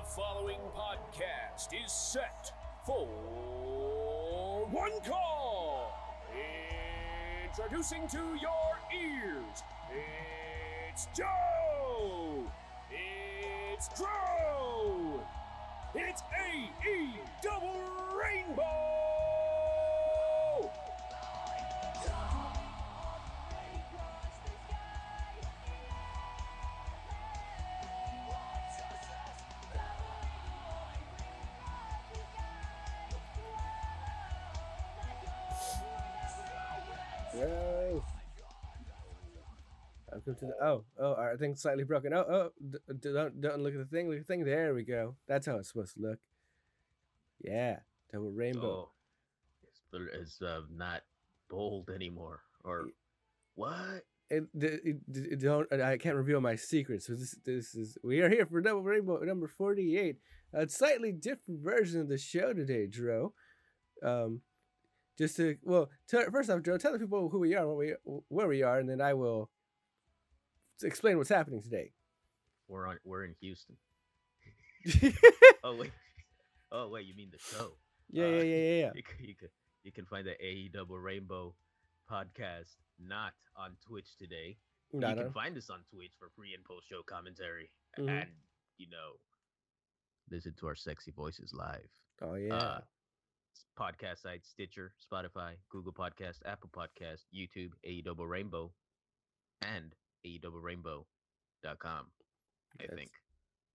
The following podcast is set for one call. Introducing to your ears, it's Joe. It's Dro. It's AE Double Rainbow. Welcome to the oh oh our thing's slightly broken. Oh oh d- don't don't look at the thing. Look at the thing. There we go. That's how it's supposed to look. Yeah, double rainbow. Oh, it's, it's uh, not bold anymore. Or what? It, it, it, it don't I can't reveal my secrets. So this this is we are here for double rainbow number forty eight. A slightly different version of the show today, Dro. Um, just to well, first off, Joe, tell the people who we are, what we where we are, and then I will explain what's happening today. We're on. We're in Houston. Oh wait. Oh wait. You mean the show? Yeah, Uh, yeah, yeah, yeah, yeah. You can, you can you can find the AE Double Rainbow podcast not on Twitch today. You can find us on Twitch for pre and post show commentary Mhm. and you know listen to our sexy voices live. Oh yeah. Uh, podcast sites Stitcher, Spotify, Google Podcast, Apple Podcast, YouTube, AE Double Rainbow, and AEDoubleRainbow.com. I That's- think.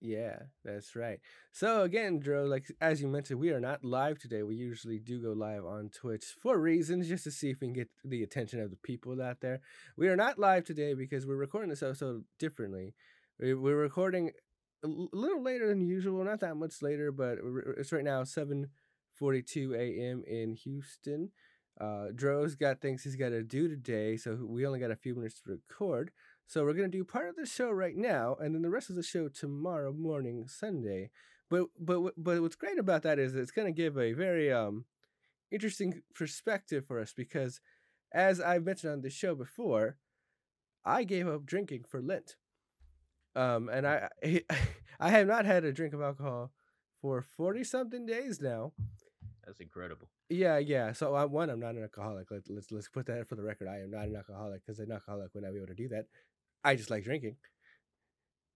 yeah, that's right. So again, Dro, like as you mentioned, we are not live today. We usually do go live on Twitch for reasons, just to see if we can get the attention of the people out there. We are not live today because we're recording this episode differently. We- We're recording a little later than usual, not that much later, but it's right now seven forty-two a.m. in Houston. Uh, Dro's got things he's got to do today, so we only got a few minutes to record. So we're gonna do part of the show right now, and then the rest of the show tomorrow morning, Sunday. But but but what's great about that is it's gonna give a very um interesting perspective for us because, as I've mentioned on the show before, I gave up drinking for Lent. Um, and I I have not had a drink of alcohol for forty something days now. That's incredible. Yeah, yeah. So I, one, I'm not an alcoholic. Let, let's let's put that for the record. I am not an mm-hmm. alcoholic because an alcoholic would not be able to do that. I just like drinking.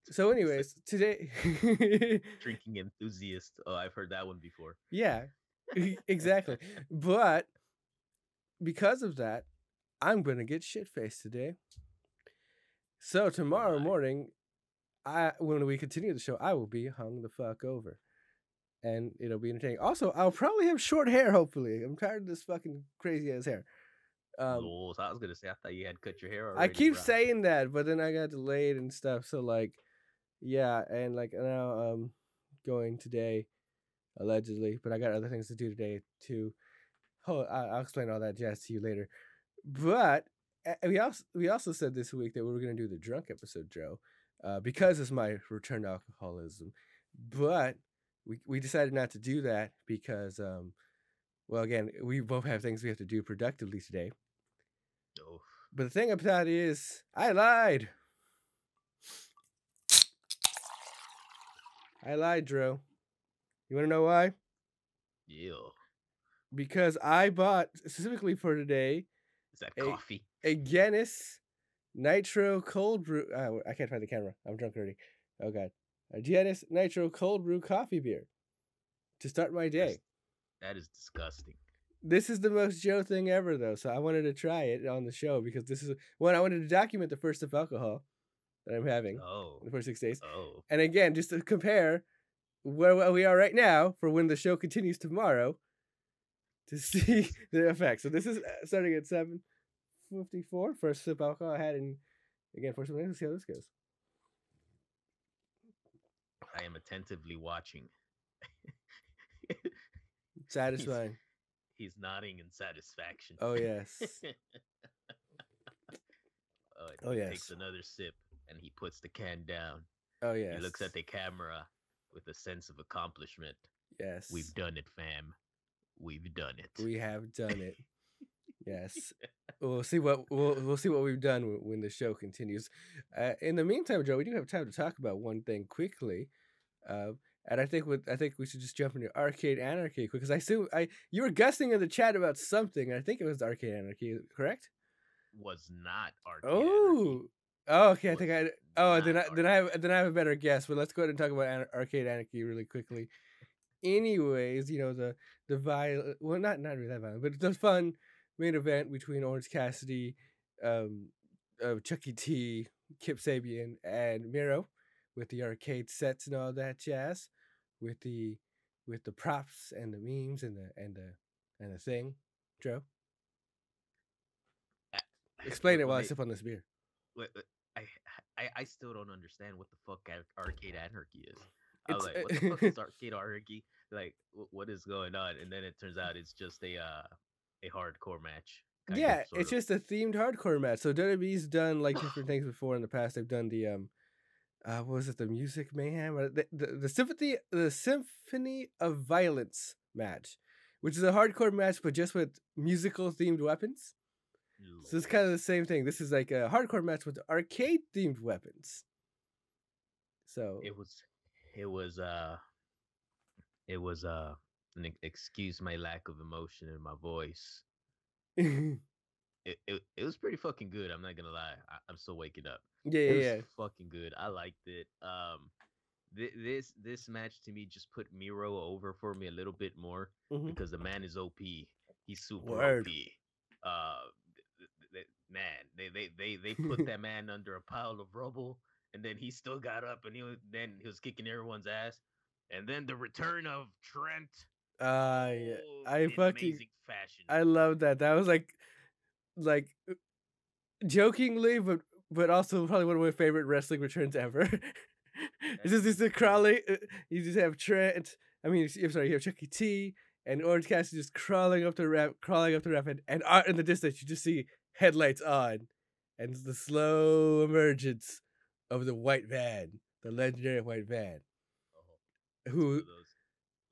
So, anyways, today, Drinking enthusiast. Oh, I've heard that one before. yeah, exactly. But because of that, I'm gonna get shit faced today. So tomorrow morning, I when we continue the show, I will be hung the fuck over, and it'll be entertaining. Also, I'll probably have short hair. Hopefully, I'm tired of this fucking crazy ass hair. Um, I was gonna say I thought you had cut your hair already. I keep bro. saying that, but then I got delayed and stuff. So like, yeah, and like now um going today, allegedly, but I got other things to do today too. I- I'll explain all that jazz to you later. But we also we also said this week that we were gonna do the drunk episode, Joe, uh, because it's my return to alcoholism. But we we decided not to do that because um, well, again, we both have things we have to do productively today. Oh, But the thing about it is, I lied. I lied, Drew. You want to know why? yeah. Because I bought specifically for today Is that coffee? a Guinness Nitro Cold Brew. Uh, I can't find the camera. I'm drunk already. Oh god, a Guinness Nitro Cold Brew coffee beer to start my day. That's- That is disgusting. This is the most Joe thing ever, though. So I wanted to try it on the show because this is one I wanted to document the first of alcohol that I'm having in Oh. the first six days. Oh. And again, just to compare where we are right now for when the show continues tomorrow to see the effect. So this is uh, starting at 7.54. First sip alcohol I had in, again, first minutes. Let's see how this goes. I am attentively watching. Satisfying. He's nodding in satisfaction. Oh, yes. oh, Oh, he yes. Takes another sip and he puts the can down. Oh, yes. He looks at the camera with a sense of accomplishment. Yes. We've done it, fam. We've done it. We have done it. Yes. We'll see what we'll we'll see what we've done when the show continues. Uh, in the meantime, Joe, we do have time to talk about one thing quickly. Uh, And I think with I think we should just jump into Arcade Anarchy because I assume I you were guessing in the chat about something. I think it was Arcade Anarchy, correct? Was not Arcade Oh, oh, okay. I think I. Oh, then I then I have then I have a better guess. But let's go ahead and talk about An- Arcade Anarchy really quickly. Anyways, you know the the violent, well, not not really that violent, but the fun main event between Orange Cassidy, um, uh, Chucky T, Kip Sabian, and Miro, with the arcade sets and all that jazz, with the with the props and the memes and the and the and the thing. Joe, explain it while I sip on this beer. wait, wait, I, I I still don't understand what the fuck Arcade Anarchy is. I was It's, like, what the fuck is Arcade Anarchy? Like, what is going on? And then it turns out it's just a uh, a hardcore match. kind of, yeah, it's of. just a themed hardcore match. So WWE's done like different things before in the past. They've done the um, uh, what was it? The Music Mayhem, or the the, the symphony, the Symphony of Violence match, which is a hardcore match but just with musical themed weapons. So it's kind of the same thing. This is like a hardcore match with arcade themed weapons. So it was it was uh it was uh an excuse my lack of emotion in my voice it, it, it was pretty fucking good i'm not gonna lie I, i'm still waking up yeah, it was yeah. fucking good i liked it um th- this this match to me just put miro over for me a little bit more Mhm. because the man is op he's super Word. op uh th- th- man they they they, they put that man under a pile of rubble and then he still got up and he was then he was kicking everyone's ass and then the return of trent Uh, yeah. oh, I in fucking- amazing fashion I love that. That was like, like, uh, jokingly, but but also probably one of my favorite wrestling returns ever. it's just it's a crawling. uh, You just have Trent. I mean, I'm sorry, you have Chucky T and Orange Cassidy just crawling up the ramp, crawling up the ramp, and, and in the distance you just see headlights on, and the slow emergence of the white van, the legendary white van. Oh, it's one Who? of those,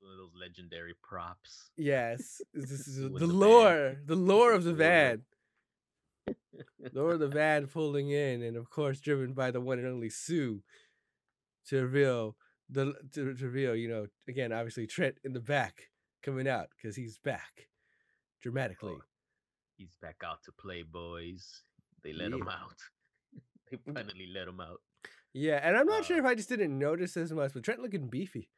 one of those legendary props Yes, this is the the van. lore, the lore of the van. Lord the van pulling in, and of course driven by the one and only Sue to reveal the to, to reveal, you know, again, obviously Trent in the back coming out because he's back dramatically. Oh, he's back out to play boys they let him out they finally let him out Yeah, and I'm not sure Uh, if I just didn't notice as much, but Trent looking beefy.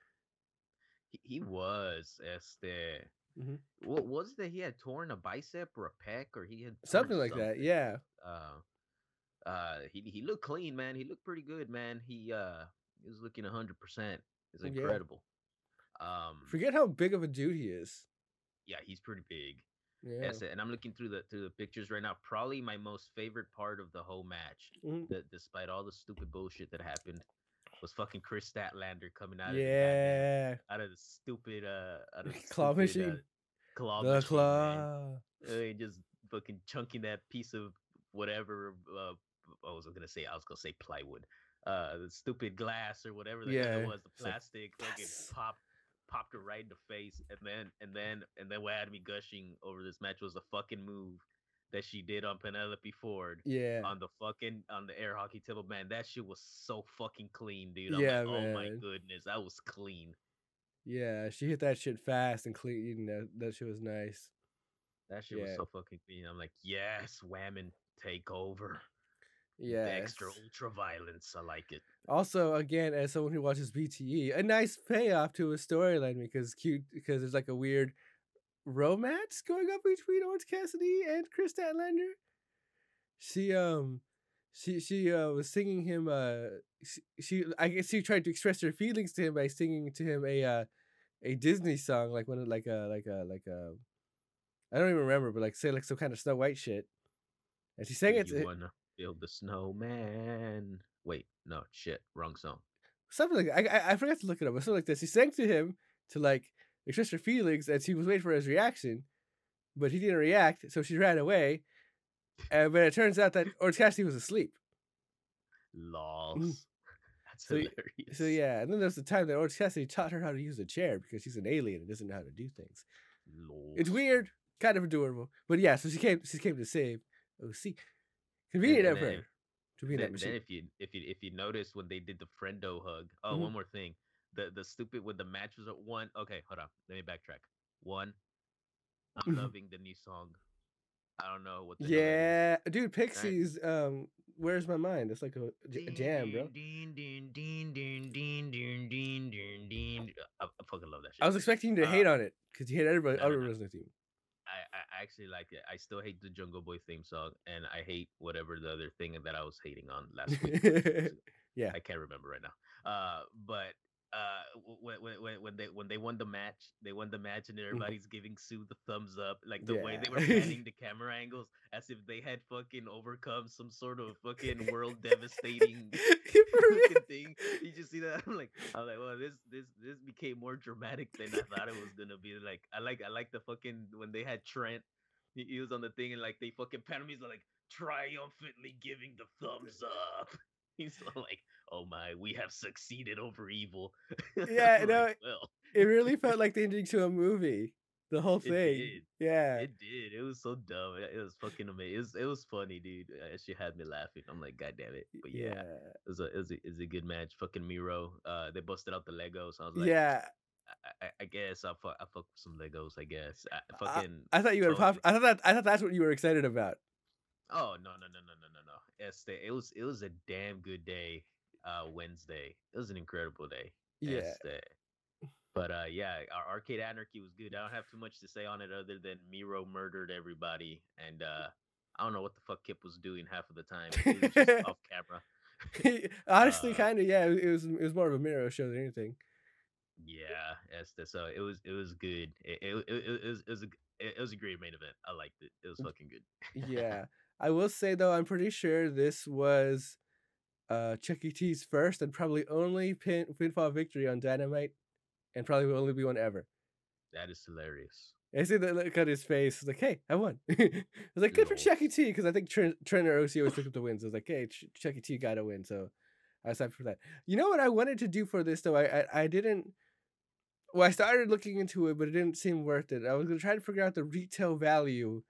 He, he was este. Mhm. What was that? He had torn a bicep or a pec, or he had Something like that, yeah. Uh, uh, he he looked clean, man. He looked pretty good, man. He uh, he was looking hundred percent. It's Yeah. incredible. Um, Forget how big of a dude he is. yeah, he's pretty big. Yeah. That's it. And I'm looking through the through the pictures right now. Probably my most favorite part of the whole match, Mhm. that despite all the stupid bullshit that happened, was fucking Kris Statlander coming out of the Yeah. out of the stupid uh out of the Claw stupid, machine. uh, claw The machine, claw. Uh, just fucking chunking that piece of whatever uh I was gonna say I was gonna say plywood. Uh the stupid glass or whatever the Yeah, it was, the plastic fucking "Yes." popped popped her right in the face and then and then and then what had me gushing over this match was the fucking move that she did on Penelope Ford Yeah. on the fucking on the air hockey table, man. That shit was so fucking clean, dude. I'm Yeah, like, oh my goodness, that was clean. Yeah, she hit that shit fast and clean. That, that shit was nice. That shit Yeah. was so fucking clean. I'm like, yes, whammon, take over. Yeah. Extra ultra violence. I like it. Also, again, as someone who watches BTE, a nice payoff to a storyline because cute because there's like a weird romance going up between Orange Cassidy and Kris Statlander. She um she she uh was singing him uh she, she I guess she tried to express her feelings to him by singing to him a uh a Disney song like one of like a like a like a I don't even remember but like say like some kind of Snow White shit. And she sang Do it you to wanna build the snowman? Wait, no, shit, wrong song. something like I, I I forgot to look it up, but something like this. She sang to him to like express her feelings, and she was waiting for his reaction, but he didn't react, so she ran away. And but it turns out that Cassidy was asleep. Lols. That's Mm. So hilarious. So yeah, and then there's the time that Cassidy taught her how to use a chair because she's an alien and doesn't know how to do things. It's weird, kind of adorable, but yeah. So she came, she came to save OC. Convenient of her then- to be in that Then, if you if you if you notice when they did the friendo hug, oh, Mhm. one more thing the the stupid with the match result one. Okay, hold on. Let me backtrack. One, I'm loving the new song. I don't know what. yeah, dude, Pixies. Right? Um, where's my mind? It's like a, a jam, bro. I, I fucking love that shit. I was expecting you to uh, hate um, on it because you hate everybody, no, everyone no, no. team. I, I actually like it. I still hate the Jungle Boy theme song, and I hate whatever the other thing that I was hating on last week. yeah, I can't remember right now. Uh, but uh, when when when they when they won the match, they won the match, and everybody's giving Sue the thumbs up, like the way they were Mm-hmm. Panning the camera angles, as if they had fucking overcome some sort of fucking world devastating fucking thing. You just see that? I'm like, I'm like, well, this this this became more dramatic than I thought it was gonna be. Like, I like I like the fucking when they had Trent. He, he was on the thing and like they fucking pan him. He's like triumphantly giving the thumbs up. He's like, "Oh my, we have succeeded over evil." Yeah, I'm no, well, it really felt like the ending to a movie. The whole It thing. did. Yeah. it did. It was so dumb. It was fucking amazing. It was, it was funny, dude. Uh, She had me laughing. I'm like, God damn it. But yeah, yeah. it was a it was a, it was a good match. Fucking Miro. Uh, they busted out the Legos. I was like, yeah. I, I, I guess I fuck I fuck some Legos. I guess. I, I- fucking. I thought you told pop. I thought that. I thought that's what you were excited about. Oh no no no no no no no! Este, it was it was a damn good day. Uh, Wednesday. It was an incredible day. Yeah. Este. But uh, yeah, our Arcade Anarchy was good. I don't have too much to say on it other than Miro murdered everybody, and uh, I don't know what the fuck Kip was doing half of the time. He was just off camera. Honestly, Uh, kind of. Yeah. It was. It was more of a Miro show than anything. Yeah, Este. So it was it was good. It it, it, it, was, it was a it was a great main event. I liked it. It was fucking good. yeah. I will say though, I'm pretty sure this was uh Chuck E. T's first and probably only pin pinfall victory on Dynamite, and probably will only be one ever. that is hilarious. I see the look on his face. Like, hey, I won. I was like, good for Lol. Chuck E. T. Because I think Trent, Trent or OC always took up the wins. I was like, hey, Ch- Chuck E. T. got a win. So I was happy for that. You know what I wanted to do for this though? I I, I didn't. Well, I started looking into it, but it didn't seem worth it. I was gonna try to figure out the retail value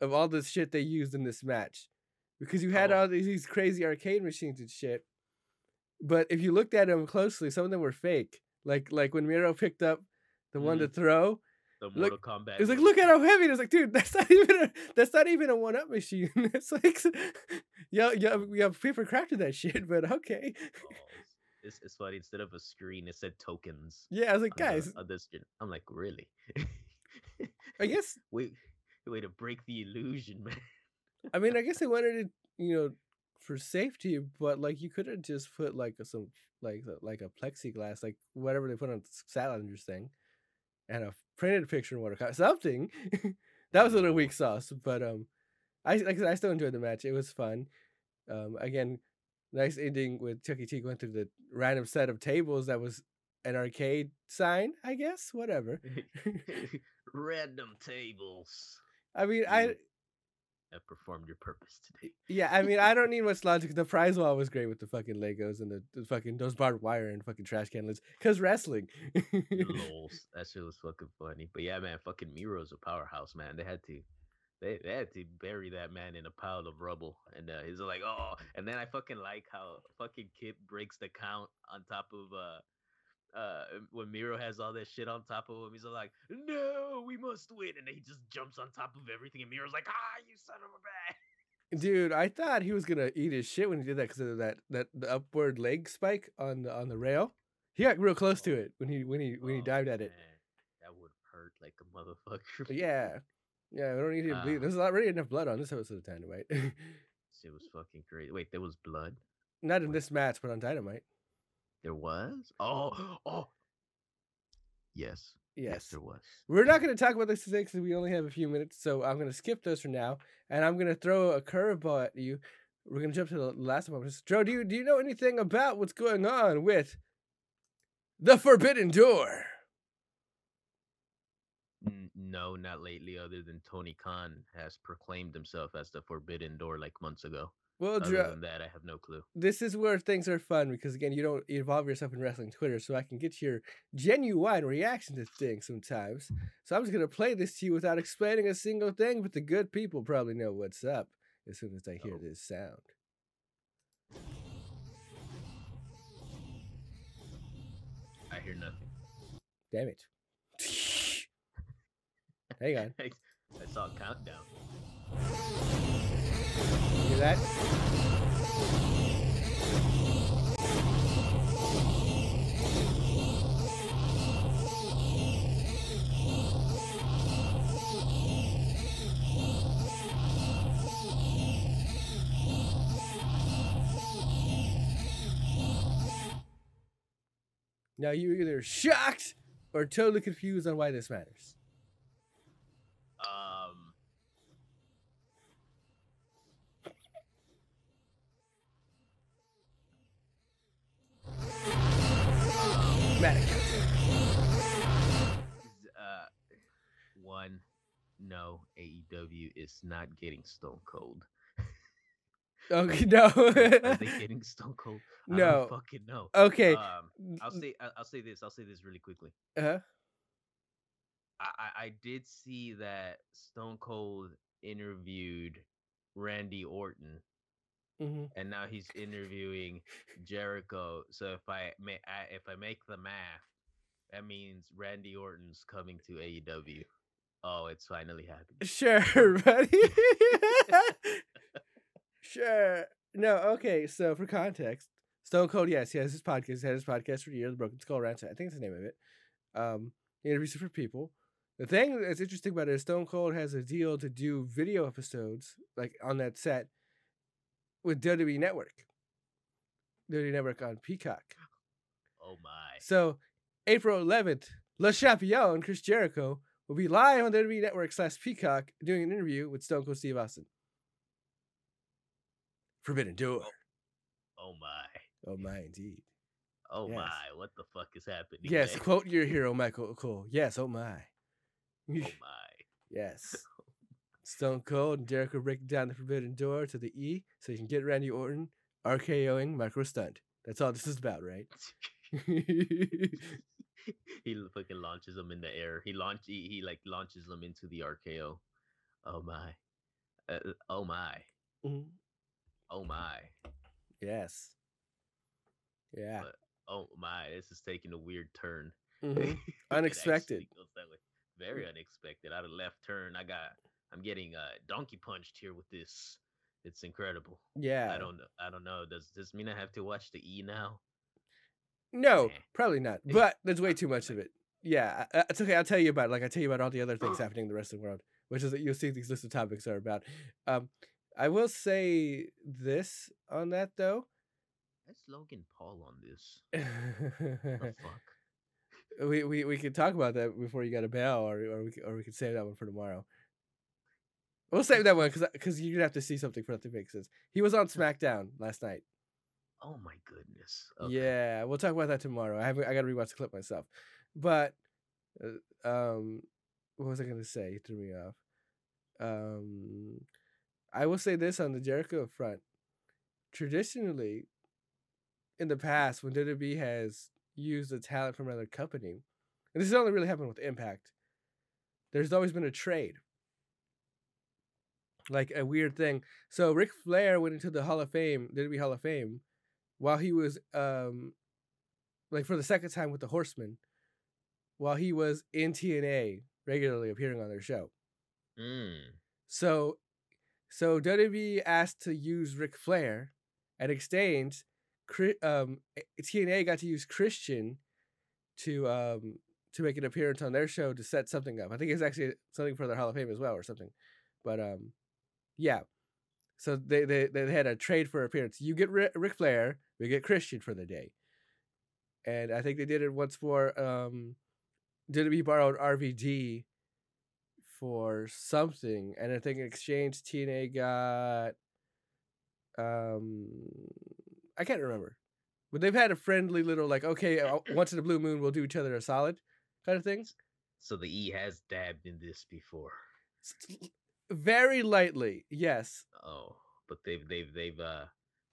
of all the shit they used in this match, because you had Oh. all these, crazy arcade machines and shit. But if you looked at them closely, some of them were fake. Like like when Miro picked up the one to mm-hmm. throw, The Look- Mortal Kombat. it was like, look at how heavy it is. Like, dude, that's not even a that's not even a one up machine. it's like, yeah, yeah, we have paper crafted that shit, but okay. Oh, balls. It's, it's funny. Instead of a screen, it said tokens. Yeah, I was like, the- guys, this. I'm like, really? I guess, Wait, way to break the illusion, man. I mean, I guess they wanted it, you know, for safety, but like, you could have just put like some like like a plexiglass, like whatever they put on Salinger's thing, and a printed picture in watercolor, something. that was a little weak sauce, but um, I like I said, I still enjoyed the match. It was fun. Um, again, nice ending with Chuck E. T going through the random set of tables that was an arcade sign, I guess. Whatever. Random tables. I mean, I performed your purpose today. yeah, I mean, I don't need much logic. The prize wall was great with the fucking Legos and the, the fucking those barbed wire and fucking trash can lids. Cause wrestling. Lols. That shit was fucking funny. But yeah, man, fucking Miro's a powerhouse, man. They had to. They, they had to bury that man in a pile of rubble, and uh, he's like, "Oh!" And then I fucking like how fucking Kip breaks the count on top of uh, uh, when Miro has all that shit on top of him. He's like, "No, we must win!" And then he just jumps on top of everything, and Miro's like, "Ah, you son of a bitch!" Dude, I thought he was gonna eat his shit when he did that because of that that the upward leg spike on the on the rail. He got real close to it when he when he when he Oh, dived at it. that would hurt like a motherfucker. But yeah, yeah, we don't need to bleed. Ah. There's already enough blood on this episode of Dynamite. it was fucking crazy. Wait, there was blood. Not in this match, but on Dynamite. There was. Oh, oh. Yes. Yes. there was. We're not going to talk about this today because we only have a few minutes, so I'm going to skip those for now, and I'm going to throw a curveball at you. We're going to jump to the last one. Joe, do you do you know anything about what's going on with the Forbidden Door? No, not lately. Other than Tony Khan has proclaimed himself as the Forbidden Door like months ago. Well, Other Joe, than that, I have no clue. this is where things are fun because again, you don't involve yourself in wrestling Twitter, so I can get your genuine reaction to things sometimes. So I'm just gonna play this to you without explaining a single thing, but the good people probably know what's up as soon as they hear Oh. this sound. I hear nothing. Damn it. Hang on. I saw a countdown. Hear that? Now you're either shocked or totally confused on why this matters. Um, Uh, one, no, AEW is not getting Stone Cold. Okay, no. Are they getting Stone Cold? I No. don't fucking know. okay. Um, I'll say I'll say this. I'll say this really quickly. Uh-huh. I, I I did see that Stone Cold interviewed Randy Orton, hmm and now he's interviewing Jericho. So if I may, I, if I make the math, that means Randy Orton's coming to AEW. Oh, it's finally happening. Sure, buddy. sure. No, okay. So for context, Stone Cold, yes, he has his podcast. He had his podcast for a year, the Broken Skull Ranch. I think it's the name of it. Um, he interviews different people. The thing that's interesting about it is Stone Cold has a deal to do video episodes, like on that set, with WWE Network. WWE Network on Peacock. Oh my! So April 11th, Le Champion, Chris Jericho, will be live on WWE Network slash Peacock doing an interview with Stone Cold Steve Austin. Forbidden Door. Oh, oh my! Oh my, indeed. Oh Yes. my! What the fuck is happening? Yes, man? quote your hero, Michael Cole. Yes, oh my. Oh my! yes. Stone Cold and Jericho breaking down the Forbidden Door to the E so you can get Randy Orton RKOing Marko Stunt. That's all this is about, right? he fucking launches them in the air. He launch he, he like launches them into the RKO. Oh my. Uh, oh my. Mhm. Oh my. yes. Yeah. But- Oh my. This is taking a weird turn. Mhm. Unexpected. goes that way. Very unexpected. Out of left turn, I got. I'm getting uh donkey punched here with this. It's incredible. Yeah. I don't know. I don't know. Does this mean I have to watch the E now? No, Nah. probably not. But there's way too much of it. Yeah, it's okay. I'll tell you about it. Like I tell you about all the other things happening in the rest of the world, which is that you'll see these list of topics are about. Um, I will say this on that though. That's Logan Paul on this. The fuck? we, we we could talk about that before you got a bell, or or we could, or we could save that one for tomorrow. We'll save that one because because you're gonna have to see something for that to make sense. He was on SmackDown last night. Oh my goodness. Okay. Yeah, we'll talk about that tomorrow. I haven't. I got to rewatch the clip myself. But, uh, um, what was I gonna say? It threw me off. Um, I will say this on the Jericho front. Traditionally, in the past, when WWE has used a talent from another company, and this has only really happened with Impact, there's always been a trade. Like a weird thing. So Ric Flair went into the Hall of Fame, WWE Hall of Fame, while he was um like for the second time with the Horsemen, while he was in TNA regularly appearing on their show. Mm. So so WWE asked to use Ric Flair and exchange um TNA got to use Christian to um to make an appearance on their show to set something up. I think it's actually something for their Hall of Fame as well or something. But um yeah. So they they, they had a trade for appearance. You get Ric Ric Flair, we get Christian for the day. And I think they did it once for um WWE borrowed RVD for something, and I think in exchange TNA got um I can't remember, but they've had a friendly little like okay uh, once in a blue moon we'll do each other a solid kind of thing. So the E has dabbed in this before. Very lightly, yes. Oh, but they've they've they've uh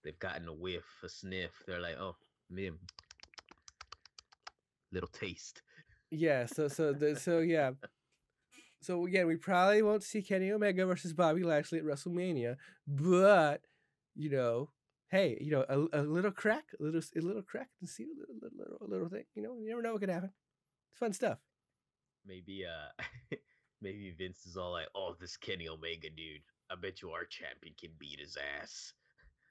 they've gotten a whiff, a sniff. They're like, oh, me, little taste. Yeah, so so the, so yeah. So again, we probably won't see Kenny Omega versus Bobby Lashley at WrestleMania, but you know, hey, you know, a, a little crack, a little a little crack to see a little, little little little thing. You know, you never know what can happen. It's fun stuff. Maybe uh maybe Vince is all like, "Oh, this Kenny Omega dude. I bet you our champion can beat his ass."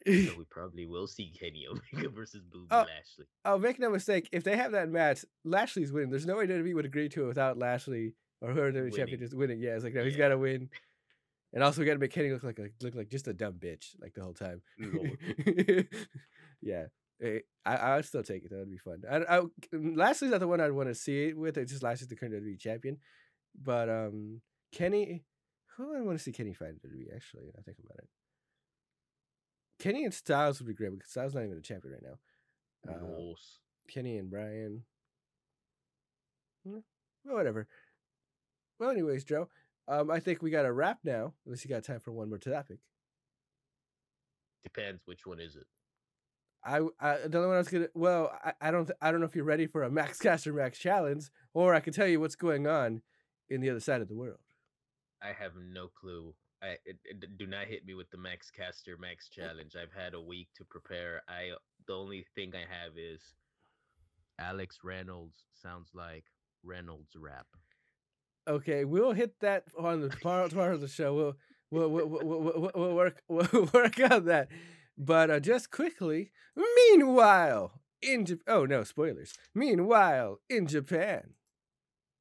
So we probably will see Kenny Omega versus Booby Oh. Lashley. Oh, make no mistake. If they have that match, Lashley's winning. There's no way WWE would agree to it without Lashley or whoever the champion is winning. Yeah, it's like no, he's Yeah. got to win. And also, we got to make Kenny look like a, look like just a dumb bitch, like the whole time. Yeah, Eh, I I would still take it. That would be fun. I, I Lashley's not the one I'd want to see it with. It's just Lashley's the current WWE champion, but um, Kenny, who I want to see Kenny fight in WWE actually. I think about it. Kenny and Styles would be great because Styles not even a champion right now. Uh. Kenny and Brian. Hmm, Well, whatever. Well, anyways, Joe, um, I think we got a wrap now. Unless you got time for one more topic. Depends which one is it. I, I the only one I was gonna. Well, I, I don't. th- I don't know if you're ready for a Max Caster Max challenge, or I can tell you what's going on in the other side of the world. I have no clue. I it, it- do not hit me with the Max Caster Max challenge. I've had a week to prepare. I the only thing I have is Alex Reynolds sounds like Reynolds rap. Okay, we'll hit that on the tomorrow, tomorrow of the show. We'll we'll, we'll, we'll, we'll, work we'll work on that. But uh, just quickly, meanwhile in Jap- oh no spoilers. Meanwhile in Japan,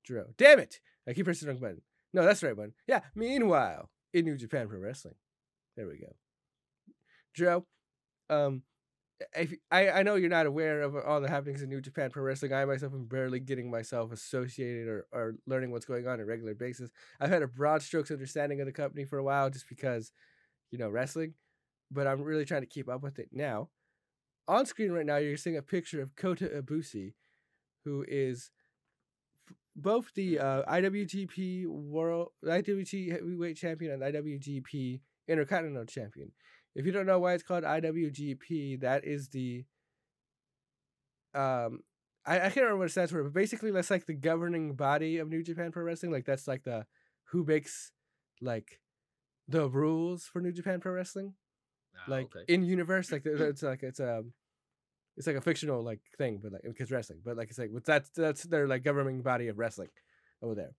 Dro, damn it! I keep pressing the wrong button. No, that's the right one. Yeah. Meanwhile in New Japan Pro Wrestling, there we go. Joe, um, if, I I know you're not aware of all the happenings in New Japan Pro Wrestling. I myself am barely getting myself associated or, or learning what's going on on a regular basis. I've had a broad strokes understanding of the company for a while, just because, you know, wrestling. But I'm really trying to keep up with it now. On screen right now, you're seeing a picture of Kota Ibushi, who is both the uh, IWGP World IWGP Heavyweight Champion and IWGP Intercontinental Champion. If you don't know why it's called IWGP, that is the um I, I can't remember what it stands for, but basically that's like the governing body of New Japan Pro Wrestling. Like that's like the who makes like the rules for New Japan Pro Wrestling. Ah, Like okay. in universe, like it's like it's um it's like a fictional like thing, but like because wrestling, but like it's like that's that's their like governing body of wrestling over there.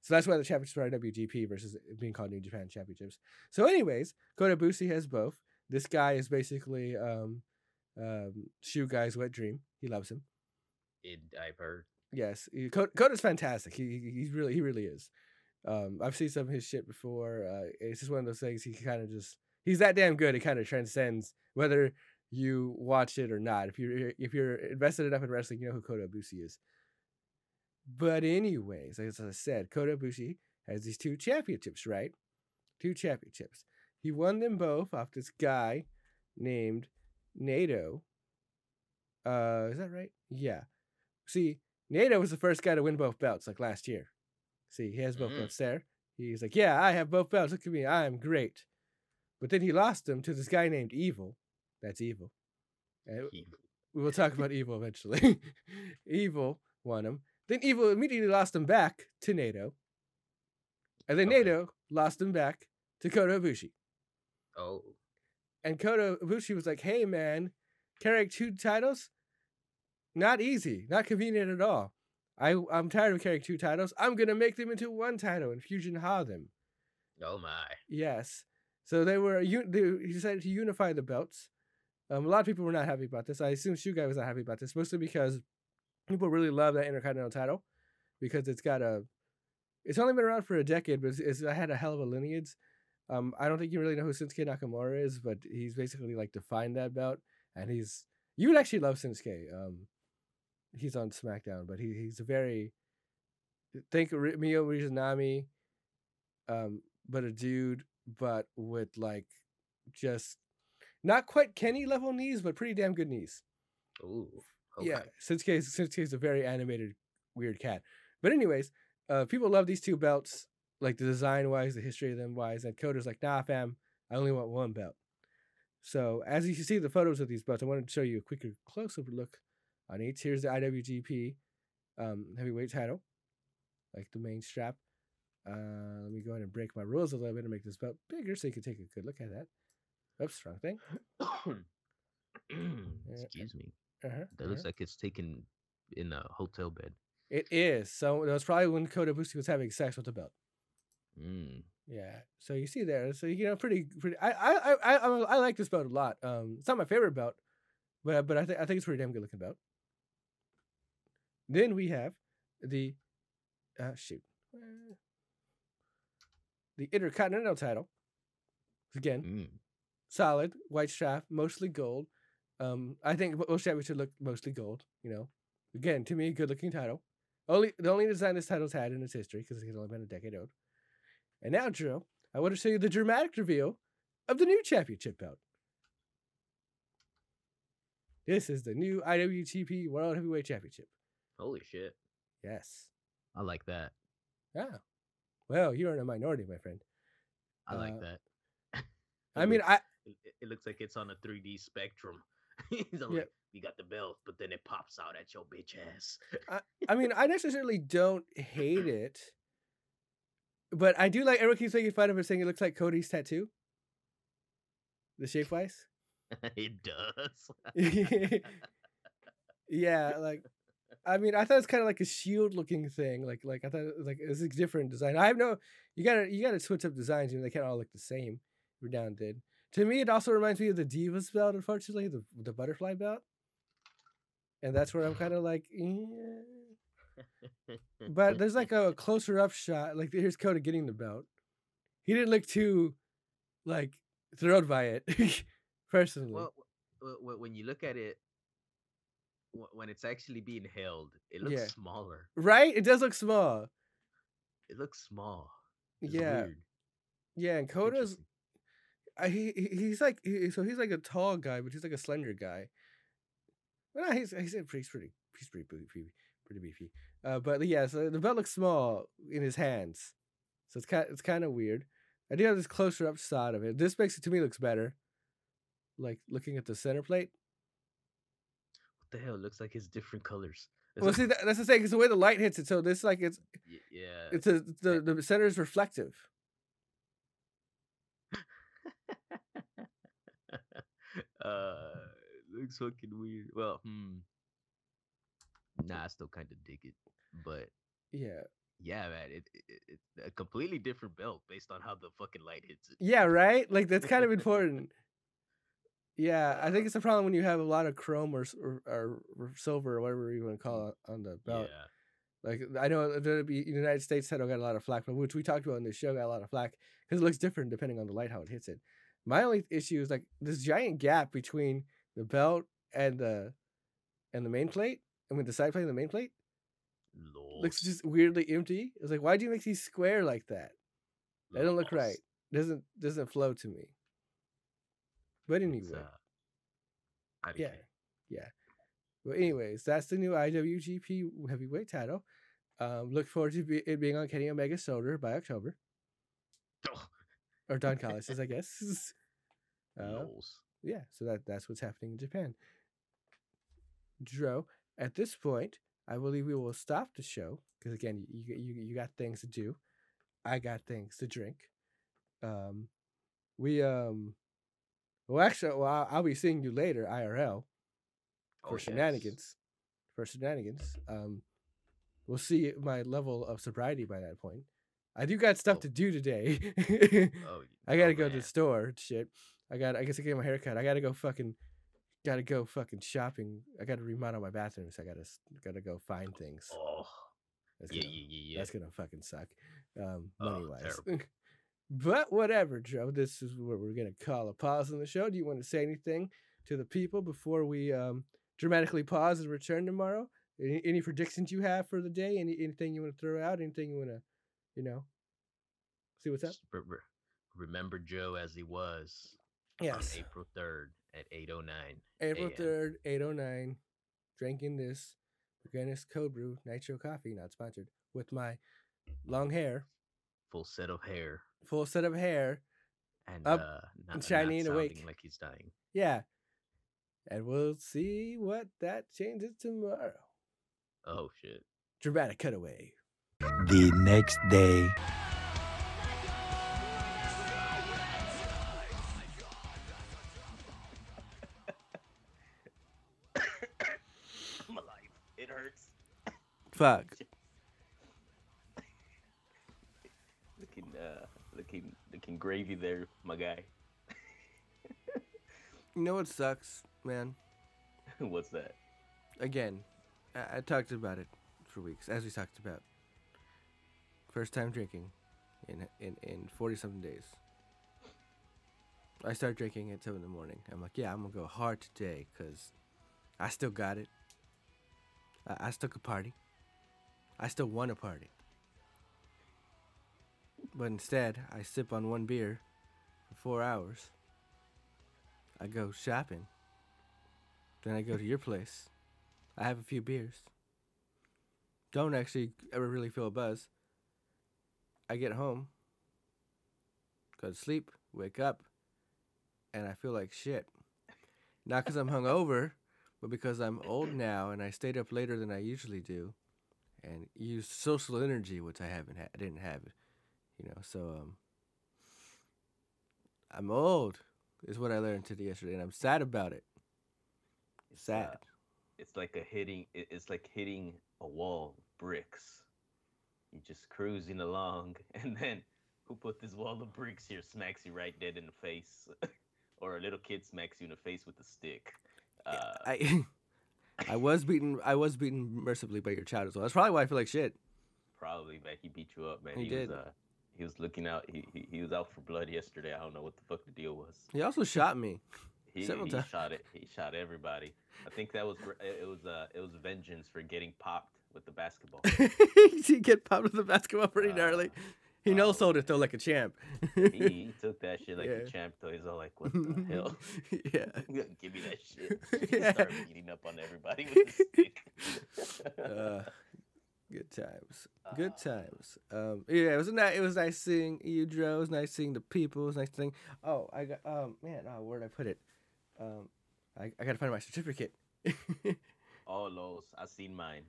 So that's why the championships are IWGP versus being called New Japan Championships. So, anyways, Kota Ibushi has both. This guy is basically um, um, Shoe Guy's wet dream. He loves him. It, I've heard. Yes, he, Kota, Kota's fantastic. He he- he's really he really is. Um, I've seen some of his shit before. Uh, it's just one of those things. He kind of just he's that damn good. It kind of transcends whether you watch it or not. If you're if you're invested enough in wrestling, you know who Kota Ibushi is. But anyways, as I said, Kota Ibushi has these two championships, right? Two championships. He won them both off this guy named Naito. Uh, is that right? Yeah. See, Naito was the first guy to win both belts, like last year. See, he has both Mhm. belts there. He's like, yeah, I have both belts. Look at me, I am great. But then he lost them to this guy named Evil. That's Evil. Eh, and we will talk about Evil eventually. Evil won him. Then Evil immediately lost him back to Naito. And then Okay. Naito lost him back to Kota Ibushi. Oh, And Kota Ibushi was like, hey, man, carrying two titles? Not easy. Not convenient at all. I, I'm tired of carrying two titles. I'm going to make them into one title and Fusion Ha them. oh my. Yes. So they were, they, he decided to unify the belts. Um, a lot of people were not happy about this. I assume Shugai was not happy about this, mostly because people really love that Intercontinental title because it's got a, it's only been around for a decade, but it's, it's it had a hell of a lineage. Um, I don't think you really know who Shinsuke Nakamura is, but he's basically like defined that belt, and he's you would actually love Shinsuke. Um, he's on SmackDown, but he he's a very think Mio Rizanami, um, but a dude, but with like just not quite Kenny level knees, but pretty damn good knees. Ooh. Okay. Yeah, Shinsuke Shinsuke is a very animated weird cat. But anyways, uh, people love these two belts, like the design wise, the history of them wise. And Kota's like, nah, fam, I only want one belt. So as you can see the photos of these belts, I wanted to show you a quicker close up look on each. Here's the IWGP um, heavyweight title, like the main strap. Uh, let me go ahead and break my rules a little bit and make this belt bigger so you can take a good look at that. Oops, wrong thing. Excuse me. Uh-huh, That looks like it's taken in a hotel bed. It is. So that was probably when Kota Ibushi was having sex with the belt. Mm. Yeah. So you see there. So you know, pretty, pretty. I, I, I, I, I- like this belt a lot. Um, it's not my favorite belt, but but I think I think it's pretty damn good looking belt. Then we have the, uh, shoot, the Intercontinental title. Again, Mm. Solid white strap, mostly gold. Um, I think most should look mostly gold. You know, again to me, a good looking title. Only the only design this title's had in its history because it's only been a decade old. And now, Drew, I want to show you the dramatic reveal of the new championship belt. This is the new IWGP World Heavyweight Championship. Holy shit. Yes. I like that. Yeah. Well, you're in a minority, my friend. I like Uh, that. I mean, I it, it- looks like it's on a 3D spectrum. He's all Yeah. like, you got the belt, but then it pops out at your bitch ass. I mean, I necessarily don't hate it, but I do like. Everyone keeps making fun of it, saying it looks like Cody's tattoo. The shape wise. it does. yeah, like I mean, I thought it's kind of like a shield looking thing. Like, like I thought it like it's a different design. I have no. You gotta you gotta switch up designs. You know, they can't all look the same. Redown did. To me, it also reminds me of the Divas belt. Unfortunately, the the butterfly belt. And that's where I'm kind of like, eh. but there's like a closer up shot. Like here's Kota getting the belt. He didn't look too, like, thrilled by it. personally, well, when you look at it, when it's actually being held, it looks Yeah. smaller. right? It does look small. It looks small. It's yeah, weird. yeah. And Kota's Interesting. I, he he- he's like he, so he's like a tall guy, but he's like a slender guy. Well, no, he's he's pretty he's pretty he's pretty beefy, pretty beefy. Uh, but yeah, so the belt looks small in his hands, so it's kind it's kind of weird. I do have this closer up shot of it. This makes it to me looks better. Like looking at the center plate. What the hell? It looks like it's different colors. It's Well, like- see, that, that's the thing. It's the way the light hits it. So this like it's yeah. it's a the the center is reflective. Uh, looks fucking weird. Well, hmm. Nah, I still kind of dig it, but Yeah, yeah, man, it, it, it it's a completely different belt based on how the fucking light hits it. yeah, right. Like that's kind of important. Yeah, I think it's a problem when you have a lot of chrome or, or, or, silver or whatever you want to call it on the belt. Yeah, Like I know the the United States title got a lot of flack, but which we talked about in the show got a lot of flack because it looks different depending on the light how it hits it. My only issue is like this giant gap between the belt and the and the main plate. I mean the side plate and the main plate looks just weirdly empty. It's like why do you make these square like that? They don't look right. Doesn't doesn't flow to me. But anyway, uh, IDK. yeah. Well, anyways, that's the new IWGP Heavyweight title. Um, look forward to be, it being on Kenny Omega's shoulder by October, or Don Callis, I guess. Uh, yeah, so that that's what's happening in Japan. Dro, at this point, I believe we will stop the show because again, you, you you got things to do, I got things to drink. Um, we um, well actually, well I'll, I'll be seeing you later IRL for Oh, yes. shenanigans. For shenanigans, um, we'll see my level of sobriety by that point. I do got stuff Oh. to do today. Oh, I gotta oh, go to the store. Shit. I got. I guess I get my haircut. I gotta go fucking. Gotta go fucking shopping. I gotta remodel my bathroom. So I gotta. Gotta go find things. Oh, That's yeah, gonna, yeah, yeah, yeah. That's gonna fucking suck. Um, Oh, money wise. terrible. but whatever, Joe. This is where we're gonna call a pause on the show. Do you want to say anything to the people before we um dramatically pause and return tomorrow? Any, any predictions you have for the day? Any anything you want to throw out? Anything you want to, you know, see what's up? Just re- re- remember Joe as he was Yes. on April 3rd at 8.09 April third, eight oh nine. Drinking this Guinness Cold Brew Nitro Coffee, not sponsored, with my long hair, Full set of hair. full set of hair. And, Up uh, not, and shiny not and awake. like he's dying. Yeah. And we'll see what that changes tomorrow. Oh, shit. Dramatic cutaway. the next day. Fuck. Looking, uh, looking, looking gravy there, my guy. You know what sucks, man? What's that? Again, I, I talked about it for weeks, as we talked about. First time drinking in in in forty something days. I start drinking at seven in the morning. I'm like, yeah, I'm gonna go hard today, cause I still got it. I, I still could party. I still want to party. But instead, I sip on one beer for four hours. I go shopping. Then I go to your place. I have a few beers. Don't actually ever really feel a buzz. I get home, go to sleep, wake up, and I feel like shit. Not because I'm hungover, but because I'm old now and I stayed up later than I usually do, and use social energy, which I haven't had. I didn't have, it, you know. So um, I'm old, is what I learned today yesterday, and I'm sad about it. It's, Sad. uh, it's like a hitting. It's like hitting a wall of bricks. You're just cruising along, and then who put this wall of bricks here smacks you right dead in the face, or a little kid smacks you in the face with a stick. Uh, I I was beaten I was beaten mercifully by your child as well. That's probably why I feel like shit. probably, man. He beat you up, man. He did. Was, uh, he was looking out. He, he he was out for blood yesterday. I don't know what the fuck the deal was. He also shot me. He, he times. shot it. He shot everybody. I think that was it was uh it was vengeance for getting popped with the basketball. he get popped with the basketball pretty gnarly. He no oh. sold it though like a champ. he, took that shit like Yeah. a champ. Though he's all like, "What the hell? yeah. Give me that shit." He Yeah. started beating up on everybody with a stick. Uh, good times. Good Ah. times. Um, yeah, it was nice. It was nice seeing you, Dro. It was nice seeing the people. It was nice seeing. Oh, I got. Um, man, oh, where'd I put it? Um, I, I gotta find my certificate. oh, Los, I seen mine.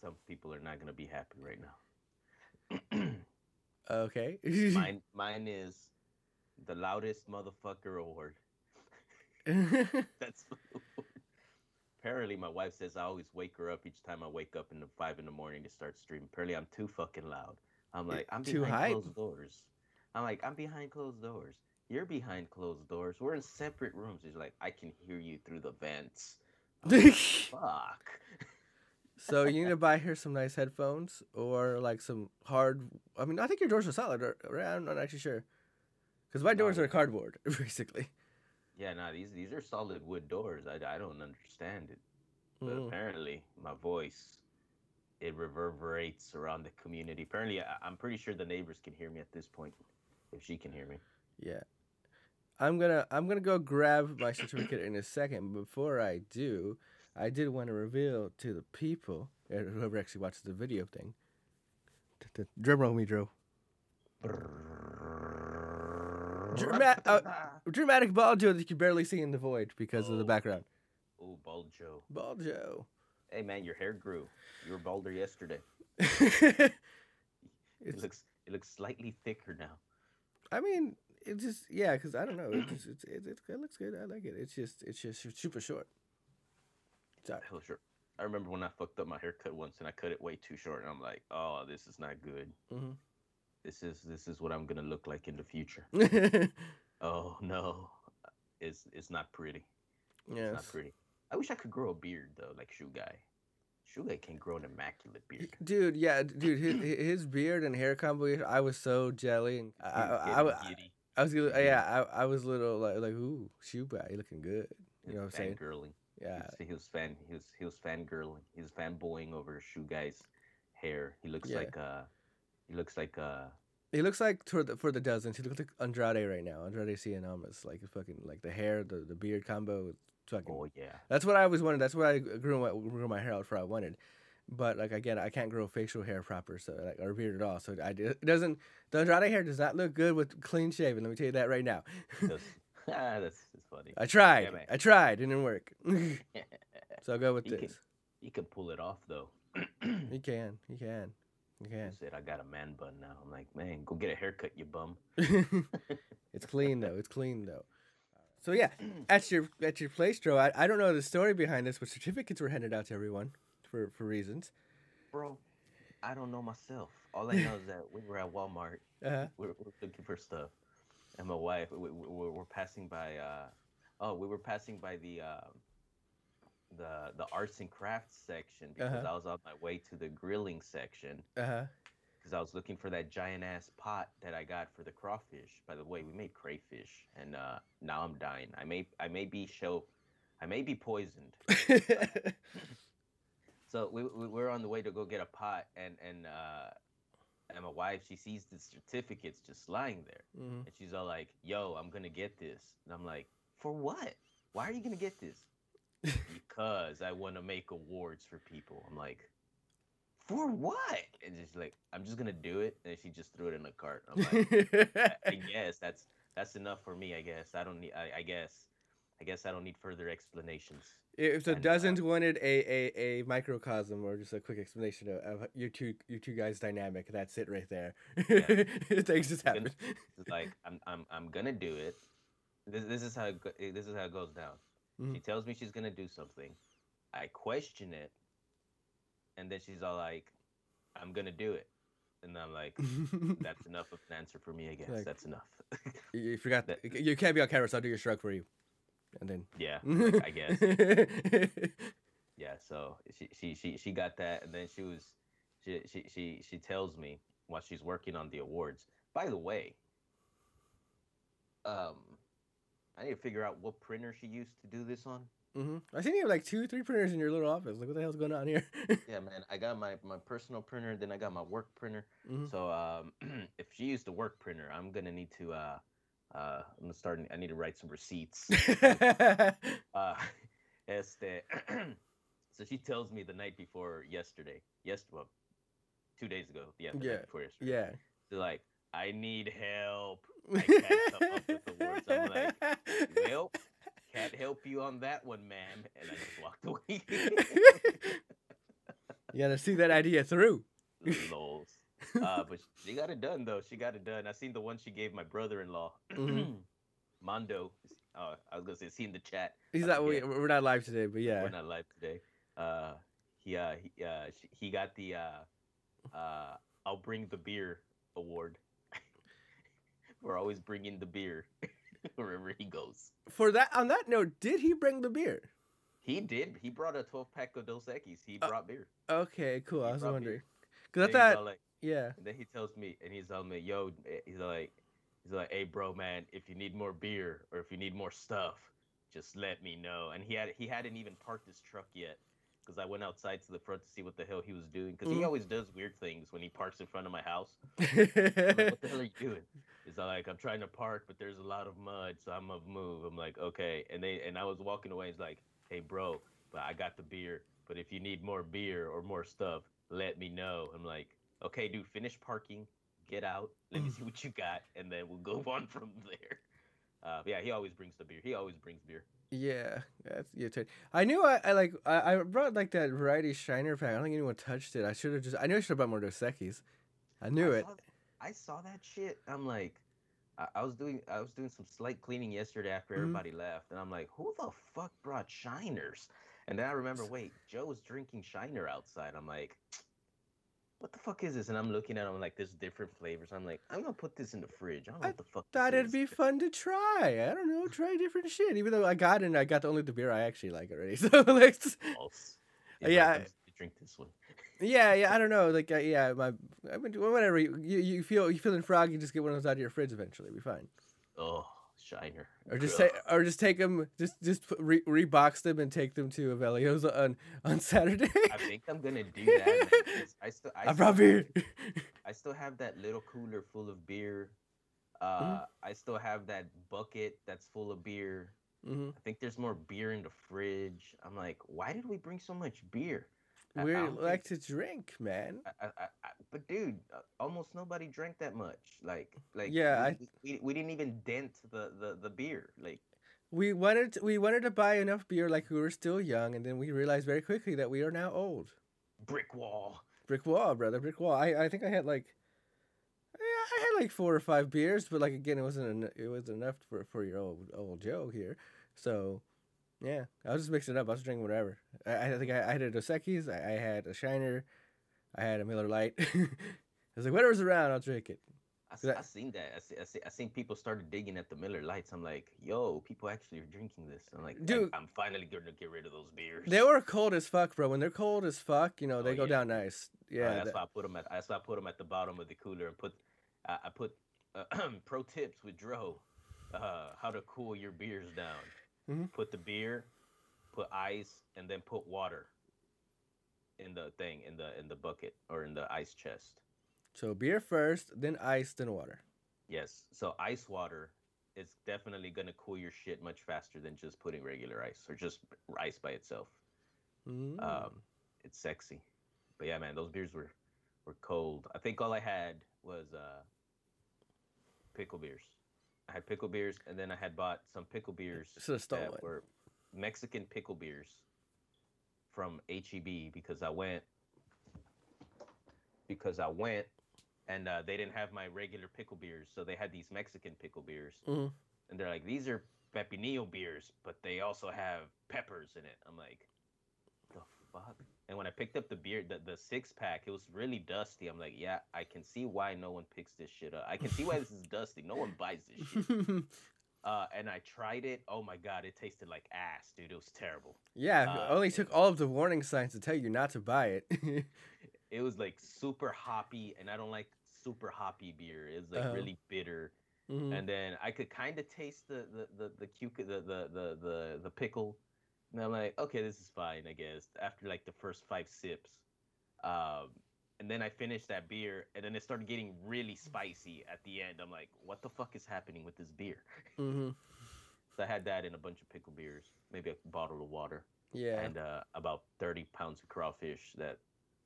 Some people are not gonna be happy right now. Okay. mine, mine is the loudest motherfucker award. That's apparently my wife says I always wake her up each time I wake up in the five in the morning to start streaming. Apparently I'm too fucking loud. I'm like I'm too behind hype. closed doors. I'm like I'm behind closed doors. You're behind closed doors. We're in separate rooms. She's like I can hear you through the vents. Like, Fuck. So you need to buy her some nice headphones or like some hard. I mean, I think your doors are solid. or- or I'm not actually sure. Because my doors yeah. are cardboard, basically. Yeah, nah, these these are solid wood doors. I, I don't understand it. But Mm. apparently my voice it reverberates around the community. Apparently I, I'm pretty sure the neighbors can hear me at this point. If she can hear me. Yeah. I'm gonna I'm gonna go grab my certificate in a second. Before I do, I did want to reveal to the people, and whoever actually watches the video thing. t- t- Drum roll me, Drew. Drama- uh, Dramatic that you can barely see in the void because of the Oh. background. Oh, bald Joe. Ball Joe. Hey man, your hair grew. You were balder yesterday. It looks it looks slightly thicker now. I mean, it just yeah, because I don't know. It just it's, it, it, it looks good. I like it. It's just it's just super short. Sorry. Hell sure. I remember when I fucked up my haircut once and I cut it way too short and I'm like, oh, this is not good. Mhm. This is this is what I'm gonna look like in the future. Oh no, it's it's not pretty. It's not pretty. I wish I could grow a beard though, like Shoe Guy. Shoe Guy can grow an immaculate beard. Dude, yeah, dude, his, his beard and hair combo, I was so jelly, and I, I, was I, I. I was, yeah, I, I was little like, like, ooh, shoe guy, you looking good, you know what I'm saying? Fangirling. Yeah, He was, he was fan. He was he was fangirling. He was fanboying over Shoe Guy's hair. He looks Yeah. like uh, he looks like uh, he looks like for the for the dozens, he looks like Andrade right now, Andrade Almas, like fucking like the hair, the, the beard combo, fucking. oh yeah. That's what I always wanted. That's what I grew my grew my hair out for. I wanted, but like again, I can't grow facial hair proper, so like or beard at all. So I it doesn't. The Andrade hair does not look good with clean shaven. Let me tell you that right now. That's ah, that's, that's funny. I tried. man. I tried. It didn't work. so I'll go with can- this. you can pull it off though. He can. He can. He He can. said, "I got a man bun now." I'm like, "Man, go get a haircut, you bum." it's clean though. It's clean though. So yeah, at your at your place, Joe. I, I don't know the story behind this, but certificates were handed out to everyone for for reasons. Bro, I don't know myself. All I know is that we were at Walmart. Uh-huh. We were, we were looking for stuff, and my wife. We, we, we were passing by. Uh, oh, we were passing by the. Um, the the arts and crafts section because Uh-huh. I was on my way to the grilling section Uh huh. because I was looking for that giant ass pot that I got for the crawfish. By the way, we made crayfish, and uh, now I'm dying. I may I may be show, I may be poisoned. So we, we we're on the way to go get a pot, and and uh, and my wife she sees the certificates just lying there, Mhm. and she's all like, "Yo, I'm gonna get this," and I'm like, "For what? Why are you gonna get this?" because I want to make awards for people. I'm like, "For what?" And she's like, "I'm just gonna do it," and she just threw it in the cart. I'm like, I, I guess that's that's enough for me. I guess I don't need. I, I guess. I guess I don't need further explanations. if the uh, dozens wanted a, a, a microcosm or just a quick explanation of, of your two your two guys dynamic, that's it right there. Things just happen. Like I'm I'm I'm gonna do it. This this is how it go, eh, this is how it goes down. Mhm. She tells me she's gonna do something. I question it, and then she's all like, "I'm gonna do it," and I'm like, "That's enough of an answer for me. I guess Like- that's enough." you you forgot that- you can't be on camera, so I'll do your shrug for you. And then yeah, like, I guess. Yeah. So she she she she got that, and then she was she she she she tells me while she's working on the awards. By the way, um, I need to figure out what printer she used to do this on. Mm-hmm. I seen you have like two, three printers in your little office. Like, what the hell's going on here? Yeah, man. I got my my personal printer, then I got my work printer. Mhm. So um, if she used the work printer, I'm gonna need to uh uh I'm gonna start. I need to write some receipts. uh, este. so she tells me the night before yesterday. Yes, well, two days ago. Yeah, the Yeah, before yesterday. yeah. She's like, I need help. I can't come up with the words. I'm like, well, can't help you on that one, ma'am. And I just walked away. you gotta see that idea through. Lols. Uh, but she got it done though. She got it done. I seen the one she gave my brother-in-law, Mhm. Mondo. Uh, I was gonna say, see in the chat. He's not. we, we're not live today, but yeah. We're not live today. Uh, he uh, he, uh, sh- he got the uh, uh, I'll bring the beer award. we're always bringing the beer wherever he goes. For that, on that note, did he bring the beer? He did. He brought a 12 pack of Dos Equis. He Uh, brought beer. Okay, cool. I was wondering because I thought, like, yeah. and then he tells me, and he's telling me, yo, eh, he's like, he's like, hey, bro, man, if you need more beer or if you need more stuff, just let me know. And he had he hadn't even parked his truck yet because I went outside to the front to see what the hell he was doing because Mhm. he always does weird things when he parks in front of my house. Like, what the hell are you doing? He's like, I'm trying to park, but there's a lot of mud, so I'm gonna move. I'm like, okay. And they and I was walking away. He's like, hey, bro, but I got the beer. But if you need more beer or more stuff, let me know. I'm like, okay, dude, finish parking, get out, let me see what you got, and then we'll go on from there. Uh, yeah, he always brings the beer. He always brings beer. Yeah, that's your turn. I knew I, I like I, I brought like that variety Shiner pack. I don't think anyone touched it. I should have just I knew I should have bought more Dos Equis. I knew I it. Saw, I saw that shit. I'm like, I, I was doing I was doing some slight cleaning yesterday after Mhm. everybody left, and I'm like, who the fuck brought shiners? And then I remember, wait, Joe was drinking shiner outside. I'm like, what the fuck is this? And I'm looking at them like, there's different flavors. I'm like, I'm gonna put this in the fridge. I don't know I what the fuck. Thought it'd is. be fun to try. I don't know, try different shit. Even though I got it, and I got only the beer I actually like already. So like, False. Yeah, "I'm I- drink this one. yeah, yeah. I don't know. Like, uh, yeah, my I mean, whatever. You, you feel you feeling froggy, just get one of those out of your fridge. Eventually, it'll be fine. Oh, shiner. Or just take, or just take them, just just re, rebox them and take them to Avelio's on on Saturday. I think I'm gonna do that. I still, I, I brought have- beer. I still have that little cooler full of beer. Mm-hmm. Uh, I still have that bucket that's full of beer. hmm I think there's more beer in the fridge. I'm like, why did we bring so much beer? We like think- to drink, man. I, I, I, but dude, uh, almost nobody drank that much. Like, like Yeah, we, we, we didn't even dent the, the, the beer. Like, We wanted to, we wanted to buy enough beer like we were still young, and then we realized very quickly that we are now old. brick wall. Brick wall, brother, brick wall. I, I think I had like, yeah, I had like four or five beers, but like again, it wasn't en- it wasn't enough for for your old old Joe here. So, Yeah, I was just mixing it up. I was drinking whatever. I, I think I, I had a Dos Equis, I, I had a Shiner, I had a Miller Lite. I was like, whatever's around, I'll drink it. That- I seen that. I, see, I, see, I seen people started digging at the Miller Lites. I'm like, yo, people actually are drinking this. I'm like, Dude. I, am finally going to get rid of those beers. They were cold as fuck, bro. When they're cold as fuck, you know, Oh, they go yeah. down nice. Yeah. that's that- why I put them at. That's why I put them at the bottom of the cooler and put. I I put uh, pro tips with Dro, uh, how to cool your beers down. Mhm. Put the beer, put ice, and then put water. In the thing, in the in the bucket or in the ice chest. so beer first, then ice, then water. Yes. So ice water is definitely gonna cool your shit much faster than just putting regular ice or just ice by itself. Mm. Um, it's sexy. But yeah, man, those beers were were cold. I think all I had was uh pickle beers. I had pickle beers, and then I had bought some pickle beers stolen. that were Mexican pickle beers from HEB because I went because I went and uh, they didn't have my regular pickle beers, so they had these Mexican pickle beers, Mhm. and they're like, these are pepinillo beers, but they also have peppers in it. I'm like, the fuck? And when I picked up the beer, the, the six pack, it was really dusty. I'm like, yeah, I can see why no one picks this shit up. I can see why this is dusty. No one buys this shit. Uh, and I tried it. Oh my god, it tasted like ass, dude. It was terrible. yeah, uh, only took all of the warning signs to tell you not to buy it. It was like super hoppy, and I don't like super hoppy beer. It was like Uh-huh. really bitter. Mhm. And then I could kind of taste the the the the, cuc- the the the the the pickle. And I'm like, okay, this is fine, I guess. After like the first five sips, um, and then I finished that beer, and then it started getting really spicy at the end. I'm like, what the fuck is happening with this beer? Mhm. So I had that in a bunch of pickle beers, maybe a bottle of water, Yeah. and uh, about 30 pounds of crawfish that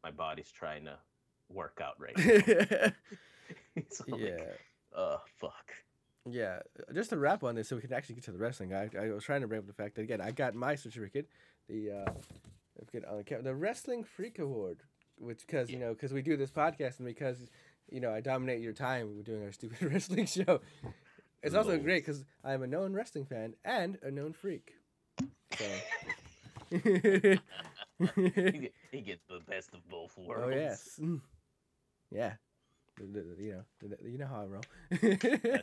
my body's trying to work out right now. so yeah. like, oh fuck. Yeah, uh, just to wrap on this, so we can actually get to the wrestling. I, I was trying to bring up the fact that again, I got my certificate, the uh, certificate on the Wrestling Freak Award, which because you know because we do this podcast and because you know I dominate your time with doing our stupid wrestling show. It's also great because I'm a known wrestling fan and a known freak. So. he, gets the best of both worlds. oh yes, Mm. yeah. You know, you know how I roll.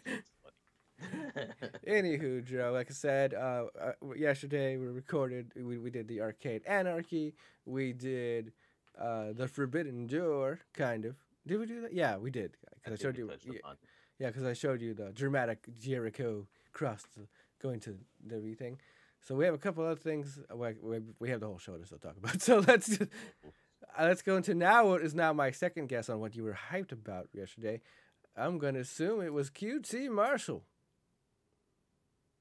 Anywho, Joe, like I said, uh, uh, yesterday we recorded, we, we did the Arcade Anarchy, we did uh, the Forbidden Door, kind of. Did we do that? Yeah, we did. Because I, think showed you, yeah, it. yeah, because I showed you the dramatic Jericho cross to going to the everything. So we have a couple other things. We, we, we have the whole show to still talk about. So let's uh, let's go into now what is now my second guess on what you were hyped about yesterday. I'm going to assume it was QT Marshall.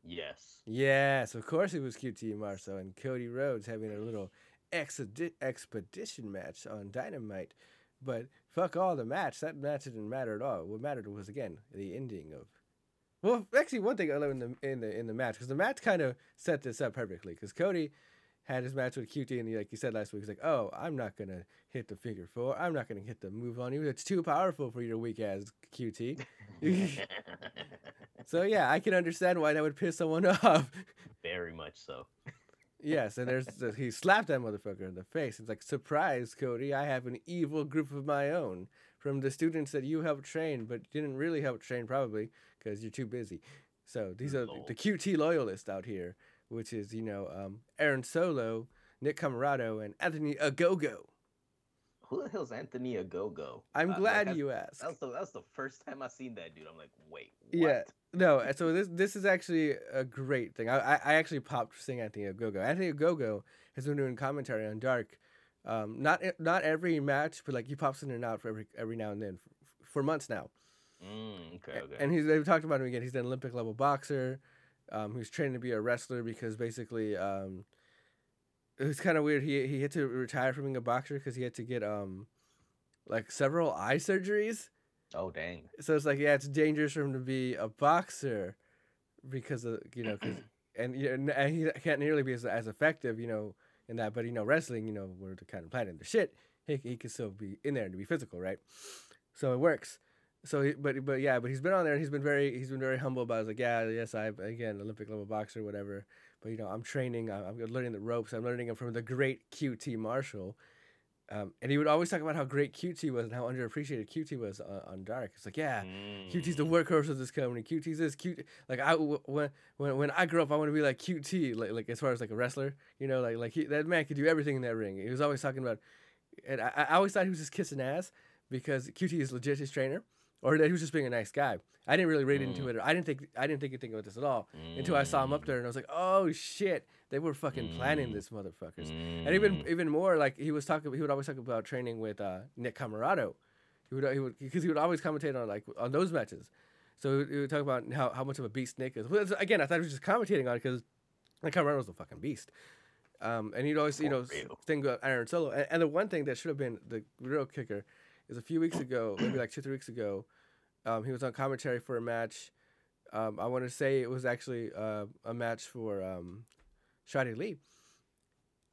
Yes. Yes, of course it was QT Marshall and Cody Rhodes having a little exedi- expedition match on Dynamite. But fuck all the match. That match didn't matter at all. What mattered was again the ending of. Well, actually, one thing I love in the in the in the match because the match kind of set this up perfectly because Cody had his match with QT and he, like you said last week, he's like, "Oh, I'm not gonna hit the figure four. I'm not gonna hit the move on you. It's too powerful for your weak ass QT." so yeah, I can understand why that would piss someone off. Very much so. Yes, and there's he slapped that motherfucker in the face. It's like, surprise, Cody, I have an evil group of my own from the students that you helped train, but didn't really help train probably because you're too busy. So these are the QT loyalists out here, which is you know um, Aaron Solo, Nick Comoroto, and Anthony Ogogo. Who the hell's Anthony Ogogo? I'm Uh, glad I- you asked. That was, the, that was the first time I seen that dude. I'm like, wait, what? Yeah. No, so this this is actually a great thing. I I, I actually popped seeing Anthony Ogogo. Anthony Ogogo has been doing commentary on Dark, um, not not every match, but like he pops in and out for every every now and then for, for months now. Mm, okay, okay. And he's they've talked about him again. He's an Olympic level boxer. Um, who's training to be a wrestler because basically um, it was kind of weird. He he had to retire from being a boxer because he had to get um, like several eye surgeries oh dang. so it's like yeah it's dangerous for him to be a boxer because of you know 'cause- and, you and he can't nearly be as, as effective you know in that but you know wrestling you know we're the kind of planet the shit he, he can still be in there and be physical right so it works so he, but but yeah but he's been on there and he's been very he's been very humble about it. He's like yeah yes I again Olympic level boxer whatever but you know, I'm training. I'm, I'm learning the ropes. I'm learning them from the great QT Marshall. Um, and he would always talk about how great QT was and how underappreciated QT was on, on Dark. It's like, yeah, QT's the Mm. workhorse of this company. QT's this QT. Like I when when when I grow up, I want to be like QT. Like like as far as like a wrestler, you know, like like he, that man could do everything in that ring. He was always talking about, and I, I always thought he was just kissing ass because QT is legit his trainer, or that he was just being a nice guy. I didn't really read into Mm. it. I didn't think I didn't think anything about this at all until I saw him up Mm. there, and I was like, oh shit, they were fucking planning Mm. this motherfuckers. And even Mm. even more, like he was talking, he would always talk about training with uh, Nick Comoroto. He would he would because he would always commentate on like on those matches. So he would talk about how, how much of a beast Nick is. Well, again, I thought he was just commentating on it because Nick Comoroto was a fucking beast. Um, and he'd always you know think about Aaron Solo. And, and the one thing that should have been the real kicker is a few weeks ago, maybe like two three weeks ago, um, he was on commentary for a match. Um, I want to say it was actually uh, a match for um, Shadi Lee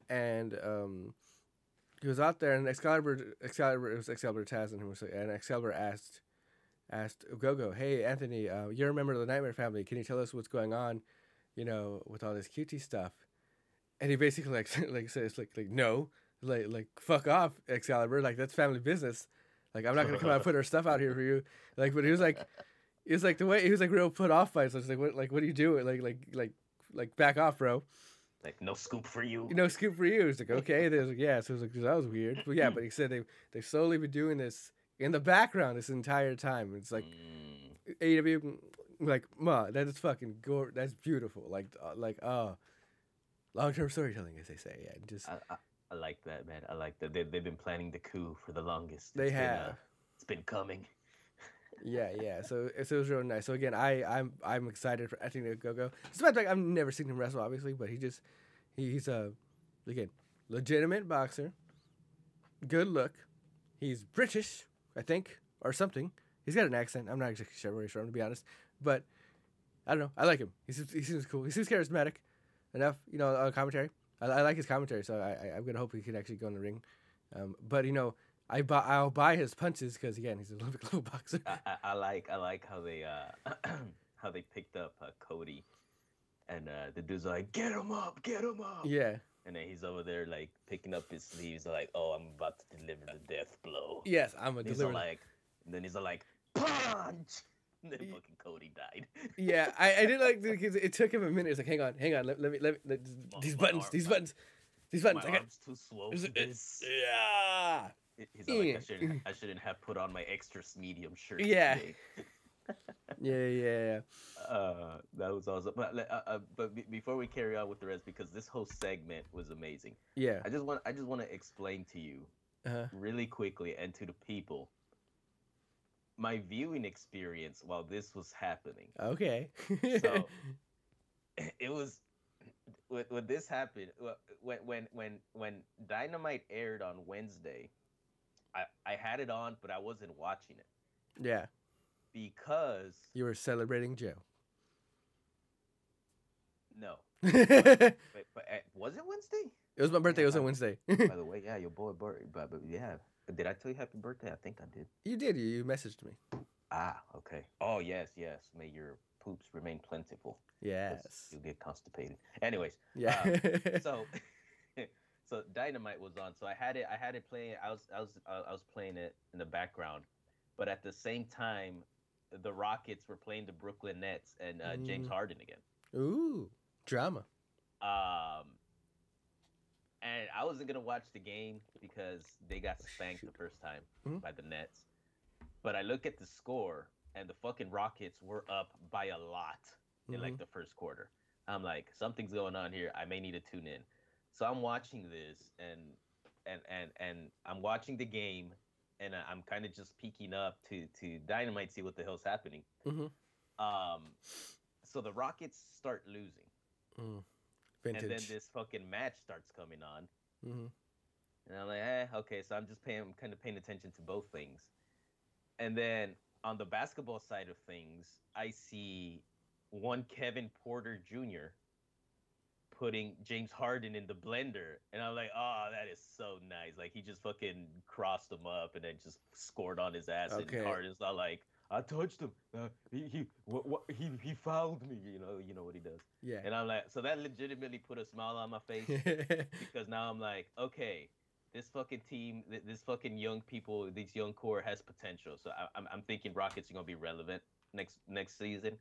and um, he was out there, and Excalibur, Excalibur, it was Excalibur Taz, and was, and Excalibur asked, asked Gogo, "Hey Anthony, uh, you're a member of the Nightmare family. Can you tell us what's going on, you know, with all this QT stuff?" And he basically like like says like like no, like like fuck off, Excalibur. Like that's family business. Like I'm not gonna come out and put our stuff out here for you. Like, but he was like, he was like the way he was like real put off by it. So it's like what like what are you doing? Like like like like back off, bro Like no scoop for you. No scoop for you. It's like, okay, there's like, yeah. So it was like, that was weird. But yeah, but he said they they've slowly been doing this in the background this entire time. It's like Mm. AEW, mm, like, ma, that is fucking gore. That's beautiful. Like, uh, like, uh, long term storytelling, as they say. Yeah, just I, I, I like that, man. I like that. They, they've been planning the coup for the longest. they It's been, uh, have. it's been coming. Yeah, yeah. So, so it was real nice. So again, I I'm I'm excited for Anthony Go. Despite fact I've never seen him wrestle, obviously, but he just he, he's a again legitimate boxer. Good look. He's British, I think, or something. He's got an accent. I'm not exactly sure where he's from, to be honest. But I don't know. I like him. He seems, he seems cool. He seems charismatic enough, you know, on commentary. I, I like his commentary, so I, I I'm gonna hope he can actually go in the ring. Um, but you know, I buy I'll buy his punches because again, he's an Olympic level boxer. I, I, I like I like how they uh how they picked up uh, Cody, and uh, the dude's like, "Get him up, get him up!" yeah. And then he's over there like picking up his sleeves, like, "Oh, I'm about to deliver the death blow." Yes, I'm a he's deliver. like, and then he's like, "Punch!" Then fucking Cody died. Yeah, I, I did like because it took him a minute. It's like, hang on, hang on, let, let me let me let, My- these my buttons, arm- these my- buttons, these buttons. My arm's too slow Is for it- this. yeah, He's like, Yeah. I shouldn't, I shouldn't have put on my extra medium shirt. Yeah. today." yeah, yeah, Uh, that was awesome. But uh, uh, but be- before we carry on with the rest, because this whole segment was amazing, yeah. I just want I just want to explain to you Uh-huh. really quickly and to the people my viewing experience while this was happening. Okay. So it was when, when this happened when when when when Dynamite aired on Wednesday. I I had it on, but I wasn't watching it yeah, because you were celebrating Joe. no. But, but uh, was it Wednesday? It was my birthday. It was on Wednesday. By the way, yeah, your boy, Bert, but, but yeah. Did I tell you happy birthday? I think I did. you did. You, messaged me. Ah, okay. Oh, yes, yes. May your poops remain plentiful. Yes. You'll get constipated. Anyways, Yeah. so so Dynamite was on. So I had it. I had it playing. I was I was uh, I was playing it in the background, but at the same time, the Rockets were playing the Brooklyn Nets and uh, James Mm. Harden again. Ooh, drama. Um, and I wasn't gonna watch the game because they got spanked the first time Mhm. by the Nets. But I look at the score, and the fucking Rockets were up by a lot in like the first quarter. I'm like, something's going on here. I may need to tune in. So I'm watching this, and and and and I'm watching the game, and I'm kind of just peeking up to to Dynamite, see what the hell's happening. Mhm. Um, so the Rockets start losing Mm. And then this fucking match starts coming on, hmm and I'm like, eh, okay. So I'm just paying, I'm kind of paying attention to both things. And then on the basketball side of things, I see one Kevin Porter Jr. putting James Harden in the blender, and I'm like, oh, that is so nice. Like he just fucking crossed him up and then just scored on his ass, Okay. and Harden's not like, I touched him. Uh, he he what, what he he fouled me. You know you know what he does. Yeah. And I'm like, so that legitimately put a smile on my face because now I'm like, okay, this fucking team, this fucking young people, these young core has potential. So I, I'm I'm thinking Rockets are gonna be relevant next next season.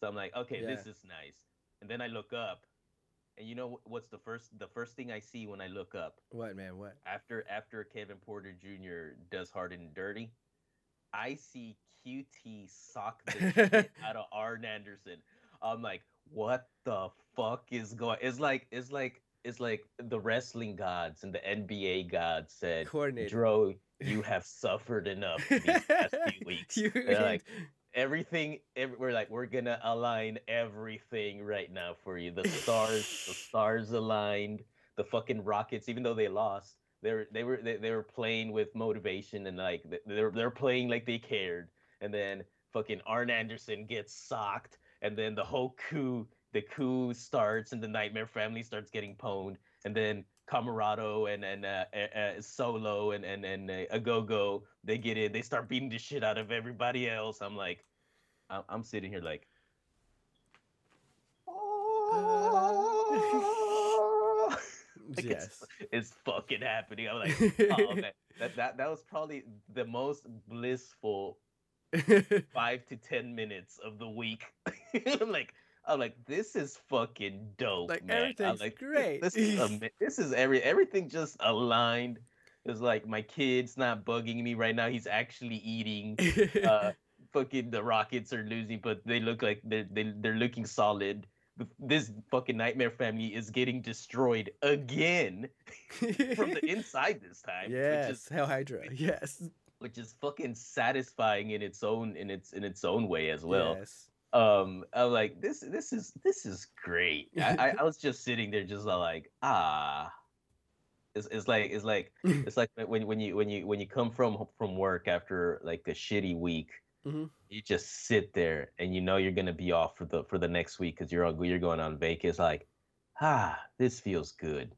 So I'm like, okay, this is nice. And then I look up, and you know what's the first the first thing I see when I look up what man? What? after after Kevin Porter Jr. does Harden dirty, I see QT sock the shit out of Arn Anderson. I'm like, what the fuck is going? It's like it's like it's like the wrestling gods and the NBA gods said. Dro, you have suffered enough these past few weeks. You- like, everything every, we're like we're gonna align everything right now for you the stars the stars aligned the fucking rockets even though they lost they were they were they, they were playing with motivation and like they're they're playing like they cared and then fucking Arn Anderson gets socked and then the whole coup the coup starts and the nightmare family starts getting pwned and then Comoroto and and uh, uh, Solo and and and uh, Ogogo they get in they start beating the shit out of everybody else. I'm like, I'm, I'm sitting here like, like yes. it's, it's fucking happening. I'm like, oh man, that that that was probably the most blissful five to ten minutes of the week. I'm like, I'm like, this is fucking dope, Like, man. I'm like, great. This is ama- this is every everything just aligned. It's like my kid's not bugging me right now. He's actually eating. Uh, fucking the Rockets are losing, but they look like they're they, they're looking solid. Th- This fucking nightmare family is getting destroyed again from the inside this time. which yes, is Hell Hydra. Yes. which is fucking satisfying in its own in its in its own way as well. Yes. Um, I'm like this this is this is great. I, I, I was just sitting there just like ah. It's, it's like it's like it's like when when you when you when you come from from work after like a shitty week Mhm. you just sit there and you know you're gonna be off for the for the next week because you're on, you're going on vacation. It's like, ah, this feels good.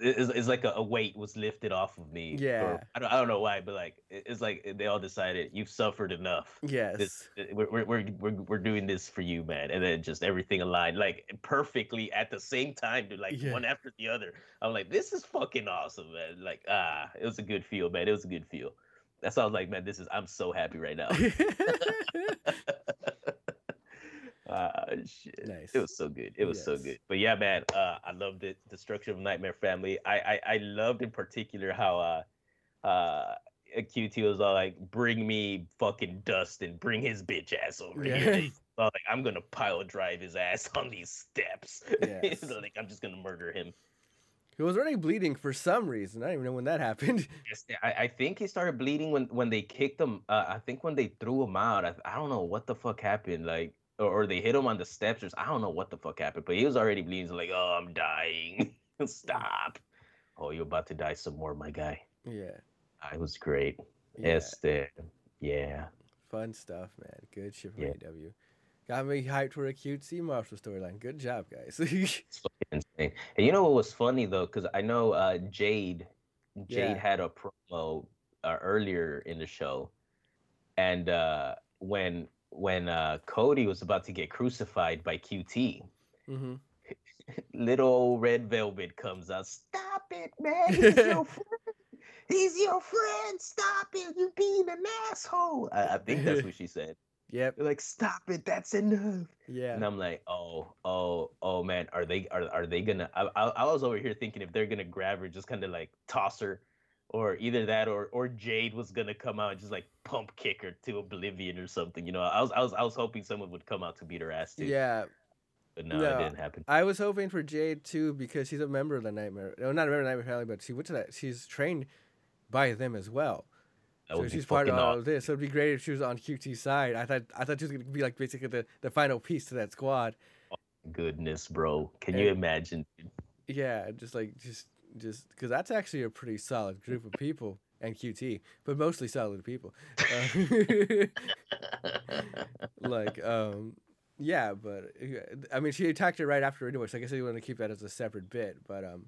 It's, it's like a, a weight was lifted off of me. Yeah. I don't I don't know why, but like it's like they all decided you've suffered enough. Yes. This we're, we're we're we're we're doing this for you, man, and then just everything aligned like perfectly at the same time, dude, like Yeah. one after the other. I'm like, this is fucking awesome, man. Like, ah, it was a good feel, man. It was a good feel. That's why I was like, man, this is. I'm so happy right now. Ah, shit. Nice. It was so good. It was so good. But yeah, man, uh, I loved it. Destruction of Nightmare Family. I, I I loved in particular how uh uh QT was all like, bring me fucking Dustin, bring his bitch ass over here. Yes. Like, I'm gonna pile drive his ass on these steps. Yes. like I'm just gonna murder him. He was already bleeding for some reason. I don't even know when that happened. Yes, I, I think he started bleeding when when they kicked him. Uh, I think when they threw him out. I, I don't know what the fuck happened. Like, or, they hit him on the steps. Or I don't know what the fuck happened. But he was already bleeding. He's like, oh, I'm dying. Stop. Oh, you're about to die some more, my guy. Yeah. I was great. yeah. Este. Yeah. Fun stuff, man. Good shit from Yeah. AW. Got me hyped for a QT Marshall storyline. Good job, guys. It's fucking insane. And you know what was funny though, because I know uh, Jade, Jade Yeah. had a promo uh, earlier in the show, and uh, when when uh, Cody was about to get crucified by QT, hmm little old red velvet comes out. Stop it, man! He's your friend. He's your friend. Stop it! You being an asshole. I, I think that's what she said. Yep. They're like, stop it. That's enough. Yeah. And I'm like, oh, oh, oh, man, are they are are they gonna? I, I, I was over here thinking if they're gonna grab her, just kind of like toss her, or either that, or or Jade was gonna come out and just like pump kick her to oblivion or something. You know, I was I was I was hoping someone would come out to beat her ass too. Yeah. but no, No, it didn't happen. I was hoping for Jade too because she's a member of the Nightmare. No, not a member of the Nightmare Family, but she went to that. She's trained by them as well. So she's part of all of this. So it'd be great if she was on QT's side. I thought I thought she was gonna be like basically the, the final piece to that squad. Goodness, bro, can you imagine? Yeah, just like just just because that's actually a pretty solid group of people and QT, but mostly solid people. Uh, like um yeah but i mean she attacked her right after anyway so i guess they want to keep that as a separate bit but um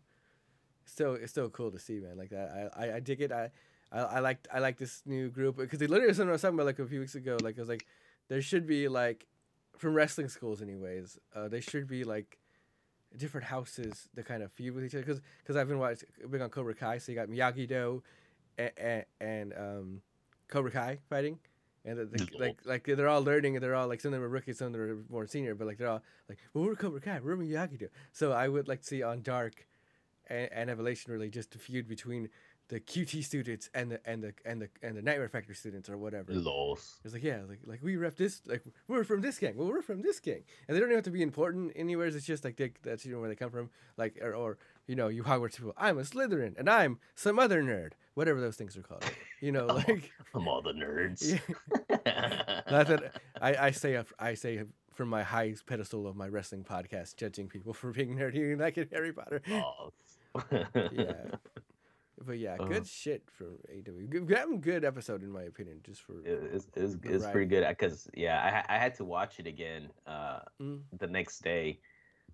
still it's still cool to see man like that i i, I dig it i I, I like I like this new group because they literally something I was talking about like a few weeks ago. Like I was like, there should be like from wrestling schools, anyways. Uh, they should be like different houses that kind of feud with each other. Because because I've been watching big on Cobra Kai, so you got Miyagi Do and and, and um, Cobra Kai fighting. And the, the, like, like they're all learning, and they're all like some of them are rookies, some of them are more senior, but like they're all like, well, we're Cobra Kai, we're Miyagi Do. So I would like to see on Dark and, and Elevation really just a feud between the QT students and the and the and the and the Nightmare Factory students or whatever. Los. It's like yeah, like like we rep this, like we're from this gang. Well, we're from this gang, and they don't even have to be important anywhere. It's just like they, that's you know where they come from, like or, or you know you Hogwarts people. I'm a Slytherin, and I'm some other nerd, whatever those things are called. You know, Oh, like From all the nerds. yeah, that's what I I say. I say from my high pedestal of my wrestling podcast, judging people for being nerdy like in Harry Potter. Oh. Yeah. But yeah, Uh. good shit from AW. Good, good episode in my opinion, just for It- it's, it's, it's pretty good because yeah I, I had to watch it again uh Mm. the next day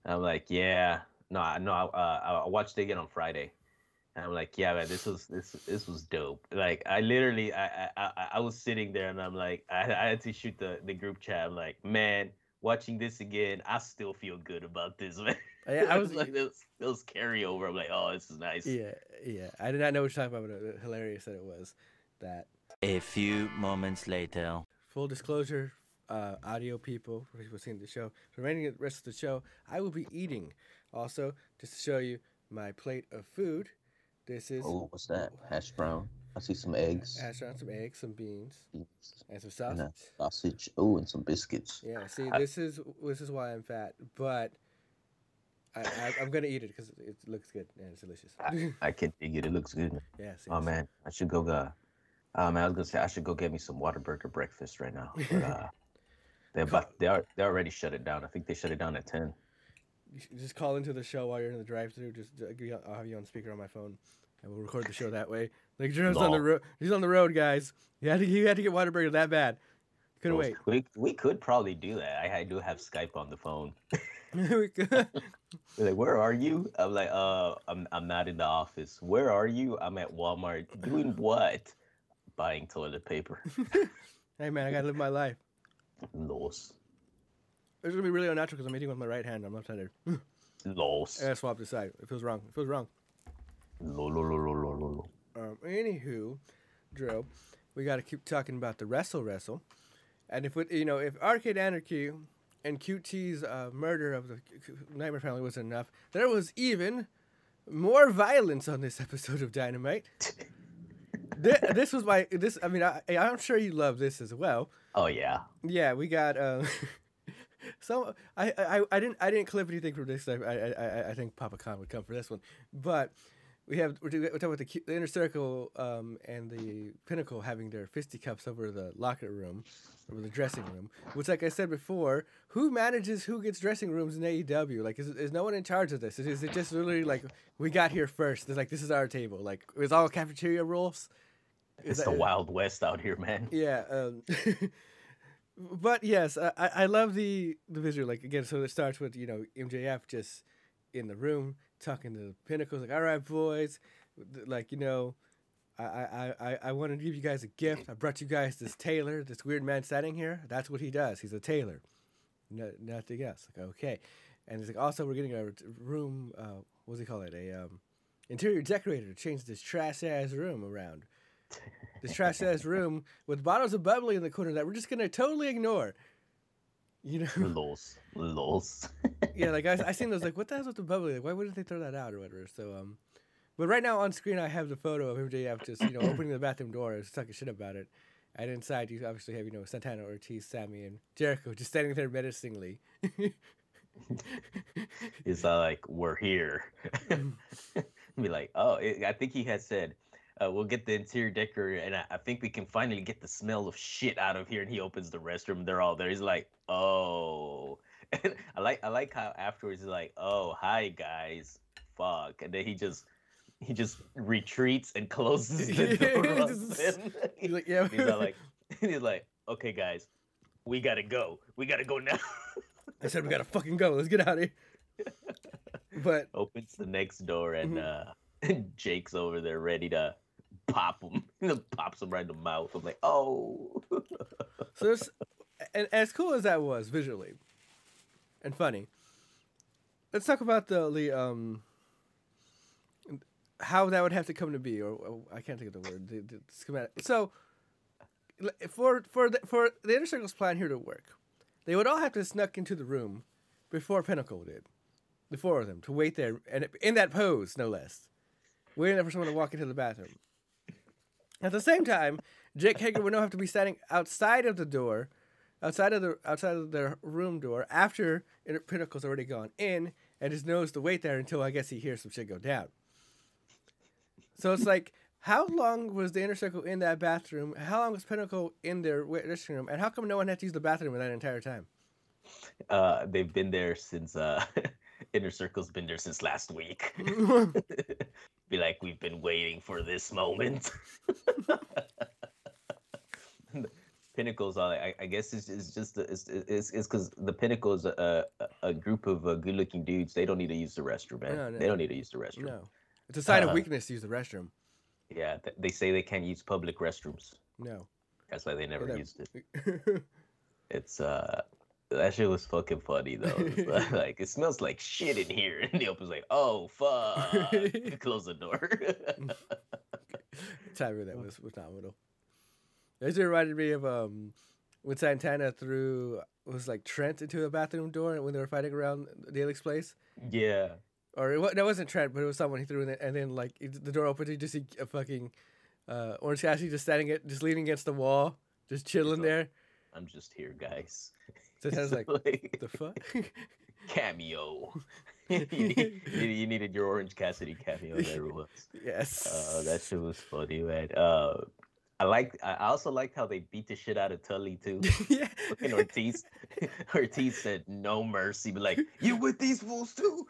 i'm like yeah no I no I, uh, I watched it again on friday and i'm like yeah man this was this this was dope like i literally i i i, I was sitting there and i'm like I, I had to shoot the the group chat i'm like man watching this again i still feel good about this man I, I was like those those carryover i'm like oh this is nice Yeah, yeah. I did not know what you're talking about, but uh, hilarious that it was that. A few moments later. Full disclosure, uh, audio people, for people seeing the show, for the rest of the show, I will be eating. Also, just to show you my plate of food, this is Oh, what's that? Hash brown. I see some eggs, hash brown, some eggs, some beans, beans, and some sausage. and sausage. Oh, and some biscuits. Yeah, see, I- this is this is why I'm fat, but I, I I'm gonna eat it because it looks good and it's delicious. i can dig it it looks good man. yeah. Oh man, I should go. Uh, um, I was gonna say I should go get me some Whataburger breakfast right now. But, uh, they about they are they already shut it down. I think they shut it down at ten. Just call into the show while you're in the drive-through. Just uh, you- I'll have you on speaker on my phone, and we'll record the show that way. Like Jerome's on the road. He's on the road, guys. He had to. He had to get Whataburger that bad. Couldn't wait. We we could probably do that. I, I do have Skype on the phone. We could- like, where are you? I'm like, uh, I'm I'm not in the office. Where are you? I'm at Walmart. Doing what? Buying toilet paper. hey man, I gotta live my life. Los. It's gonna be really unnatural because I'm eating with my right hand. I'm left-handed. I Los. gotta swap this side. It feels wrong. It feels wrong. Lo, lo, lo, lo, lo, lo. Um, anywho, Dro, we got to keep talking about the Wrestle Wrestle, and if we, you know if Arcade Anarchy and QT's uh, murder of the Nightmare Family was enough, there was even more violence on this episode of Dynamite. Thi- this was my this. I mean, I, I'm sure you love this as well. Oh yeah. Yeah, we got um, some. I, I I didn't I didn't clip anything from this. I I I, I think Papa Khan would come for this one, but we have we're, we're talking about the, the inner circle um and the pinnacle having their fisticuffs over the locker room, over the dressing room. Which, like I said before, who manages who gets dressing rooms in AEW? Like, is, is no one in charge of this? Is, is it just literally like we got here first? It's like this is our table. Like it's all cafeteria rules. Is It's the that- Wild West out here, man. yeah. Um, but yes, I, I I love the the visual. Like again, so it starts with you know MJF just in the room talking to the Pinnacles, like, "All right, boys, like you know." I, I, I, I want to give you guys a gift. I brought you guys this tailor, this weird man standing here. That's what he does. He's a tailor. No, nothing else. Like, okay. And he's like, also, we're getting a room, uh, he call it? A um, interior decorator to change this trash ass room around this trash ass room with bottles of bubbly in the corner that we're just gonna totally ignore. You know, yeah, like I, I seen those like, what the hell's with the bubbly? Like, why wouldn't they throw that out or whatever? So um, but right now on screen I have the photo of MJF just you know opening the bathroom door and talking shit about it, and inside you obviously have you know Santana, Ortiz, Sammy, and Jericho just standing there menacingly. It's uh, like we're here. Be like, oh, it, I think he had said, uh, "We'll get the interior decorator, and I, I think we can finally get the smell of shit out of here." And he opens the restroom, they're all there. He's like, "Oh," and I like, I like how afterwards he's like, "Oh, hi guys, fuck," and then he just, he just retreats and closes the door. Just- He's like, yeah. he's like, he's like, "Okay, guys, we gotta go. We gotta go now." I said we gotta fucking go. Let's get out of here. But opens the next door and Mhm. uh Jake's over there ready to pop him. Pops him right in the mouth. I'm like, oh. So there's, and as cool as that was visually, and funny. Let's talk about the the um. How that would have to come to be, or, or I can't think of the word. The, the schematic. So, for for the, for the inner circle's plan here to work, they would all have to snuck into the room before Pinnacle did. The four of them to wait there and in that pose, no less, waiting for someone to walk into the bathroom. At the same time, Jake Hager would now have to be standing outside of the door, outside of the outside of their room door after Pinnacle's already gone in, and just knows to wait there until I guess he hears some shit go down. So it's like, how long was the inner circle in that bathroom? How long was Pinnacle in their dressing room? And how come no one had to use the bathroom in that entire time? Uh, they've been there since uh, Inner Circle's been there since last week. Be like, we've been waiting for this moment. Pinnacles, all I, I guess it's, it's just it's it's it's because the Pinnacle is a, a a group of uh, good-looking dudes. They don't need to use the restroom, man. No, no. They don't need to use the restroom. no, it's a sign of Uh, weakness to use the restroom. Yeah, th- they say they can't use public restrooms. No. That's why they never that- used it. It's uh that shit was fucking funny though. It's like it smells like shit in here, and the open's like, oh fuck, close the door. Time that was was phenomenal. This reminded me of um when Santana threw was like Trent into the bathroom door when they were fighting around Daily's place. yeah, Or it, it wasn't Trent, but it was someone he threw in it, and then like it, the door opened, you just see a fucking uh, Orange Cassidy just standing it, just leaning against the wall, just chilling there. I'm just here, guys. Santana's It's like, like the fuck? cameo. you, need- you- needed your Orange Cassidy cameo. There it was. yes. Uh, that shit was funny, man. Uh, I like. I also liked how they beat the shit out of Tully too. yeah. Fucking Ortiz. Ortiz said no mercy, but like you with these fools too.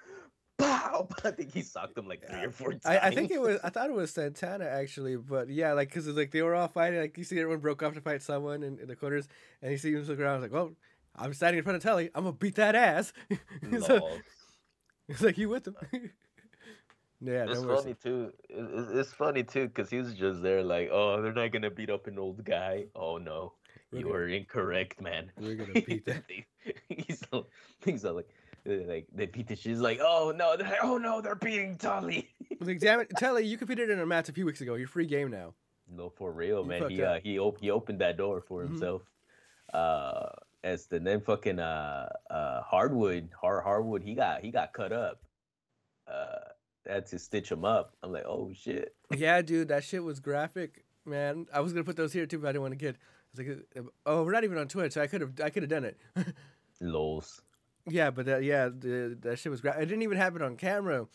Pow! I think he socked him like three or four times. I, I think it was. I thought it was Santana actually, but yeah, like because like they were all fighting. Like you see, everyone broke off to fight someone in, in the corners, and he sees him look around. I was like, "Well, I'm standing in front of Tully. I'm gonna beat that ass." so, it's like you with him. yeah, It's no funny too. It- it- It's funny too because he was just there like, oh, they're not gonna beat up an old guy. Oh no, We're you gonna- are incorrect, man. We're gonna beat that. he's all, he's all like, uh, like they beat the shit. Like, oh no, they're like, oh no, they're beating Tully. Like, damn it, Tully, you competed in a match a few weeks ago. You're free game now. No, for real, You man. He uh, he op- he opened that door for Mhm. himself. Uh, as the then fucking uh uh hardwood Har- hardwood he got he got cut up. Uh, had to stitch him up. I'm like, oh shit. yeah, dude, that shit was graphic, man. I was gonna put those here too, but I didn't want to get. I was like, oh, we're not even on Twitch. So I could have, I could have done it. Lols. Yeah, but that yeah, the, that shit was great. It didn't even happen on camera,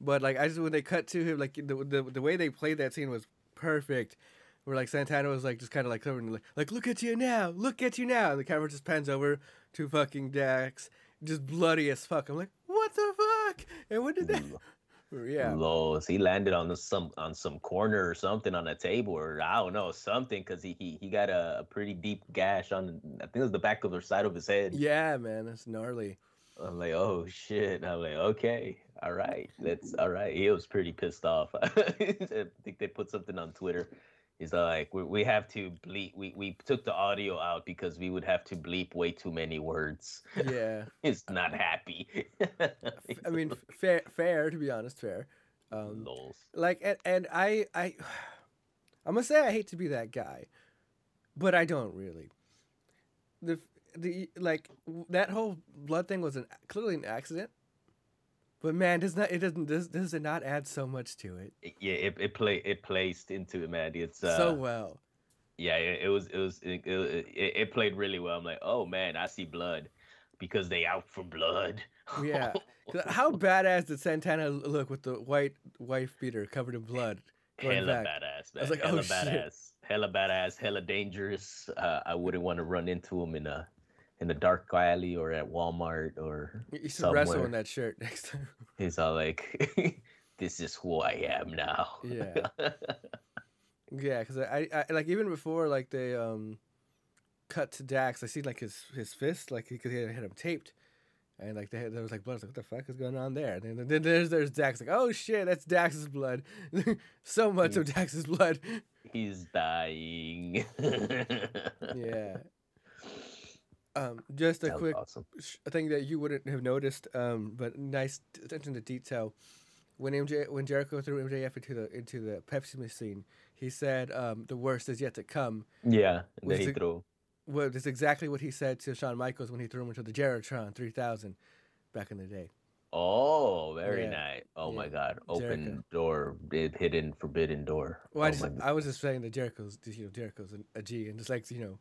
but like I just when they cut to him, like the the, the way they played that scene was perfect. Where like Santana was like just kind of like covering like like look at you now, look at you now, and the camera just pans over to fucking Dax, just bloody as fuck. I'm like, what the fuck? And when did that? Yeah. He landed on the, some on some corner or something on a table or I don't know something because he, he he got a, a pretty deep gash on I think it was the back of the side of his head. yeah, man, that's gnarly. I'm like, oh shit. I'm like, okay, all right, that's all right. He was pretty pissed off. I think they put something on Twitter. He's like, we, we have to bleep. We, we took the audio out because we would have to bleep way too many words. Yeah, He's not happy. I mean, fair, fair to be honest, fair. Um, lols. like and, and I I I'm gonna say I hate to be that guy, but I don't really. The the like that whole blood thing was an clearly an accident, but man, does not it doesn't does does it not add so much to it It- Yeah, it it play it placed into it, man. It's uh, so well. yeah, it, it was it was it, it, played really well. I'm like, oh man, I see blood because they out for blood. yeah, How badass did Santana look with the white wife beater covered in blood? hella back. badass, man. I was like, oh, hella shit. badass, hella badass, hella dangerous. Uh, I wouldn't want to run into him in a in a dark alley or at Walmart or You should wrestle in that shirt next time. He's all like, "This is who I am now." Yeah. Yeah, because I, I like even before like they um cut to Dax, I see like his his fist like because he had him taped, And like they, there was like blood. Was like, what the fuck is going on there? And then, then there's there's Dax. Like, oh shit, that's Dax's blood. so much of Dax's blood. He's dying. Yeah. Um, just a That quick awesome. sh- thing that you wouldn't have noticed, um, but nice attention to detail. When MJ, when Jericho threw MJF into the into the Pepsi machine, he said, um, "The worst is yet to come." Yeah, then he the- threw. Well, that's exactly what he said to Shawn Michaels when he threw him into the Jeritron 3000 back in the day. Oh, very Yeah, nice. Oh my God! Open Jericho. door, hidden, forbidden door. Well, I, oh just, I was just saying that Jericho's, you know, Jericho's a G, and just like you know,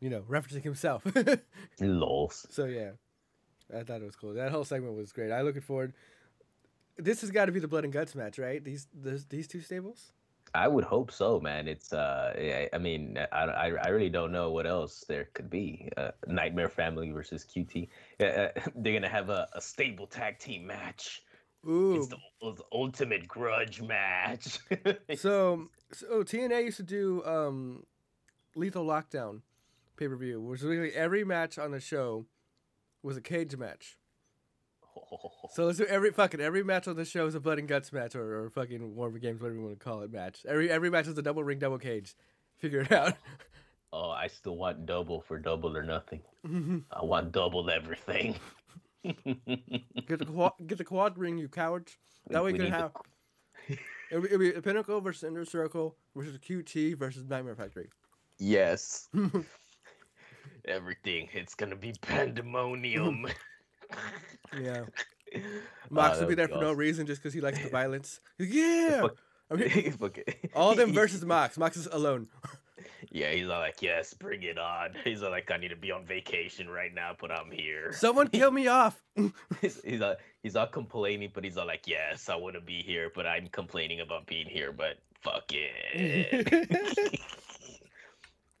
you know, referencing himself. lols. so yeah, I thought it was cool. That whole segment was great. I looking forward. This has got to be the blood and guts match, right? These these, these two stables. I would hope so, man. It's uh, I, I mean, I, I, I really don't know what else there could be. Uh, Nightmare Family versus QT. Uh, uh, they're gonna have a, a stable tag team match. Ooh. It's the, the ultimate grudge match. so so TNA used to do um, Lethal Lockdown pay per view, which was literally every match on the show was a cage match. So let's do every fucking every match on the show is a blood and guts match or, or fucking War of Games, whatever you want to call it, match. Every every match is a double ring, double cage. Figure it out. oh, I still want double for double or nothing. I want double everything. get the quad, get the quad ring, you cowards. That way you can need the- have it'll be, it'll be Pinnacle versus Inner Circle versus QT versus Nightmare Factory. Yes. Everything. It's gonna be pandemonium. Yeah, Mox Ah, will be there for no reason just because he likes the violence. Yeah, Fuck- I mean, it. all them versus Mox. Mox is alone. Yeah, he's all like, yes, bring it on. He's all like, I need to be on vacation right now, but I'm here. Someone kill me off. he's, he's, all, he's all complaining, but he's all like, yes, I want to be here, but I'm complaining about being here, but fuck it.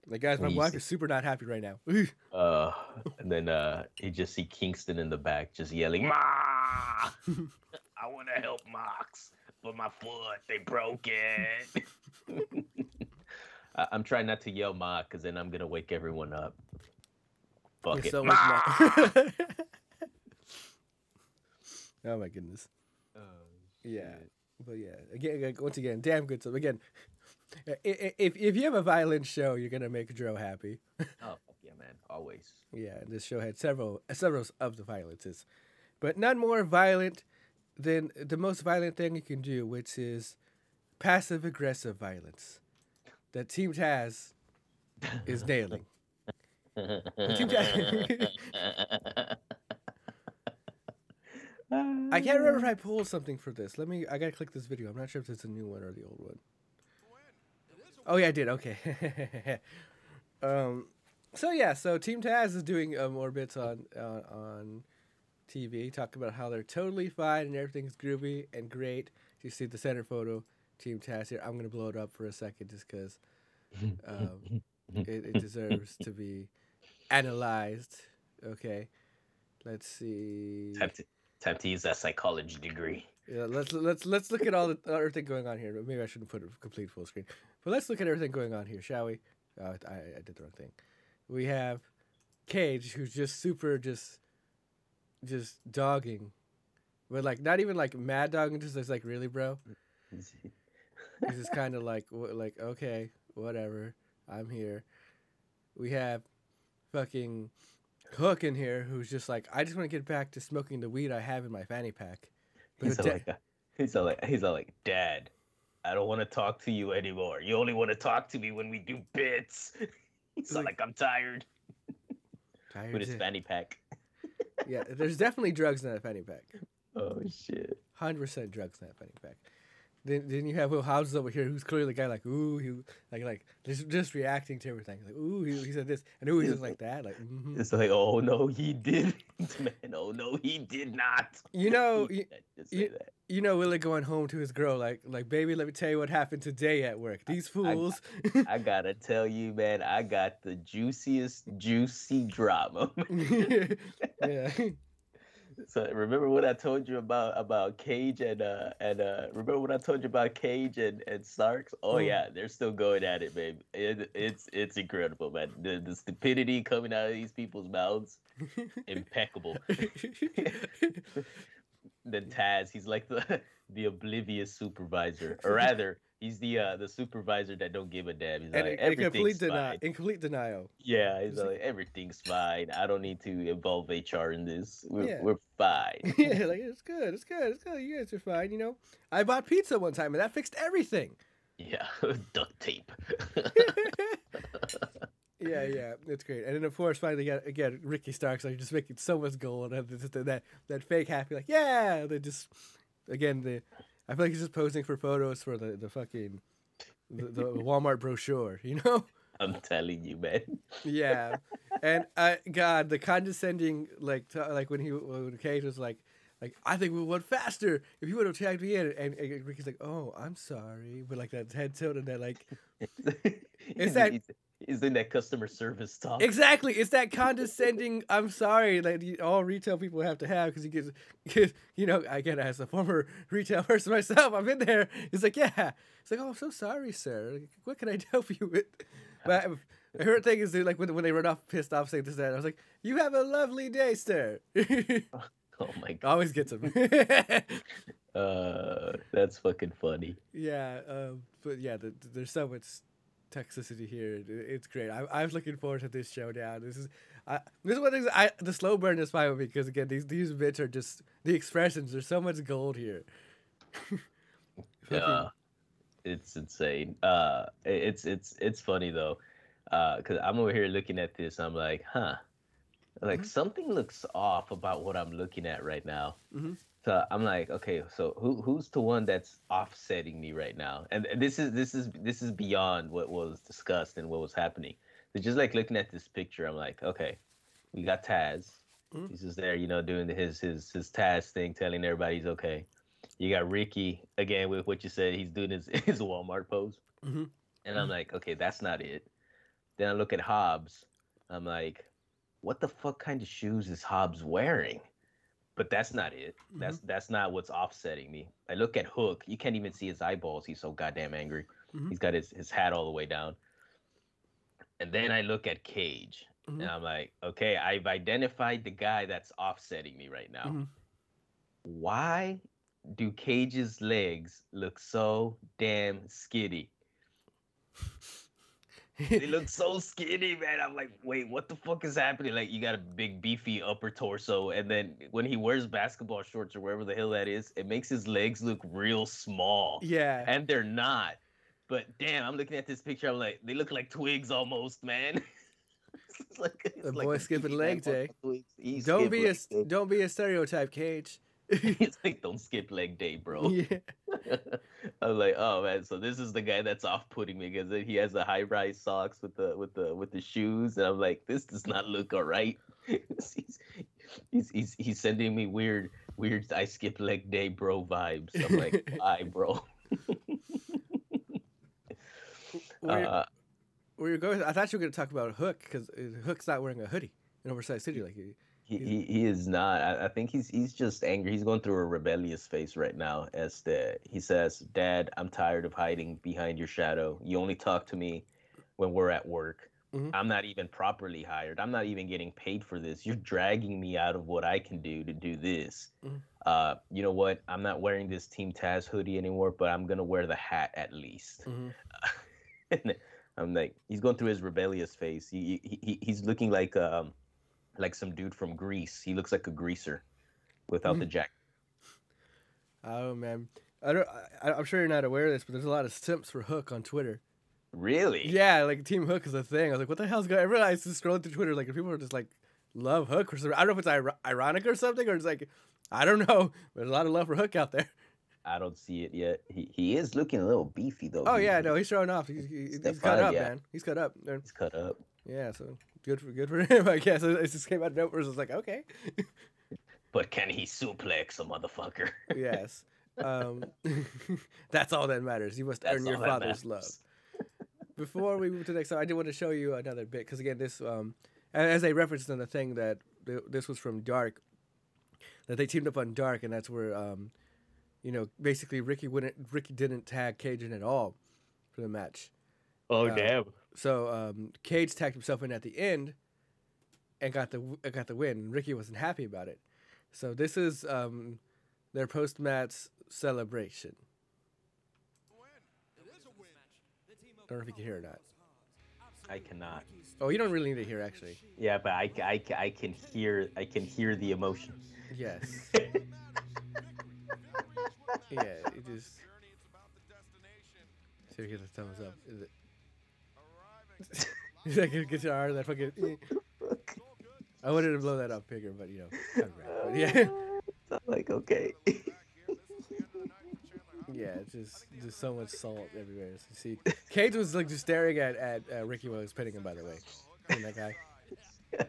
Like guys, my wife is super not happy right now. uh, and then uh, you just see Kingston in the back just yelling, Ma! I want to help Mox, but my foot, they broke it. I- I'm trying not to yell Ma, because then I'm going to wake everyone up. Fuck it. so much Ma! oh my goodness. Yeah. But yeah, again, again, once again, damn good. stuff. again, if if you have a violent show, you're gonna make Dro happy. Oh, fuck yeah, man. Always. Yeah, this show had several several of the violences, but none more violent than the most violent thing you can do, which is passive aggressive violence. That Team Taz is nailing. Team Taz. I can't remember if I pulled something for this. Let me. I gotta click this video. I'm not sure if it's a new one or the old one. Oh yeah, I did. Okay. um. So yeah. So Team Taz is doing more bits on uh, on TV. talking about how they're totally fine and everything's groovy and great. You see the center photo, Team Taz here. I'm gonna blow it up for a second just because um, it, it deserves to be analyzed. Okay. Let's see. Time to, time to use that psychology degree. Yeah, let's let's let's look at all the everything going on here. Maybe I shouldn't put a complete full screen, but let's look at everything going on here, shall we? Oh, I, I did the wrong thing. We have Cage, who's just super, just just dogging, but like not even like mad dogging, just like really, bro. He's just kind of like like okay, whatever. I'm here. We have fucking Hook in here, who's just like I just want to get back to smoking the weed I have in my fanny pack. But He's all da- like, uh, he's all like, he's all like, Dad, I don't want to talk to you anymore. You only want to talk to me when we do bits. All Like- like, I'm tired tired with his fanny pack. Yeah, there's definitely drugs in that fanny pack. Oh shit. Hundred percent drugs in that fanny pack. Then, then you have Will Houses over here, who's clearly the guy like, ooh, he like like just, just reacting to everything. Like, ooh, he, he said this, and ooh, he was like that. Like, mhm. It's like, oh no, he didn't, man. Oh no, he did not. you know, you, can't just say you- that. You know, Willie going home to his girl, like, like, baby, let me tell you what happened today at work. These fools. I gotta tell you, man, I got the juiciest, juicy drama. yeah. So remember what I told you about about Cage and uh and uh remember what I told you about Cage and and Starks? Oh Mm. yeah, they're still going at it, babe. It, it's it's incredible, man. The the stupidity coming out of these people's mouths, impeccable. Then Taz, he's like the the oblivious supervisor, or rather, he's the uh the supervisor that don't give a damn. He's and like in, complete everything's denial. fine. In complete denial. Yeah, he's like everything's fine. I don't need to involve HR in this. We're, Yeah. we're fine. yeah, like it's good, it's good, it's good. You guys are fine, you know. I bought pizza one time and that fixed everything. Yeah, duct tape. Yeah, yeah, it's great. And then of course, finally, again, again Ricky Starks like just making so much gold, and just that that fake happy, like yeah, they just again the. I feel like he's just posing for photos for the the fucking the, the Walmart brochure, you know. I'm telling you, man. Yeah, and I uh, God, the condescending like t- like when he when Cage was like. Like I think we went faster if you would have tagged me in, and, and Ricky's like, "Oh, I'm sorry," but like that head tilt and that like is that- He's in that customer service talk. Exactly. It's that condescending. I'm sorry like all retail people have to have because you get, you know, again as a former retail person myself, I've been there. It's like, yeah. It's like, oh, I'm so sorry, sir. Like, what can I help you with? But I- favorite thing is like when when they run off pissed off saying this that I was like, you have a lovely day, sir. Oh my god. Always gets him. Uh, that's fucking funny. yeah, um, but yeah, the, the- there's so much toxicity here. It- It's great. I, I'm looking forward to this showdown. This is, I, this is one of the things. I the slow burn is fine with me because again, these these bits are just the expressions. There's so much gold here. Yeah, it's insane. Uh, it's it's it's funny though, uh, cause I'm over here looking at this. I'm like, huh, like Mhm. something looks off about what I'm looking at right now. Mhm. So I'm like, okay, so who who's the one that's offsetting me right now? And this is this is this is beyond what was discussed and what was happening. So just like looking at this picture, I'm like, okay, we got Taz. Mhm. He's just there, you know, doing his his his Taz thing, telling everybody he's okay. You got Ricky again with what you said. He's doing his his Walmart pose, Mhm. and I'm like, okay, that's not it. Then I look at Hobbs. I'm like, what the fuck kind of shoes is Hobbs wearing? But that's not it. That's that's not what's offsetting me. I look at Hook. You can't even see his eyeballs. He's so goddamn angry. Mhm. He's got his, his hat all the way down. And then I look at Cage. Mhm. And I'm like, okay, I've identified the guy that's offsetting me right now. Mhm. Why do Cage's legs look so damn skinny? They look so skinny, man. I'm like, wait, what the fuck is happening? Like, you got a big, beefy upper torso, and then when he wears basketball shorts or wherever the hell that is, it makes his legs look real small. yeah. And they're not. But damn, I'm looking at this picture. I'm like, they look like twigs almost, man. It's like- it's The like boy skipping leg day. fucking twigs. He don't be a day. don't be a stereotype, Cage. It's like don't skip leg day, bro. yeah. I'm like, oh man, so this is the guy that's off-putting me because he has the high-rise socks with the with the with the shoes, and I'm like, this does not look all right. he's, he's he's he's sending me weird weird I skip leg day, bro vibes. I'm like, why, bro? Where, Uh, where you're going? I thought you were going to talk about Hook because Hook's not wearing a hoodie in Oversized City like he. He, he, he is not. I, I think he's he's just angry. He's going through a rebellious phase right now. As the he says, "Dad, I'm tired of hiding behind your shadow. You only talk to me when we're at work. Mhm. I'm not even properly hired. I'm not even getting paid for this. You're dragging me out of what I can do to do this. Mhm. Uh, you know what? I'm not wearing this Team Taz hoodie anymore, but I'm gonna wear the hat at least." Mhm. I'm like, he's going through his rebellious phase. He, he, he he's looking like um like some dude from Greece. He looks like a greaser without the mm. jacket. Oh man, I don't. I, I'm sure you're not aware of this, but there's a lot of simps for Hook on Twitter. Really? Yeah, like Team Hook is a thing. I was like, what the hell's going? On? I realized just scrolling through Twitter, like people are just like love Hook or something. I don't know if it's ir- ironic or something, or it's like I don't know. There's a lot of love for Hook out there. I don't see it yet. He he is looking a little beefy though. Oh yeah, no, he's showing off. He's, he- he's cut up, yeah. man. He's cut up. He's cut up. Yeah, so good for good for him. I guess it, it just came out of nowhere. It's like okay, But can he suplex a motherfucker? yes. Um, that's all that matters. You must That's earn your all that father's love. before we move to the next, I did want to show you another bit because again, this um, a- as I referenced in the thing that this was from Dark. that they teamed up on Dark, and that's where um, you know, basically Ricky wouldn't Ricky didn't tag Cage in at all for the match. Oh Uh, damn! So um, Cage tagged himself in at the end and got the got the win. Ricky wasn't happy about it. So this is um, their post match celebration. I Don't know if you can hear or not. I cannot. Oh, you don't really need to hear actually. Yeah, but I, I, I can hear I can hear the emotion. Yes. yeah, it just. See if we get the thumbs up. Is it? That your arm? That fucking. I wanted to blow that up bigger, but you know. But yeah, I'm like okay. yeah, it's just just so much salt everywhere. So see, Cage was like just staring at at uh, Ricky while he was petting him. By the way, and that guy.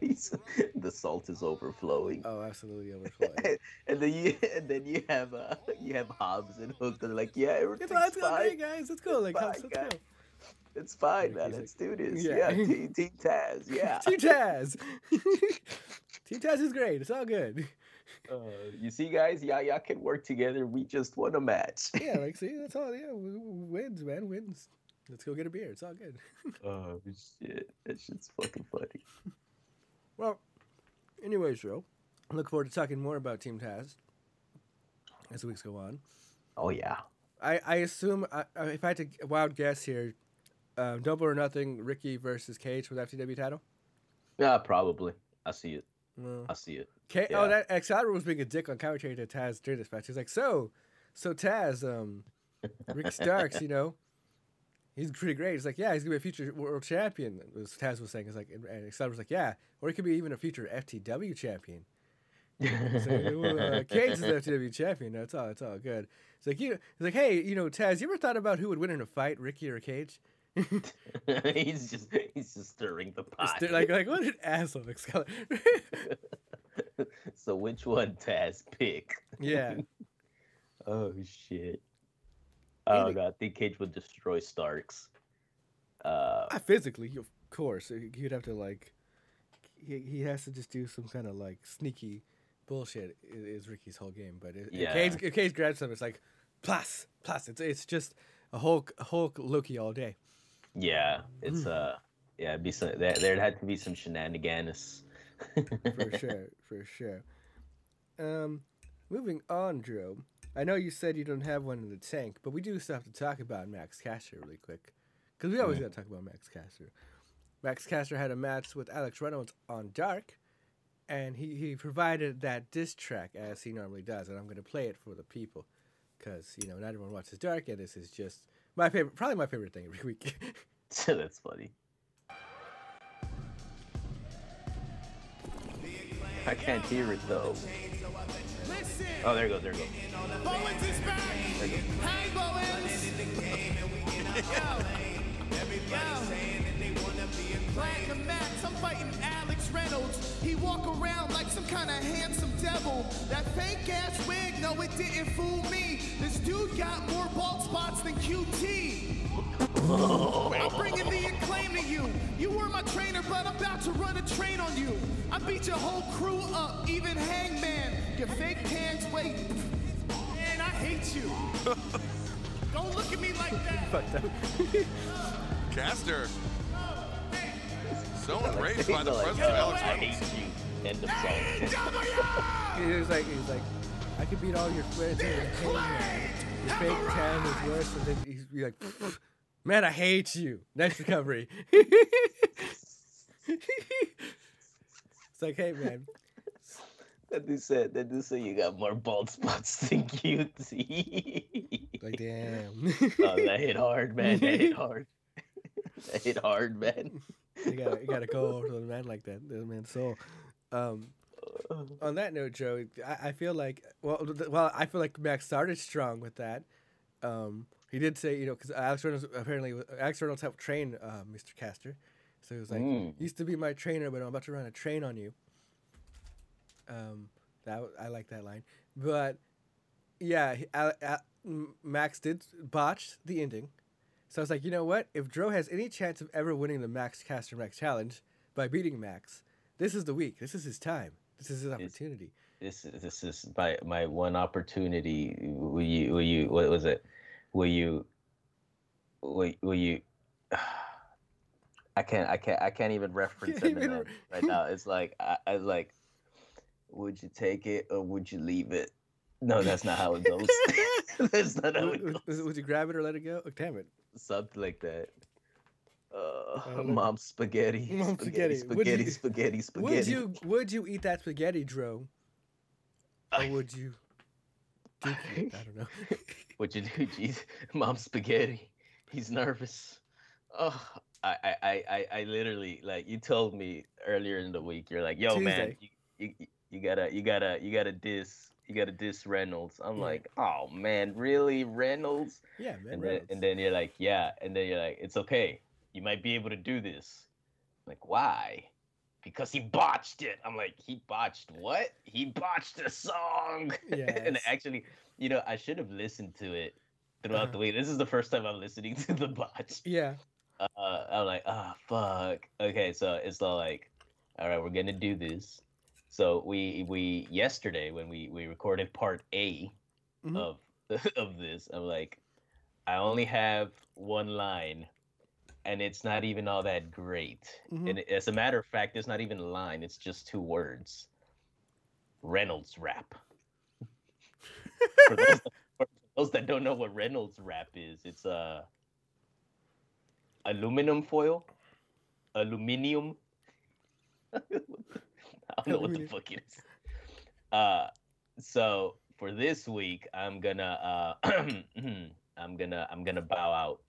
He's- the salt is overflowing. Oh, absolutely overflowing. and then you and then you have uh you have Hobbs and Hook. They're like, yeah, It's everything's let's fine. hey guys, let's go. Like, let's, let's go. It's fine, man. Let's do this. yeah. Yeah, Team, team Taz. Yeah. Team Taz. Team Taz is great. It's all good. Uh, you see, guys, y'all, y'all can work together. We just won a match. Yeah, like see, that's all. Yeah, wins, man, wins. Let's go get a beer. It's all good. oh shit, that shit's fucking funny. Well, anyways, Joe, I look forward to talking more about Team Taz as the weeks go on. Oh yeah. I, I assume I, I- if I had to wild guess here, uh, double or nothing, Ricky versus Cage for the FTW title. Yeah, probably. I see it. Well, I see it. Ca- Yeah. Oh, that Excalibur was being a dick on commentary to Taz during this match. He's like, so, so Taz, um, Rick Starks, you know, he's pretty great. He's like, yeah, he's gonna be a future world champion. As Taz was saying, it's like, and- Excalibur's like, yeah, or he could be even a future FTW champion. So, well, uh, Cage is the FTW champion. That's all. It's all good. It's like you. It's like, hey, you know, Taz, you ever thought about who would win in a fight, Ricky or Cage? he's just he's just stirring the pot. They're like, like what an asshole, Excalibur. so which one Taz pick? yeah. Oh shit. Oh god, I think Cage would destroy Starks. Uh Ah, physically, of course, he- he'd have to like, he, he has to just do some kind of like sneaky bullshit. Is Ricky's whole game, but Yeah. if Cage, if Cage grabs him, it's like plus plus. It's it's just a Hulk Hulk Loki all day. Yeah, it's Hmm. uh yeah, it'd be some there there'd have to be some shenanigans. for sure, for sure. Um, moving on, Dro. I know you said you don't have one in the tank, but we do still have to talk about Max Caster really quick, because we always Mm. got to talk about Max Caster. Max Caster had a match with Alex Reynolds on Dark, and he, he provided that diss track as he normally does, and I'm going to play it for the people, because you know not everyone watches Dark, and this is just my favorite, probably my favorite thing every week. So that's funny. I can't hear it though. Listen, Oh, there it goes. There it goes. Bowens is back. Hey, Bowens. Yo. Yo. Black Max, I'm fighting Alex Reynolds. He walk around like some kind of handsome devil. That fake ass wig, no, it didn't fool me. This dude got more bald spots than QT. I'm bringing the acclaim to you. You were my trainer, but I'm about to run a train on you. I beat your whole crew up, even Hangman. Your fake pants, wait. Man, I hate you. Don't look at me like that. Fucked up. Uh. Caster. So Like, enraged by the like, presence of "Oh, Alex I Reynolds. hate you. End of song. He was like, he was like, I could beat all your friends here in Hangman. Your fake tan is worse. And then he's like, man, I hate you. Nice recovery. it's like, hey, man. That dude said, that dude said you got more bald spots than QT. Like, damn. oh, that hit hard, man. That hit hard. that hit hard, man. You gotta, you gotta go over to the man like that, the man. So, um, on that note, Joe, I, I feel like, well, th- well, I feel like Max started strong with that. Um, he did say, you know, because Alex Reynolds apparently, Alex Reynolds helped train uh, Mr. Caster. So he was like, Mm. used to be my trainer, but I'm about to run a train on you. Um, that I like that line, but yeah, he, Al- Al- Max did botch the ending. So I was like, you know what? If Dro has any chance of ever winning the Max Caster Max Challenge by beating Max, this is the week. This is his time. This is his opportunity. this is this is my my one opportunity. Will you will you what was it? Will you will, will you I can't I can't I can't even reference Can't even right now. It's like I, I like, would you take it or would you leave it? No, that's not how it goes. that's not how it goes. would- would you grab it or let it go? Oh, damn it. Something like that. Uh, mom spaghetti, Mom spaghetti. spaghetti, you- spaghetti, spaghetti, spaghetti. Would you would you eat that spaghetti, Dro? Or I- would you? Duke it? I don't know. What you do, jeez? Mom spaghetti. He's nervous. Oh, I, I, I, I- I literally like you told me earlier in the week. You're like, yo, man, you, you, you gotta, you gotta, you gotta diss, you gotta diss Reynolds. I'm Yeah. like, oh man, really, Reynolds? Yeah, man. And then, Reynolds. and then you're like, yeah, and then you're like, it's okay. You might be able to do this. Like, why? Because he botched it. I'm like, he botched what? He botched a song. and actually, you know, I should have listened to it throughout the Uh-huh. week. This is the first time I'm listening to the botch. yeah. Uh, I'm like, ah, fuck. Okay, so it's all like, all right, we're gonna do this. So we we yesterday when we we recorded part A Mhm. of of this, I'm like, I only have one line, and it's not even all that great. Mhm. And as a matter of fact, it's not even a line; it's just two words. Reynolds rap. for, those, for those that don't know what Reynolds rap is, it's uh aluminum foil, aluminium. I don't know what the fuck it is. Uh, so for this week, I'm gonna uh, I'm gonna I'm gonna bow out.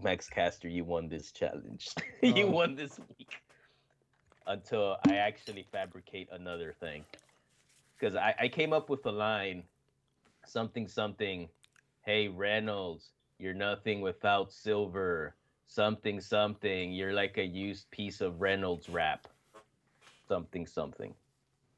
Max Caster, you won this challenge. you Oh. won this week. Until I actually fabricate another thing, because I, I came up with a line, something something. Hey Reynolds, you're nothing without silver. Something something. You're like a used piece of Reynolds wrap. Something something,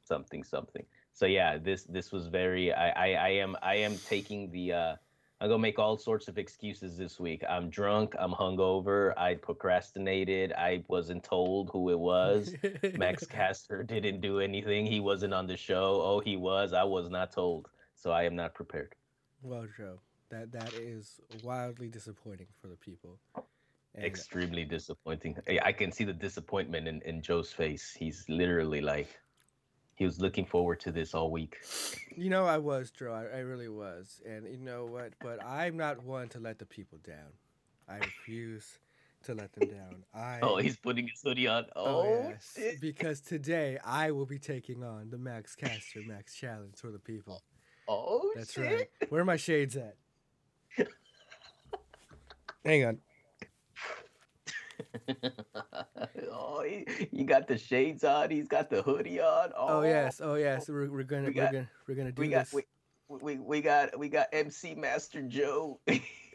something something. So yeah, this this was very. I I, I am I am taking the. uh I'm gonna make all sorts of excuses this week. I'm drunk. I'm hungover. I procrastinated. I wasn't told who it was. Max Caster didn't do anything. He wasn't on the show. Oh, he was. I was not told. So I am not prepared. Well, Joe, that that is wildly disappointing for the people. And Extremely disappointing. I- can see the disappointment in, in Joe's face. He's literally like, he was looking forward to this all week. you know, I was Joe. I, I really was, and you know what? But I'm not one to let the people down. I refuse to let them down. I Oh, he's putting his hoodie on. Oh, oh yes, shit. because today I will be taking on the Max Caster Max Challenge for the people. Oh, That's shit. right. Where are my shades at? Hang on. Oh, he, you got the shades on. He's got the hoodie on. Oh, Oh, yes, oh yes. We're, we're gonna We are gonna we're gonna do we got this. we, we we got we got MC Master Joe.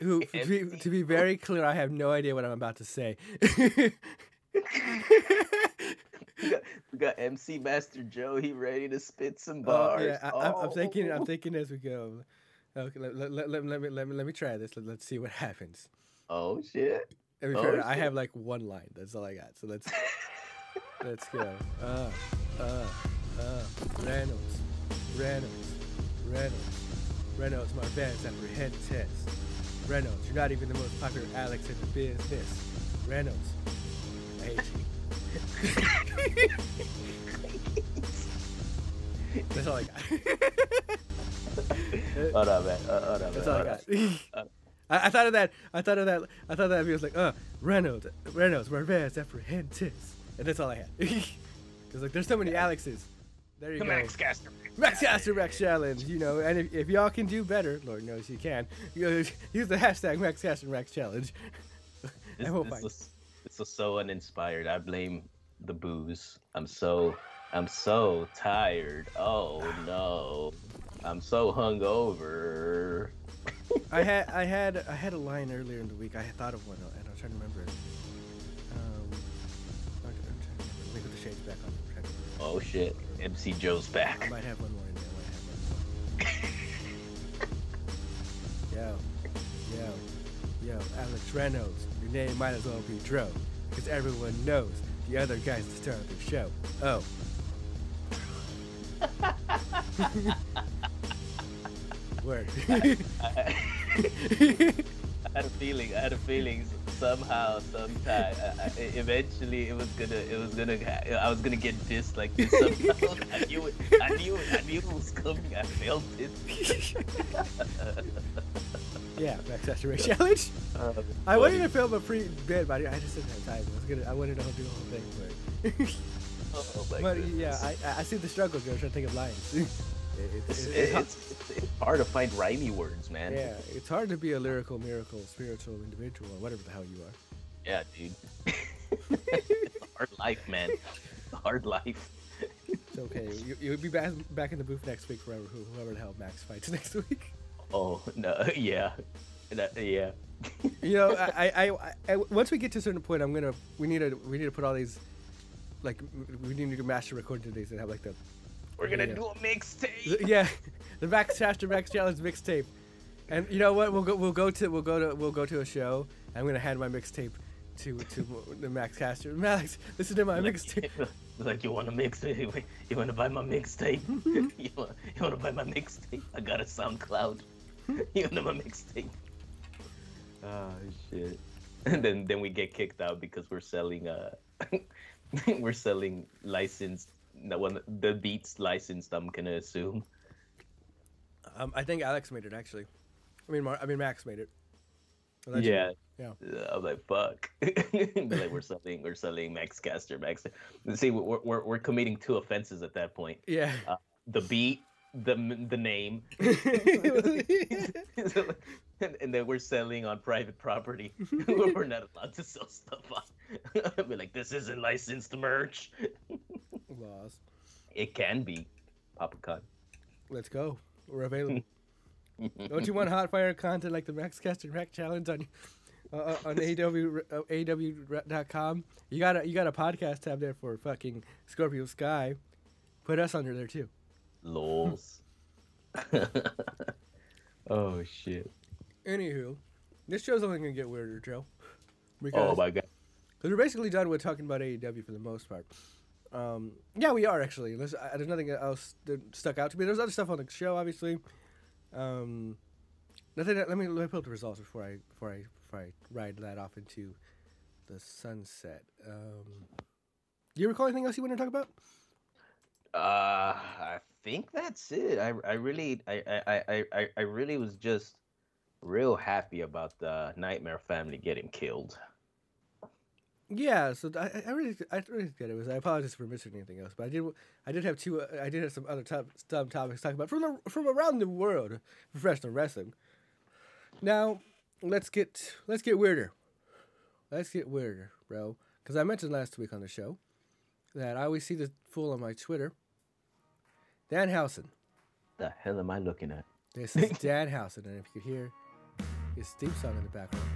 Who, to, be, to be very clear, I have no idea what I'm about to say. we, got, we got MC Master Joe. He ready to spit some Oh, bars. yeah, I, I'm, I'm thinking. I'm Oh. thinking as we go. Okay, let, let, let, let, me let me let me try this. Let, let's see what happens. Oh shit. To be Oh, fair, I have like one line. That's all I got. So let's let's go. Uh, uh, uh. Reynolds, Reynolds, Reynolds, Reynolds. My band's apprehend test. Reynolds, you're not even the most popular Alex in the business. Reynolds, I hate you. That's all I got. Hold on, man. Uh, hold on, That's all I got. On. I, I thought of that. I thought of that. I thought of that. He was like, uh, Reynolds, Reynolds, Marvez, apprehentis. And that's all I had. Because, like, there's so many Alexes. There you The go. Max Caster. Max Caster Max Challenge, you know, and if, if y'all can do better, Lord knows you can, use the hashtag Max Caster Max Challenge. This, I hope this I- was this was so uninspired. I blame the booze. I'm so I'm so tired. Oh no. I'm so hungover. I had I had I had a line earlier in the week. I had thought of one, and I'm trying to remember it. Um, I'm, trying to remember. Let me put the shades back on. I'm trying to remember. Oh shit. MC Joe's I back. might have one more in there. I might have one more. yo, yo, yo, Alex Reynolds. Your name might as well be Dro, because everyone knows the other guy's the star of the show. Oh. Word. I, I had a feeling. I had a feeling somehow, sometime, I, I, eventually, it was gonna, it was gonna, I was gonna get dissed like this. Somehow. I knew it. I knew it. I knew it was coming. I felt it. yeah, Caster Race Challenge. Uh, I wanted to film a pre bed, but I just didn't have time. I was gonna, I wanted to do the whole thing, but. Oh but goodness. yeah, I, I see the struggle, Joe. Trying to think of lines. It- it- It's, it- it's, it's, it's hard to find rhymey words, man. yeah, it's hard to be a lyrical, miracle, spiritual individual, or whatever the hell you are. Yeah, dude. hard life, man. Hard life. It's okay. You, you'll be back back in the booth next week, forever. Who, whoever the hell Max fights next week. Oh no, yeah, That- yeah. You know, I, I, I, I, once we get to a certain point, I'm gonna, we need to, we need to put all these, like, we need to master recording these and have like the, We're gonna Yeah. do a mixtape. yeah, the Max Caster Max Challenge mixtape. And you know what? We'll go, we'll go to, we'll go to, we'll go to a show. I'm gonna hand my mixtape to, to the Max Caster. Max, listen to my mixtape. like you want a mixtape? You want to buy my mixtape? you want you want to buy my mixtape? I got a SoundCloud. you want my mixtape? Oh shit! And then then we get kicked out because we're selling uh we're selling licensed the one the beats licensed. I'm gonna assume. Um, I think Alex made it actually. I mean, Mar- I mean Max made it. Yeah. Yeah. Uh, I'm like, fuck. Like, we're selling, we're selling Max Caster, Max. See, we're, we're, we're committing two offenses at that point. Yeah. The beat, the the name, and, and then we're selling on private property. we're not allowed to sell stuff on. We're like, this isn't licensed merch. Laws. It can be, Papa Con. Let's go. We're available. Don't you want hot fire content like the Max Caster Max Challenge on uh, uh, on AEW uh, AEW.com? You got a you got a podcast tab there for fucking Scorpio Sky. Put us under there too. Lols. oh shit. Anywho, this show's only gonna get weirder, Joe. Oh my god. Because we're basically done with talking about AEW for the most part. Um, yeah, we are actually. There's, uh, there's nothing else that stuck out to me. There's other stuff on the show, obviously. Um, nothing. That, let me let me pull up the results before I before I before I ride that off into the sunset. Um, do you recall anything else you want to talk about? Uh, I think that's it. I, I really, I, I, I, I, really was just real happy about the Nightmare family getting killed. Yeah, so I, I- really, I really get it. Was I apologize for missing anything else, but I did, I did have two, uh, I did have some other top, some topics to talk about from the, from around the world professional wrestling. Now, let's get, let's get weirder. Let's get weirder, bro. Because I mentioned last week on the show that I always see the fool on my Twitter, Danhausen. The hell am I looking at? This is Danhausen, and if you could hear his theme song in the background,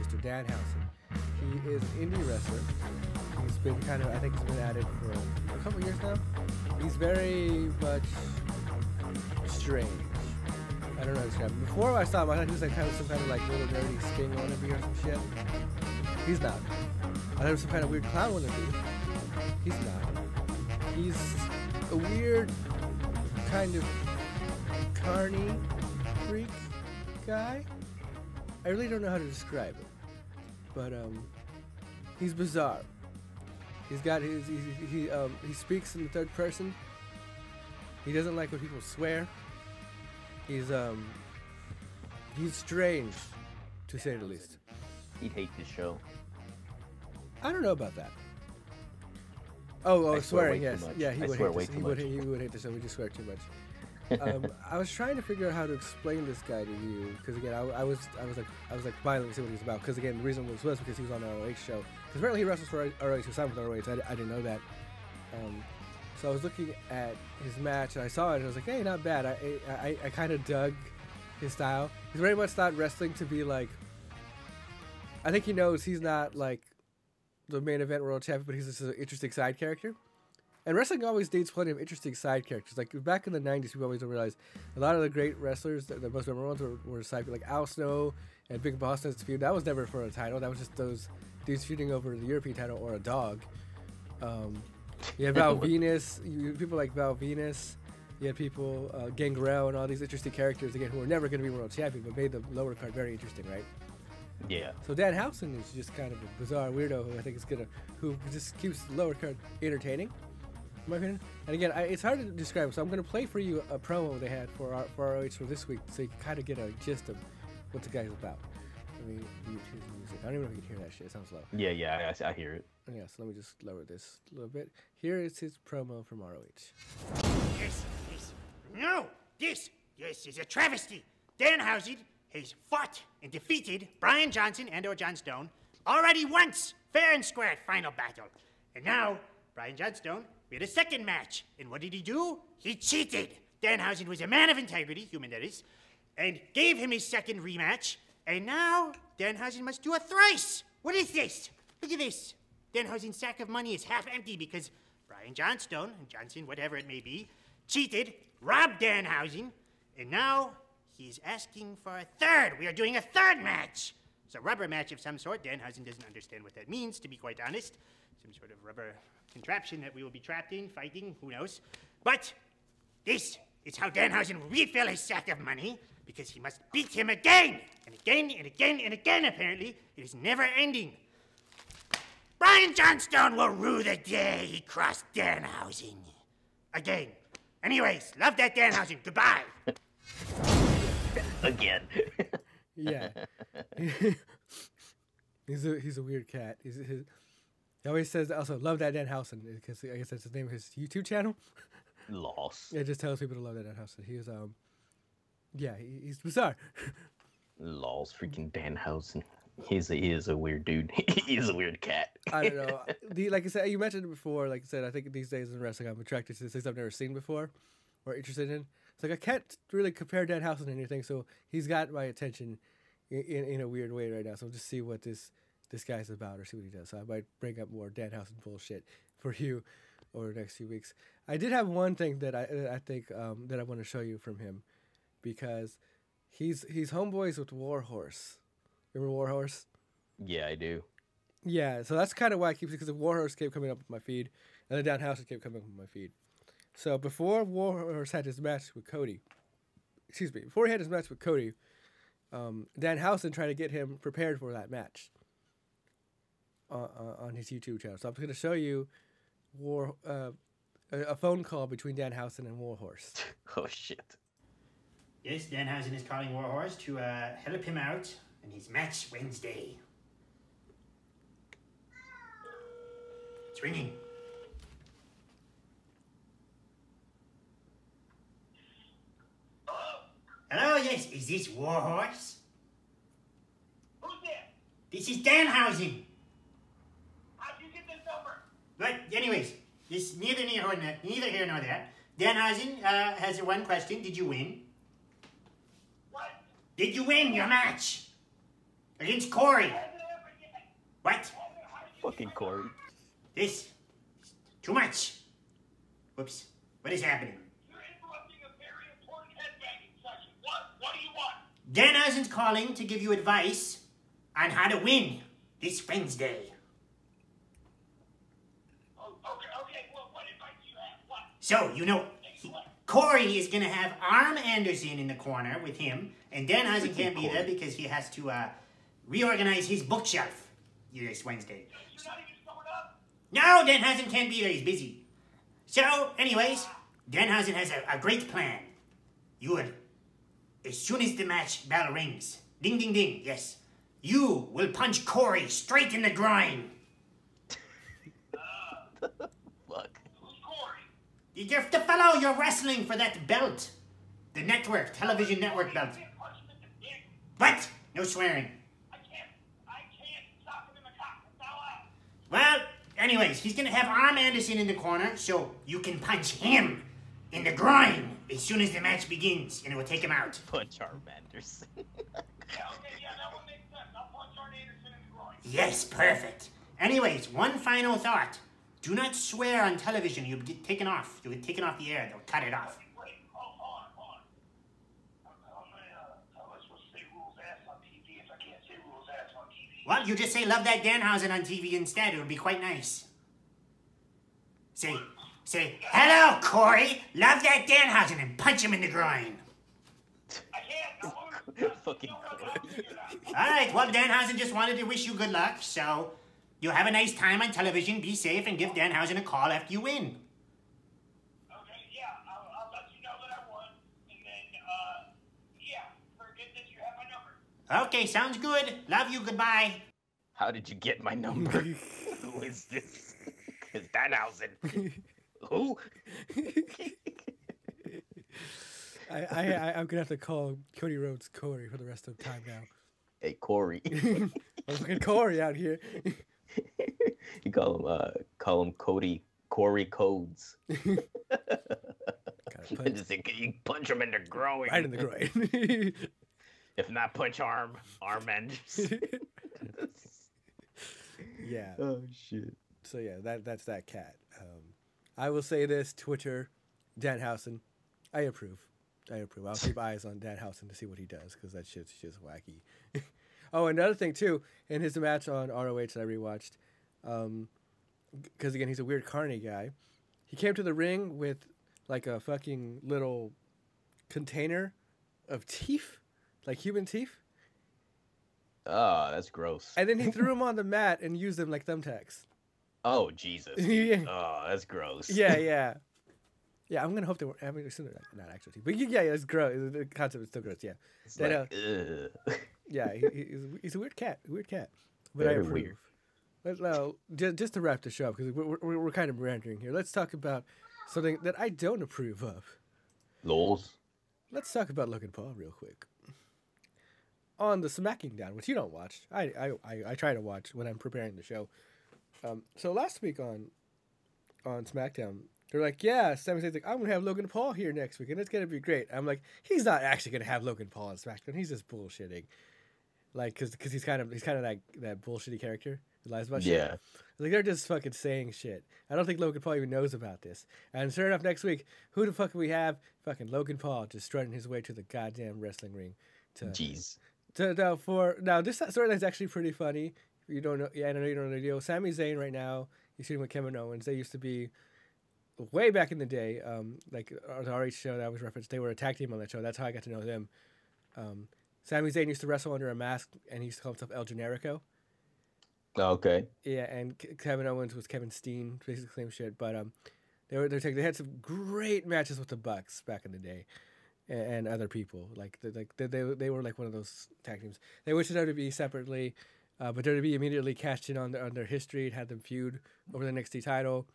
Mr. Danhausen. He is an indie wrestler. He's been kind of, I think he's been at it for a couple years now. He's very much strange. I don't know how to describe him. Before I saw him, I thought he was like kind of some kind of like little nerdy Sting wannabe or some shit. He's not. I thought he was some kind of weird clown wannabe. He's not. He's a weird kind of carny freak guy. I really don't know how to describe it, but um, he's bizarre. He's got his he he, um, he speaks in the third person. He doesn't like when people swear. He's um he's strange, to say the least. He'd hate this show. I don't know about that. Oh, oh, I swearing, yes, yeah, he I would hate this. He would, he would hate this. We just swear too much. um, I was trying to figure out how to explain this guy to you because again, I, I was I was like I was like finally see what he's about because again the reason was was because he was on the ROH show because apparently he wrestles for ROH he signed with ROH I, I didn't know that um, so I was looking at his match and I saw it and I was like hey not bad I I, I kind of dug his style he's very much not wrestling to be like I think he knows he's not like the main event world champion but he's just an interesting side character and wrestling always needs plenty of interesting side characters. Like back in the '90s, people always don't realize a lot of the great wrestlers, the, the most memorable ones, were, were side like Al Snow and Big Boss feud. That was never for a title. That was just those dudes feuding over the European title or a dog. Um, you have Val Venis, you, people like Val Venis, You had people, uh, Gangrel and all these interesting characters again who were never going to be world champion, but made the lower card very interesting, right? Yeah. So Dan is just kind of a bizarre weirdo who I think is gonna, who just keeps the lower card entertaining, in my opinion. And again, I, it's hard to describe. So I'm gonna play for you a promo they had for our, for ROH for this week, so you can kind of get a gist of what the guy's about. Let me mute his music. I don't even know if you can hear that shit. It sounds low. Yeah, yeah, I, I hear it. Yeah, so let me just lower this a little bit. Here is his promo from ROH. Yes, yes. No, this, yes, is a travesty. Danhausen has fought and defeated Brian Johnson and or John Stone already once, fair and square Final Battle. And now, Brian Johnstone, we had a second match. And what did he do? He cheated. Danhausen was a man of integrity, human that is, and gave him his second rematch. And now, Danhausen must do a thrice. What is this? Look at this. Danhausen's sack of money is half empty because Brian Johnstone, and Johnson, whatever it may be, cheated, robbed Danhausen, and now he's asking for a third. We are doing a third match. It's a rubber match of some sort. Danhausen doesn't understand what that means, to be quite honest. Some sort of rubber contraption that we will be trapped in, fighting, who knows. But this is how Danhausen will refill his sack of money, because he must beat him again, and again, and again, and again, apparently. It is never ending. Brian Johnstone will rue the day he crossed Danhausen. Again. Anyways, love that Danhausen. Goodbye. Again. Yeah. he's a he's a weird cat. He's his. He always says also love that Dan Danhausen because I guess that's the name of his YouTube channel. Loss. It just tells people to love that Danhausen. He was um, yeah, he, he's bizarre. Lols, freaking Danhausen. He's a, he is a weird dude. He's a weird cat. I don't know. The, like I said, you mentioned it before. Like I said, I think these days in wrestling, I'm attracted to things I've never seen before or interested in. It's like I can't really compare Danhausen to anything, so he's got my attention in, in, in, a weird way right now. So I'll just see what this this guy's about or see what he does. So I might bring up more Danhausen bullshit for you over the next few weeks. I did have one thing that I I think um, that I want to show you from him because he's he's homeboys with Warhorse. Remember Warhorse? Yeah, I do. Yeah, so that's kind of why I keep it because the Warhorse kept coming up with my feed, and the Danhausen kept coming up with my feed. So before Warhorse had his match with Cody, excuse me, before he had his match with Cody, um, Danhausen tried to get him prepared for that match uh, uh, on his YouTube channel. So I'm going to show you War uh, a, a, phone call between Danhausen and Warhorse. oh shit! Yes, Danhausen is calling Warhorse to uh, help him out in his match Wednesday. It's ringing. Hello, yes, is this Warhorse? Who's there? This is Danhausen. How'd you get this number? But anyways, this neither here nor neither here nor there. Danhausen uh, has one question. Did you win? What? Did you win your match against Corey? What? Fucking Corey. This too much. Whoops. What is happening? You're interrupting a very important headbanging session. What? What do you want? Danhausen's calling to give you advice on how to win this Wednesday. Oh, okay, okay. Well, what advice do you have? What? So, you know, he, Corey is going to have Arn Anderson in the corner with him, and dan Danhausen can't be there because he has to uh, reorganize his bookshelf this Wednesday. You're not even up? No, Danhausen can't be there. He's busy. So, anyways, Dan Danhausen has a, a great plan. You would, as soon as the match bell rings, ding, ding, ding, yes, you will punch Corey straight in the groin. Fuck. Who's Corey? You're the fellow you're wrestling for that belt. The network, television network belt. I can't punch him in the dick. What? No swearing. I can't. I can't stop him in the cock. It's all out. Well, anyways, he's gonna have Arn Anderson in the corner, so you can punch him in the groin as soon as the match begins, and it will take him out. Punch Arn Anderson. Yeah, okay, yeah, that would make sense. I'll punch Arn Anderson in the groin. Yes, perfect. Anyways, one final thought. Do not swear on television. You'll get taken off. You'll get taken off the air. They'll cut it off. Wait, hold on, hold on. How how am I, uh, how am I supposed to say rules ass on TV if I can't say rules ass on TV? Well, you just say love that Danhausen on TV instead. It would be quite nice. Say, Say, hello, Corey. Love that Danhausen and punch him in the groin. I can't. Fucking You know what I'm figured out. All right, well, Danhausen just wanted to wish you good luck, so you have a nice time on television, be safe, and give Danhausen a call after you win. Okay, yeah, I'll, I'll let you know that I won, and then, uh, yeah, forget that you have my number. Okay, sounds good. Love you, goodbye. How did you get my number? Who is this? It's Danhausen. Who? I, I, I I'm gonna have to call Cody Rhodes Corey for the rest of the time now. Hey Corey. I'm fucking Corey out here. you call him uh call him Cody Corey Codes. Punch Just you punch him in the groin. right in the groin. If not punch arm, arm end. yeah. oh shit. So yeah, that that's that cat. Um, I will say this: Twitter, Danhausen, I approve. I approve. I'll keep eyes on Danhausen to see what he does because that shit's just wacky. oh, another thing too, in his match on ROH that I rewatched, um, because again he's a weird carny guy. He came to the ring with like a fucking little container of teeth, like human teeth, Oh, that's gross. and then he threw them on the mat and used them like thumbtacks. Oh Jesus. yeah. Oh, that's gross. yeah, yeah, yeah. I'm gonna hope they were. I mean, assuming not actual teeth, but yeah, it's gross. The concept is still gross. Yeah, It's That, like, uh, ugh. yeah. He, he- he's, a- he's a weird cat. Weird cat. But I Very approve. weird. But just, just to wrap the show up because we're, we're, we're kind of meandering here. Let's talk about something that I don't approve of. Lols. Let's talk about Logan Paul real quick. On the Smacking Down, which you don't watch, I I, I, I try to watch when I'm preparing the show. Um, so last week on on SmackDown, they're like, "Yeah, Sami Zayn's like, I'm gonna have Logan Paul here next week, and it's gonna be great." I'm like, "He's not actually gonna have Logan Paul on SmackDown. He's just bullshitting." Like, cause, cause he's kind of he's kind of that that bullshitty character who lies about shit. Yeah. Like they're just fucking saying shit. I don't think Logan Paul even knows about this. And sure enough, next week, who the fuck do we have? Fucking Logan Paul just strutting his way to the goddamn wrestling ring. To, Jeez. to now for now this storyline's actually pretty funny. You don't know, yeah, I know you don't know the deal. Sami Zayn right now, you see him with Kevin Owens. They used to be way back in the day, um, like on the RH show that was referenced. They were a tag team on that show. That's how I got to know them. Um, Sami Zayn used to wrestle under a mask, and he used to call himself El Generico. Okay. Yeah, and Kevin Owens was Kevin Steen, basically the same shit. But um, they were they they had some great matches with the Bucks back in the day, and, and other people like they, like they, they they were like one of those tag teams. They wished it to be separately, uh, but WWE immediately cashed in on their on their history and had them feud over the NXT title.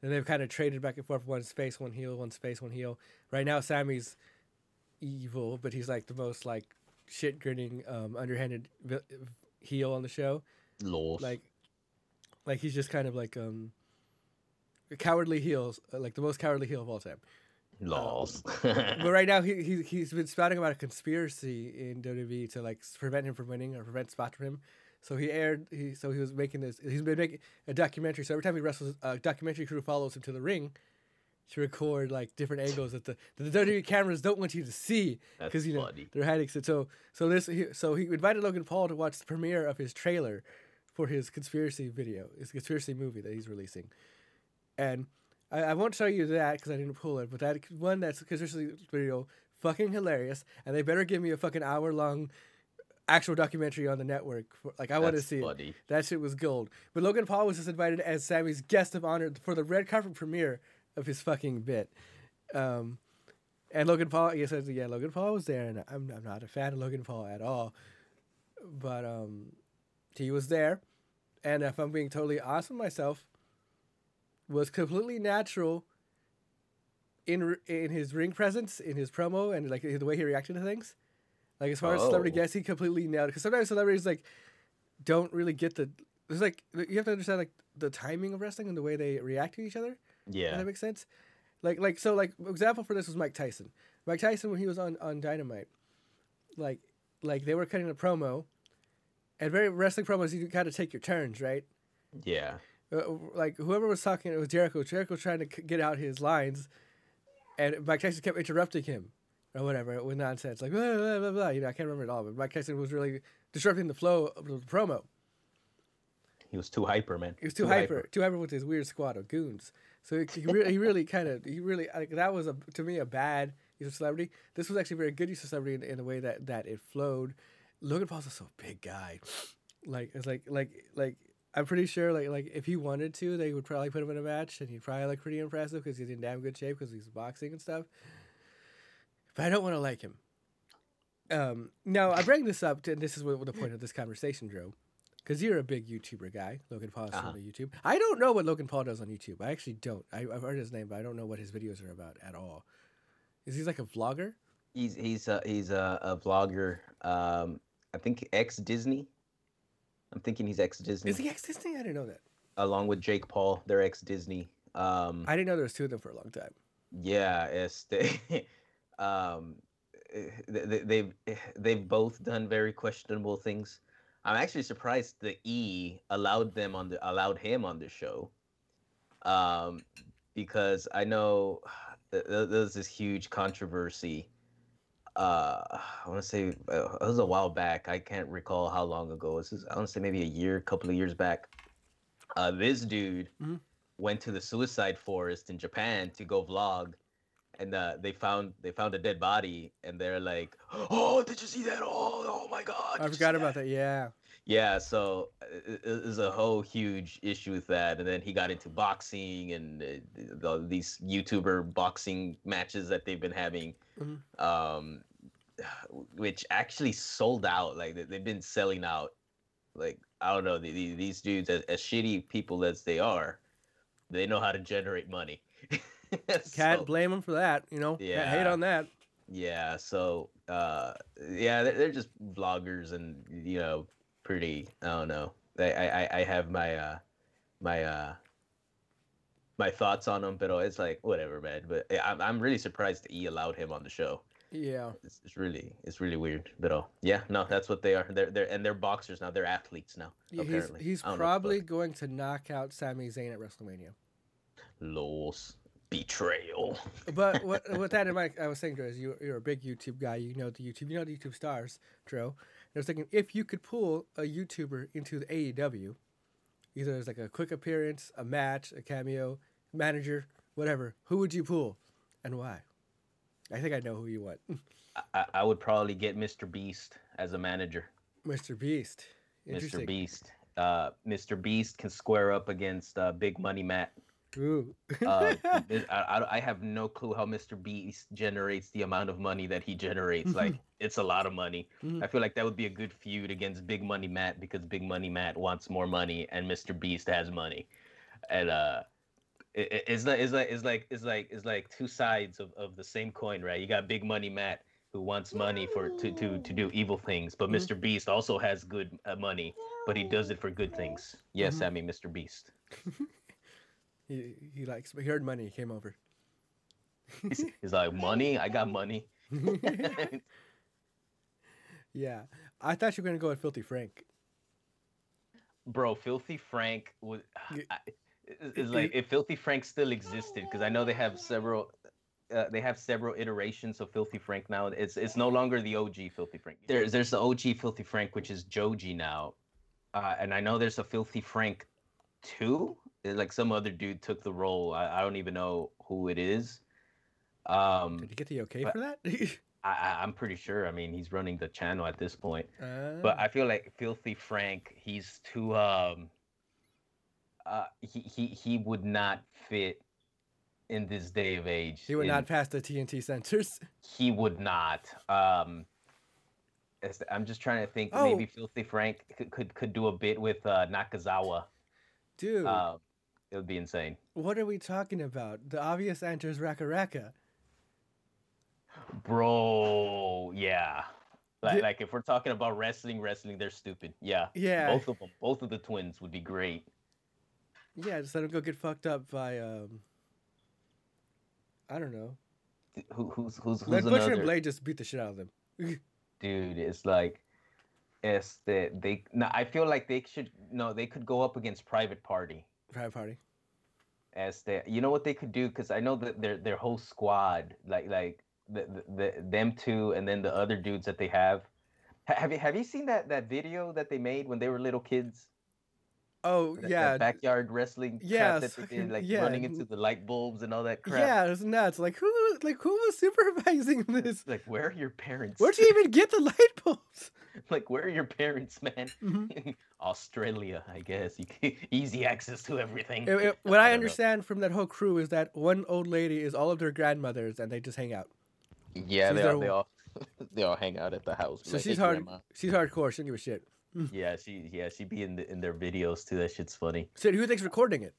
Then they've kind of traded back and forth. one space, one heel, one space, one heel. Right now, Sami's evil, but he's like the most like shit grinning, um, underhanded vi- heel on the show Lols. like like he's just kind of like um a cowardly heels uh, like the most cowardly heel of all time Lols. but right now he, he he's been spouting about a conspiracy in WWE to like prevent him from winning or prevent spots from him so he aired he so he was making this he's been making a documentary so every time he wrestles a documentary crew follows him to the ring to record like different angles that the, that the WWE cameras don't want you to see because you know funny. they're hiding it. So so this he, so he invited Logan Paul to watch the premiere of his trailer for his conspiracy video, his conspiracy movie that he's releasing, and I, I won't show you that because I didn't pull it, but that one that's conspiracy video fucking hilarious, and they better give me a fucking hour long actual documentary on the network. Like I want to see it. That shit was gold. But Logan Paul was just invited as Sami's guest of honor for the red carpet premiere of his fucking bit. Um, and Logan Paul, he says, yeah, Logan Paul was there, and I'm, I'm not a fan of Logan Paul at all. But um, he was there, and if I'm being totally honest with myself, was completely natural in in his ring presence, in his promo, and like the way he reacted to things. Like as far as celebrity Oh. guests, he completely nailed it. Because sometimes celebrities like don't really get the. There's like you have to understand like the timing of wrestling and the way they react to each other. Yeah. that makes sense? Like like so like example for this was Mike Tyson. Mike Tyson when he was on on Dynamite, like like they were cutting a promo, and very wrestling promos you kind of take your turns, right? Yeah. Uh, like whoever was talking, it was Jericho. Jericho was trying to c- get out his lines, and Mike Tyson kept interrupting him, or whatever with nonsense, like blah, blah, blah, blah. You know, I can't remember it all, but Mike Tyson was really disrupting the flow of the promo. He was too hyper, man. He was too, hyper, too hyper with his weird squad of goons. So he, he really, he really kind of, he really like that was a to me a bad use of celebrity. This was actually a very good use of celebrity in, in the way that that it flowed. Logan Paul's a so big guy, like it's like like like I'm pretty sure like like if he wanted to, they would probably put him in a match, and he'd probably look pretty impressive because he's in damn good shape because he's boxing and stuff. But I don't want to like him. Um, now I bring this up, to, and this is what, what the point of this conversation, Joe, because you're a big YouTuber guy. Logan Paul is Uh-huh. on YouTube. I don't know what Logan Paul does on YouTube. I actually don't. I, I've heard his name, but I don't know what his videos are about at all. Is he like a vlogger? He's he's a he's a, a vlogger. Um, I think ex Disney. I'm thinking he's ex Disney. Is he ex Disney? I didn't know that. Along with Jake Paul, they're ex Disney. Um, I didn't know there was two of them for a long time. Yeah, it's they, um, eh, they, they- they've eh, they've both done very questionable things. I'm actually surprised the E allowed them on the allowed him on the show, um, because I know th- th- there was this huge controversy. Uh, I want to say uh, it was a while back. I can't recall how long ago. This is I want to say maybe a year, a couple of years back. Uh, this dude Mhm. went to the suicide forest in Japan to go vlog, and uh, they found they found a dead body, and they're like, "Oh, did you see that? Oh, oh my God!" I forgot about that. Yeah. yeah, so it, it was a whole huge issue with that, and then he got into boxing and uh, the, these YouTuber boxing matches that they've been having, Mhm. um, which actually sold out. Like they- they've been selling out. Like I don't know, the, the, these dudes, as, as shitty people as they are, they know how to generate money. Can't So- blame him for that. You know. Can't hate on that. yeah, so uh yeah, they're, they're just vloggers and you know, pretty I don't know. I I, I have my uh my uh my thoughts on them, but it's like whatever, man. But I'm I'm really surprised that E allowed him on the show. Yeah. It's, it's really it's really weird, but oh yeah, no, that's what they are. They're they're and they're boxers now. They're athletes now. Yeah, he's apparently, he's know probably going to knock out Sami Zayn at WrestleMania. Los betrayal. But what with that in mind, I was saying, Dro, is you, you're a big YouTube guy. You know the YouTube, you know the YouTube stars, Dro. And I was thinking, if you could pull a YouTuber into the AEW, either as like a quick appearance, a match, a cameo, manager, whatever, who would you pull, and why? I think I know who you want, I, I would probably get Mr. Beast as a manager. Mr. Beast. Mr. Beast. Uh, Mr. Beast can square up against uh, Big Money Matt. Ooh. Uh, I, I- I have no clue how Mr. Beast generates the amount of money that he generates. Like, it's a lot of money. Mhm. I feel like that would be a good feud against Big Money Matt because Big Money Matt wants more money and Mr. Beast has money. And uh, it, it- it's like it's like it's like it's like it's like two sides of, of the same coin, right? You got Big Money Matt who wants money for to to to do evil things, but Mhm. Mr. Beast also has good uh, money, but he does it for good things. Yes, Mhm. I mean Mr. Beast. he, he likes, he heard money, he came over. He's, he's like money. I got money. yeah. I thought you were going to go with Filthy Frank. Bro, Filthy Frank was I, is- is like if Filthy Frank still existed because I know they have several. Uh, they have several iterations of Filthy Frank now. It's it's no longer the OG Filthy Frank. There's there's the OG Filthy Frank, which is Joji now, uh, and I know there's a Filthy Frank two. Uh, Like some other dude took the role. I, I don't even know who it is. Um, Did you get the okay for that? I, I'm pretty sure. I mean, he's running the channel at this point. Ah. but I feel like Filthy Frank, he's too um uh he he he would not fit in this day of age. he would in- not pass the TNT censors. he would not. Um I'm just trying to think Oh. maybe Filthy Frank could, could could do a bit with uh Nakazawa. Dude, Um it would be insane. what are we talking about? The obvious answer is RackaRacka. Bro, yeah. Like, Di- like if we're talking about wrestling, wrestling, they're stupid. Yeah. Yeah. Both of them, both of the twins would be great. Yeah, just let him go get fucked up by um I don't know. Who, who's who's who's Let Butcher another? and Blade just beat the shit out of them. dude it's like it's that they no i feel like they should no they could go up against private party Private party. as they you know what they could do? Because i know that their their whole squad like like the, the, the them two and then the other dudes that they have. Have you have you seen that that video that they made when they were little kids Oh That, that yeah, backyard wrestling Yeah, crap that it's they did, fucking- like yeah, running into the light bulbs and all that crap. yeah, it's nuts. Like who, like who was supervising this? Like, where are your parents? Where'd you even get the light bulbs? like, where are your parents, man? Mhm. Australia, I guess. You can, easy access to everything. It- it- what I know. understand from that whole crew is that one old lady is all of their grandmothers, and they just hang out. Yeah, they all, they all they all hang out at the house. So like, she's "Hey, hard. grandma." She's hardcore. She don't give a shit. Yeah, she yeah she be in the, in their videos too. That shit's funny. So who thinks recording it?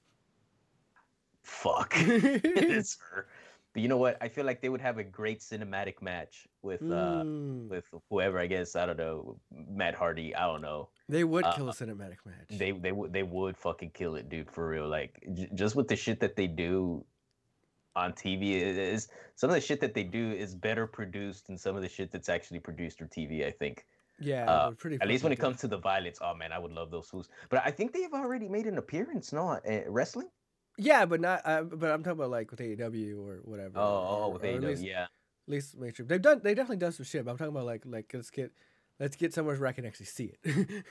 Fuck, it's her. But you know what? I feel like they would have a great cinematic match with uh Mm, with whoever. I guess I don't know Matt Hardy. I don't know. they would uh, kill a cinematic match. They they would they would fucking kill it, dude. For real. Like j- just with the shit that they do on TV is some of the shit that they do is better produced than some of the shit that's actually produced for TV. I think. Yeah, uh. At least when it comes to the violence, oh man, I would love those fools. But I think they've already made an appearance, no, uh, wrestling. Yeah, but not. Uh, but I'm talking about like with AEW or whatever. Oh, oh, or- with at AEW, least, yeah. at least make sure they've done. They definitely done some shit. But I'm talking about like like let's get let's get somewhere where I can actually see it.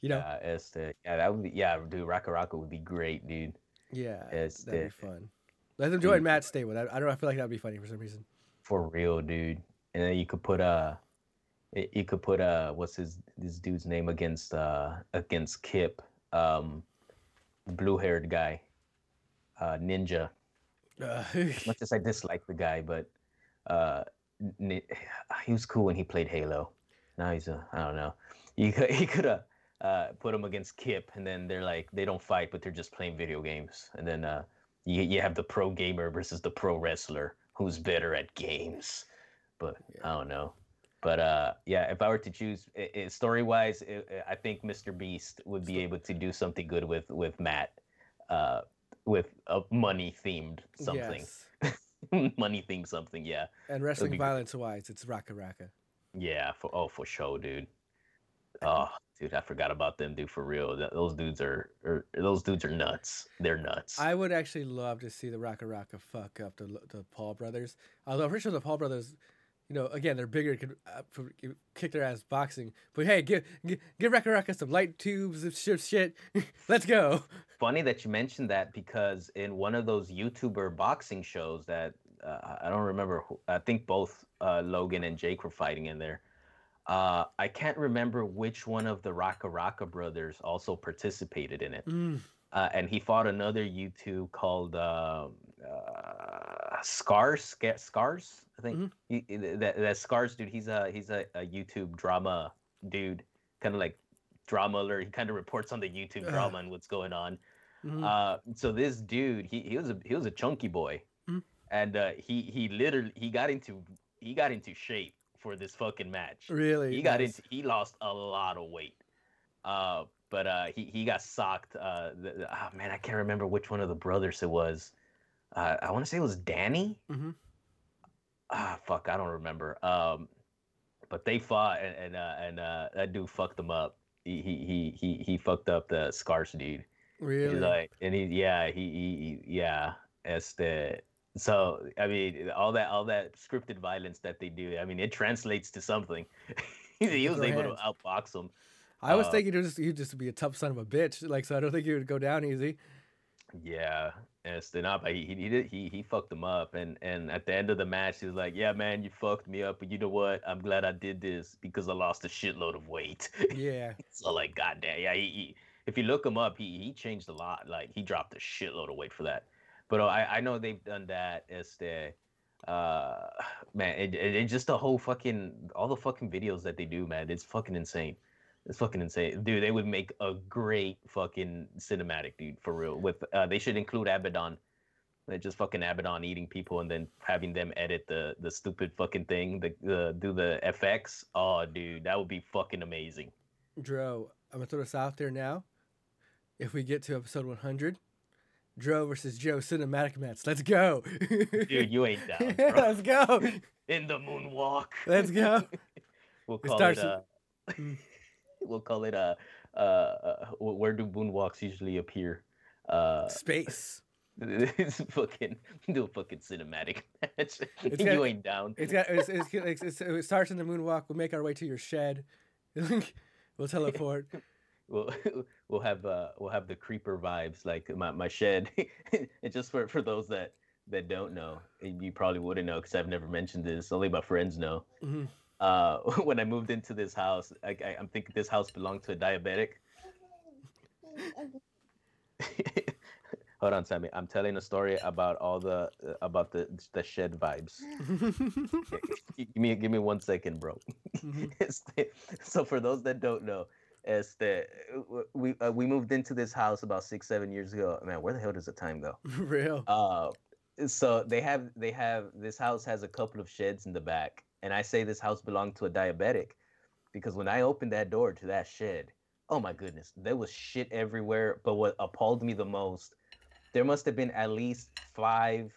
you know? Yeah, este, yeah, that would be, yeah, dude, RackaRacka would be great, dude. Yeah, that'd be fun. Let them join Matt Stable. I, I don't know. I feel like that'd be funny for some reason. For real, dude. And then you could put uh, you could put uh, what's his this dude's name against uh against Kip, um, blue haired guy, uh, Ninja. Uh, As much as I dislike the guy, but uh, he was cool when he played Halo. Now he's a I don't know. You could he could have uh, put him against Kip, and then they're like they don't fight, but they're just playing video games. And then uh, you you have the pro gamer versus the pro wrestler, who's better at games. But I don't know. But uh, yeah, if I were to choose, story wise, I think Mr. Beast would be able to do something good with with Matt, uh, with a money themed something, yes. money themed something. Yeah, And wrestling violence wise, it's RackaRacka. yeah. For oh, for sure, dude. Oh, dude, I forgot about them, dude. For real, those dudes are, are those dudes are nuts. They're nuts. I would actually love to see the RackaRacka fuck up the the Paul brothers. Although I'm pretty sure the Paul brothers, you know, again they're bigger, could uh, kick their ass boxing. But hey, give give, give RackaRacka some light tubes and shit. shit. Let's go. funny that you mentioned that because in one of those YouTuber boxing shows that uh, I don't remember, who, I think both uh, Logan and Jake were fighting in there. Uh, I can't remember which one of the RackaRacka brothers also participated in it. Mm, Uh, and he fought another YouTube called uh, Scars. Scars, I think. Mhm. He, he- that, that Scars dude. He's a he's a, a YouTube drama dude, kind of like drama alert. He kind of reports on the YouTube drama and what's going on. mhm. Uh, so this dude, he, he was a he was a chunky boy, Mhm. and uh, he he literally he got into he got into shape for this fucking match. really, He got into he lost a lot of weight. Uh, but uh, he he got socked. Uh, the, the- ah, man, I can't remember which one of the brothers it was. Uh, I want to say it was Danny. Mhm. Ah, fuck, I don't remember. Um, but they fought, and and uh, and uh, that dude fucked them up. He he he he he fucked up the Scars dude. really. He's like, and he, yeah, he, he, he yeah, este. So I mean, all that, all that scripted violence that they do, I mean, it translates to something. he was their able hands. to outbox him. I was uh, thinking he'd just he'd just be a tough son of a bitch. Like so, I don't think he would go down easy. Yeah. Not, but he, he, he did, he, he fucked him up, and and at the end of the match, he was like, yeah, man, you fucked me up, but you know what? I'm glad I did this because I lost a shitload of weight. Yeah. so like, goddamn, yeah, he, he, if you look him up, he he changed a lot. Like he dropped a shitload of weight for that. But uh, I I know they've done that. Este, uh, man, it, it, it just the whole fucking all the fucking videos that they do, man, it's fucking insane. It's fucking insane, dude. They would make a great fucking cinematic, dude, for real. With uh, they should include Abaddon. They just fucking Abaddon eating people and then having them edit the the stupid fucking thing, the, the do the FX. Oh, dude, that would be fucking amazing. Dro, I'm gonna throw this out there now. If we get to episode 100, Dro versus Joe cinematic match. Let's go, Dude, you ain't down, Yeah. Let's go. In the moonwalk. Let's go. We'll It call starts it. Uh, Mm. We'll call it. a, uh, uh, where do moonwalks usually appear? Uh, Space. it's fucking do a fucking cinematic match. It's you got- ain't down. It's got. It's, it's, it's, it starts in the moonwalk. We'll make our way to your shed. we'll teleport. we'll we'll have uh we'll have the creeper vibes like my, my shed and just for for those that that don't know you probably wouldn't know because i've never mentioned this only my friends know Mhm. Uh when i moved into this house I, I, i'm thinking this house belonged to a diabetic hold on sammy i'm telling a story about all the uh, about the the shed vibes give me give me one second bro Mhm. So for those that don't know, este, we uh, we moved into this house about six seven years ago. Man, where the hell does the time go? Real. Uh, so they have they have this house has a couple of sheds in the back, and I say this house belonged to a diabetic because when I opened that door to that shed, oh my goodness, there was shit everywhere. But what appalled me the most, there must have been at least five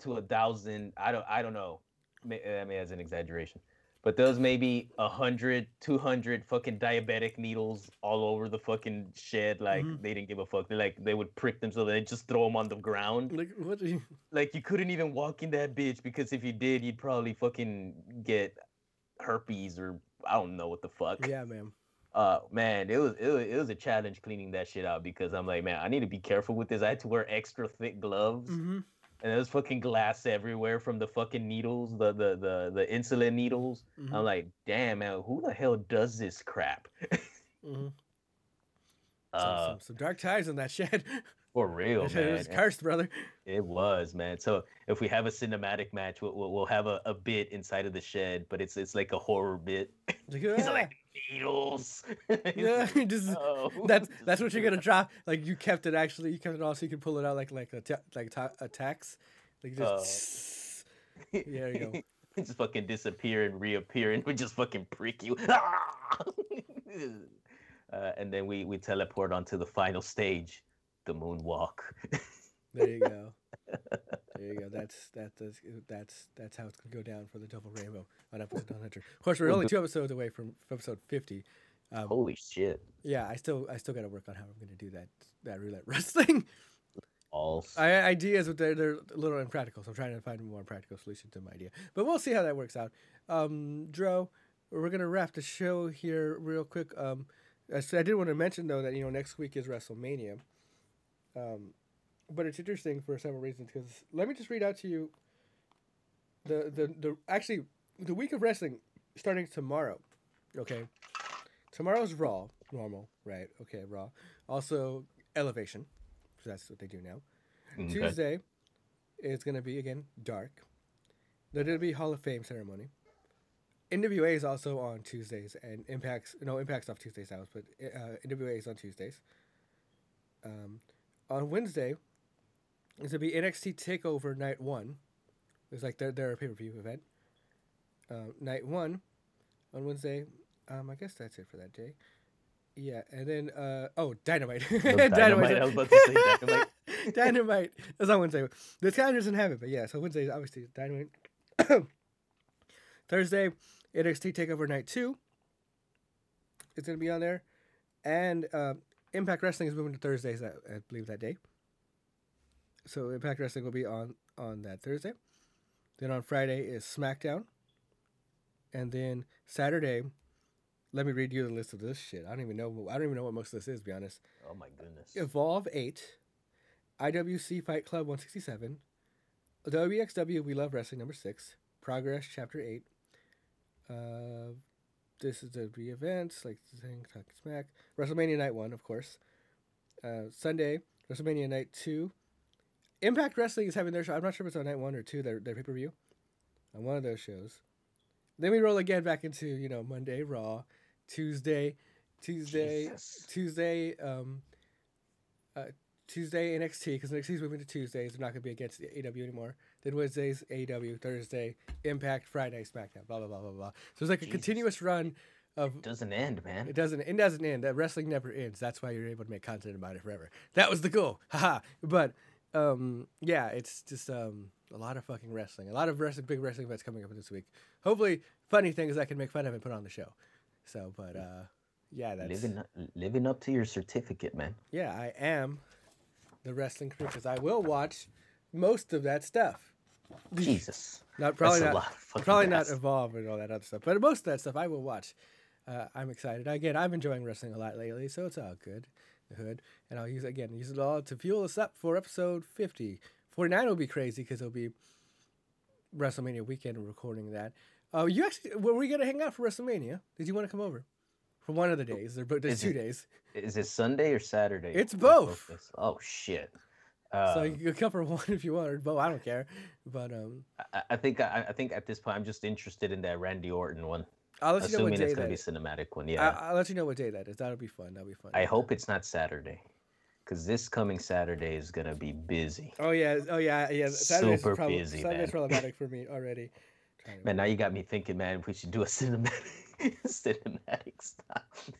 to a thousand. I don't I don't know. I mean, as an exaggeration. But there was maybe a hundred, two hundred fucking diabetic needles all over the fucking shed. Like Mhm. they didn't give a fuck. They like they would prick them so they just throw them on the ground. Like what? You... Like you couldn't even walk in that bitch because if you did, you'd probably fucking get herpes or I don't know what the fuck. Yeah, man. Uh, man, it was, it was it was a challenge cleaning that shit out because I'm like, man, I need to be careful with this. I had to wear extra thick gloves, hmm and there's fucking glass everywhere from the fucking needles, the the the the insulin needles. Mhm. I'm like, damn, man, who the hell does this crap? hmm Uh, some, some dark ties in that shed. for real, man. was cursed, brother. It was, man. So if we have a cinematic match, we'll, we'll, we'll have a, a bit inside of the shed, but it's it's like a horror bit. Like, He's "Ah." like needles. Yeah, like, just that's that's what you're gonna drop. Like you kept it actually, you kept it all so you can pull it out like like a like ta- a tax. Like just Oh. there you go. just fucking disappear and reappear and we just fucking prick you. Ah! uh, and then we, we teleport onto the final stage, the moonwalk. There you go. There you go. That's that, that's that's that's how it's gonna go down for the double rainbow on episode 100. Of course, we're only two episodes away from episode 50. Um, Holy shit. yeah, I still I still got to work on how I'm gonna do that that roulette wrestling. All I ideas, but they're they're a little impractical. So I'm trying to find a more practical solution to my idea. But we'll see how that works out. Um, Dro, we're gonna wrap the show here real quick. Um, I did want to mention though that you know next week is WrestleMania. Um, but it's interesting for several reasons because let me just read out to you. The the the actually the week of wrestling starting tomorrow. Okay, tomorrow's Raw, normal, right? Okay, Raw. Also Elevation, 'cause that's what they do now. Okay. Tuesday is going to be again dark. The WWE Hall of Fame ceremony. NWA is also on Tuesdays and Impact's no Impact's off Tuesdays now, but uh, NWA is on Tuesdays. Um, on Wednesday, it's gonna be NXT Takeover Night One. It's like their their pay per view event. Uh, night one on Wednesday. Um, I guess that's it for that day. Yeah, and then uh oh, Dynamite. Dynamite, I was about to say Dynamite. Dynamite. That's on Wednesday. This calendar doesn't have it, but yeah. So Wednesday is obviously Dynamite. Thursday, NXT Takeover Night Two. It's gonna be on there, and uh, Impact Wrestling is moving to Thursdays. I, I believe that day. So Impact Wrestling will be on on that Thursday. Then on Friday is SmackDown, and then Saturday. Let me read you the list of this shit. I don't even know. I don't even know what most of this is. To be honest. Oh my goodness. Evolve 8, IWC Fight Club 167, WXW We Love Wrestling number 6, Progress Chapter 8. Uh, this is the re events, like Zing, Talk Smack. WrestleMania Night 1, of course. Uh, Sunday, WrestleMania Night 2. Impact Wrestling is having their show. I'm not sure if it's on night 1 or 2, their, their pay per view. On one of those shows. Then we roll again back into, you know, Monday, Raw. Tuesday, Tuesday, Jesus. Tuesday, um, uh, Tuesday NXT because NXT's moving to Tuesdays. They're not going to be against the AW anymore. Then Wednesdays AW, Thursday Impact, Friday SmackDown. Blah blah blah blah blah. So it's like a continuous run of. Doesn't end, man. It doesn't. It doesn't end. That wrestling never ends. That's why you're able to make content about it forever. That was the goal. Haha. But um, yeah, it's just um, a lot of fucking wrestling. A lot of wrestling, big wrestling events coming up this week. Hopefully, funny things I can make fun of and put on the show. So, but uh, yeah, that's Living living up to your certificate, man. yeah, I am the wrestling crew because I will watch most of that stuff. Jesus. Not probably That's a not lot of fucking probably not evolve and all that other stuff, but most of that stuff I will watch. Uh, I'm excited. Again, I'm enjoying wrestling a lot lately, so it's all good. The hood, and I'll use again use it all to fuel us up for episode 50. 49 will be crazy because it'll be WrestleMania weekend and recording that. Oh, you actually were we gonna hang out for WrestleMania? Did you want to come over for one of the days? There, but there's Is two it- days, Is it Sunday or Saturday? It's both. Oh shit. So Um, you can come for one if you want, but. I don't care. But um, I, I think I, I think at this point I'm just interested in that Randy Orton one. I'll let you know what Assuming day it's gonna be cinematic one. Yeah. I'll let you know what day that is. That'll be fun. That'll be fun. I hope it's not Saturday, because this coming Saturday is gonna be busy. Oh yeah, oh yeah, yeah. Saturday's Super prob- busy, Saturday's problematic for me already. Man, now you got me thinking, man. We should do a cinematic, cinematic stuff.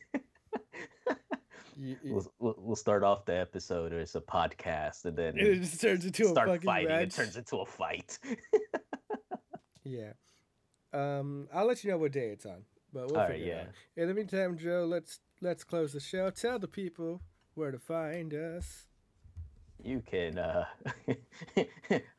You- you- we'll, we'll we'll start off the episode as a podcast, and then it just turns into a start fucking fighting. match. It turns into a fight. Yeah. Um, I'll let you know what day it's on, but we'll All right, figure it yeah. out. In the meantime, Joe, let's let's close the show. Tell the people where to find us. You can. uh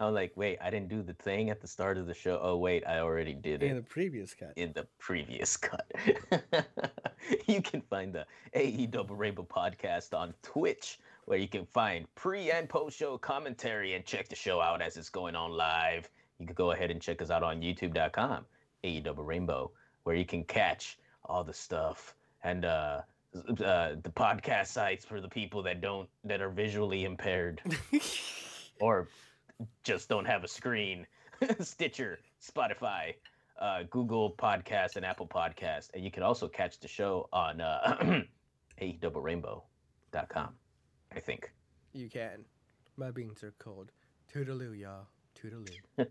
I'm like, wait, I didn't do the thing at the start of the show. Oh wait, I already did it In the previous cut. in the previous cut. you can find the AE Double Rainbow podcast on Twitch, where you can find pre and post show commentary and check the show out as it's going on live. You can go ahead and check us out on YouTube.com, AE Double Rainbow, where you can catch all the stuff and uh, uh, the podcast sites for the people that don't that are visually impaired or just don't have a screen. Stitcher, Spotify, uh, Google Podcast, and Apple Podcast. And you can also catch the show on uh, AEdoublerainbow.com, I think. You can. My beans are cold. Toodaloo, y'all. Toodaloo.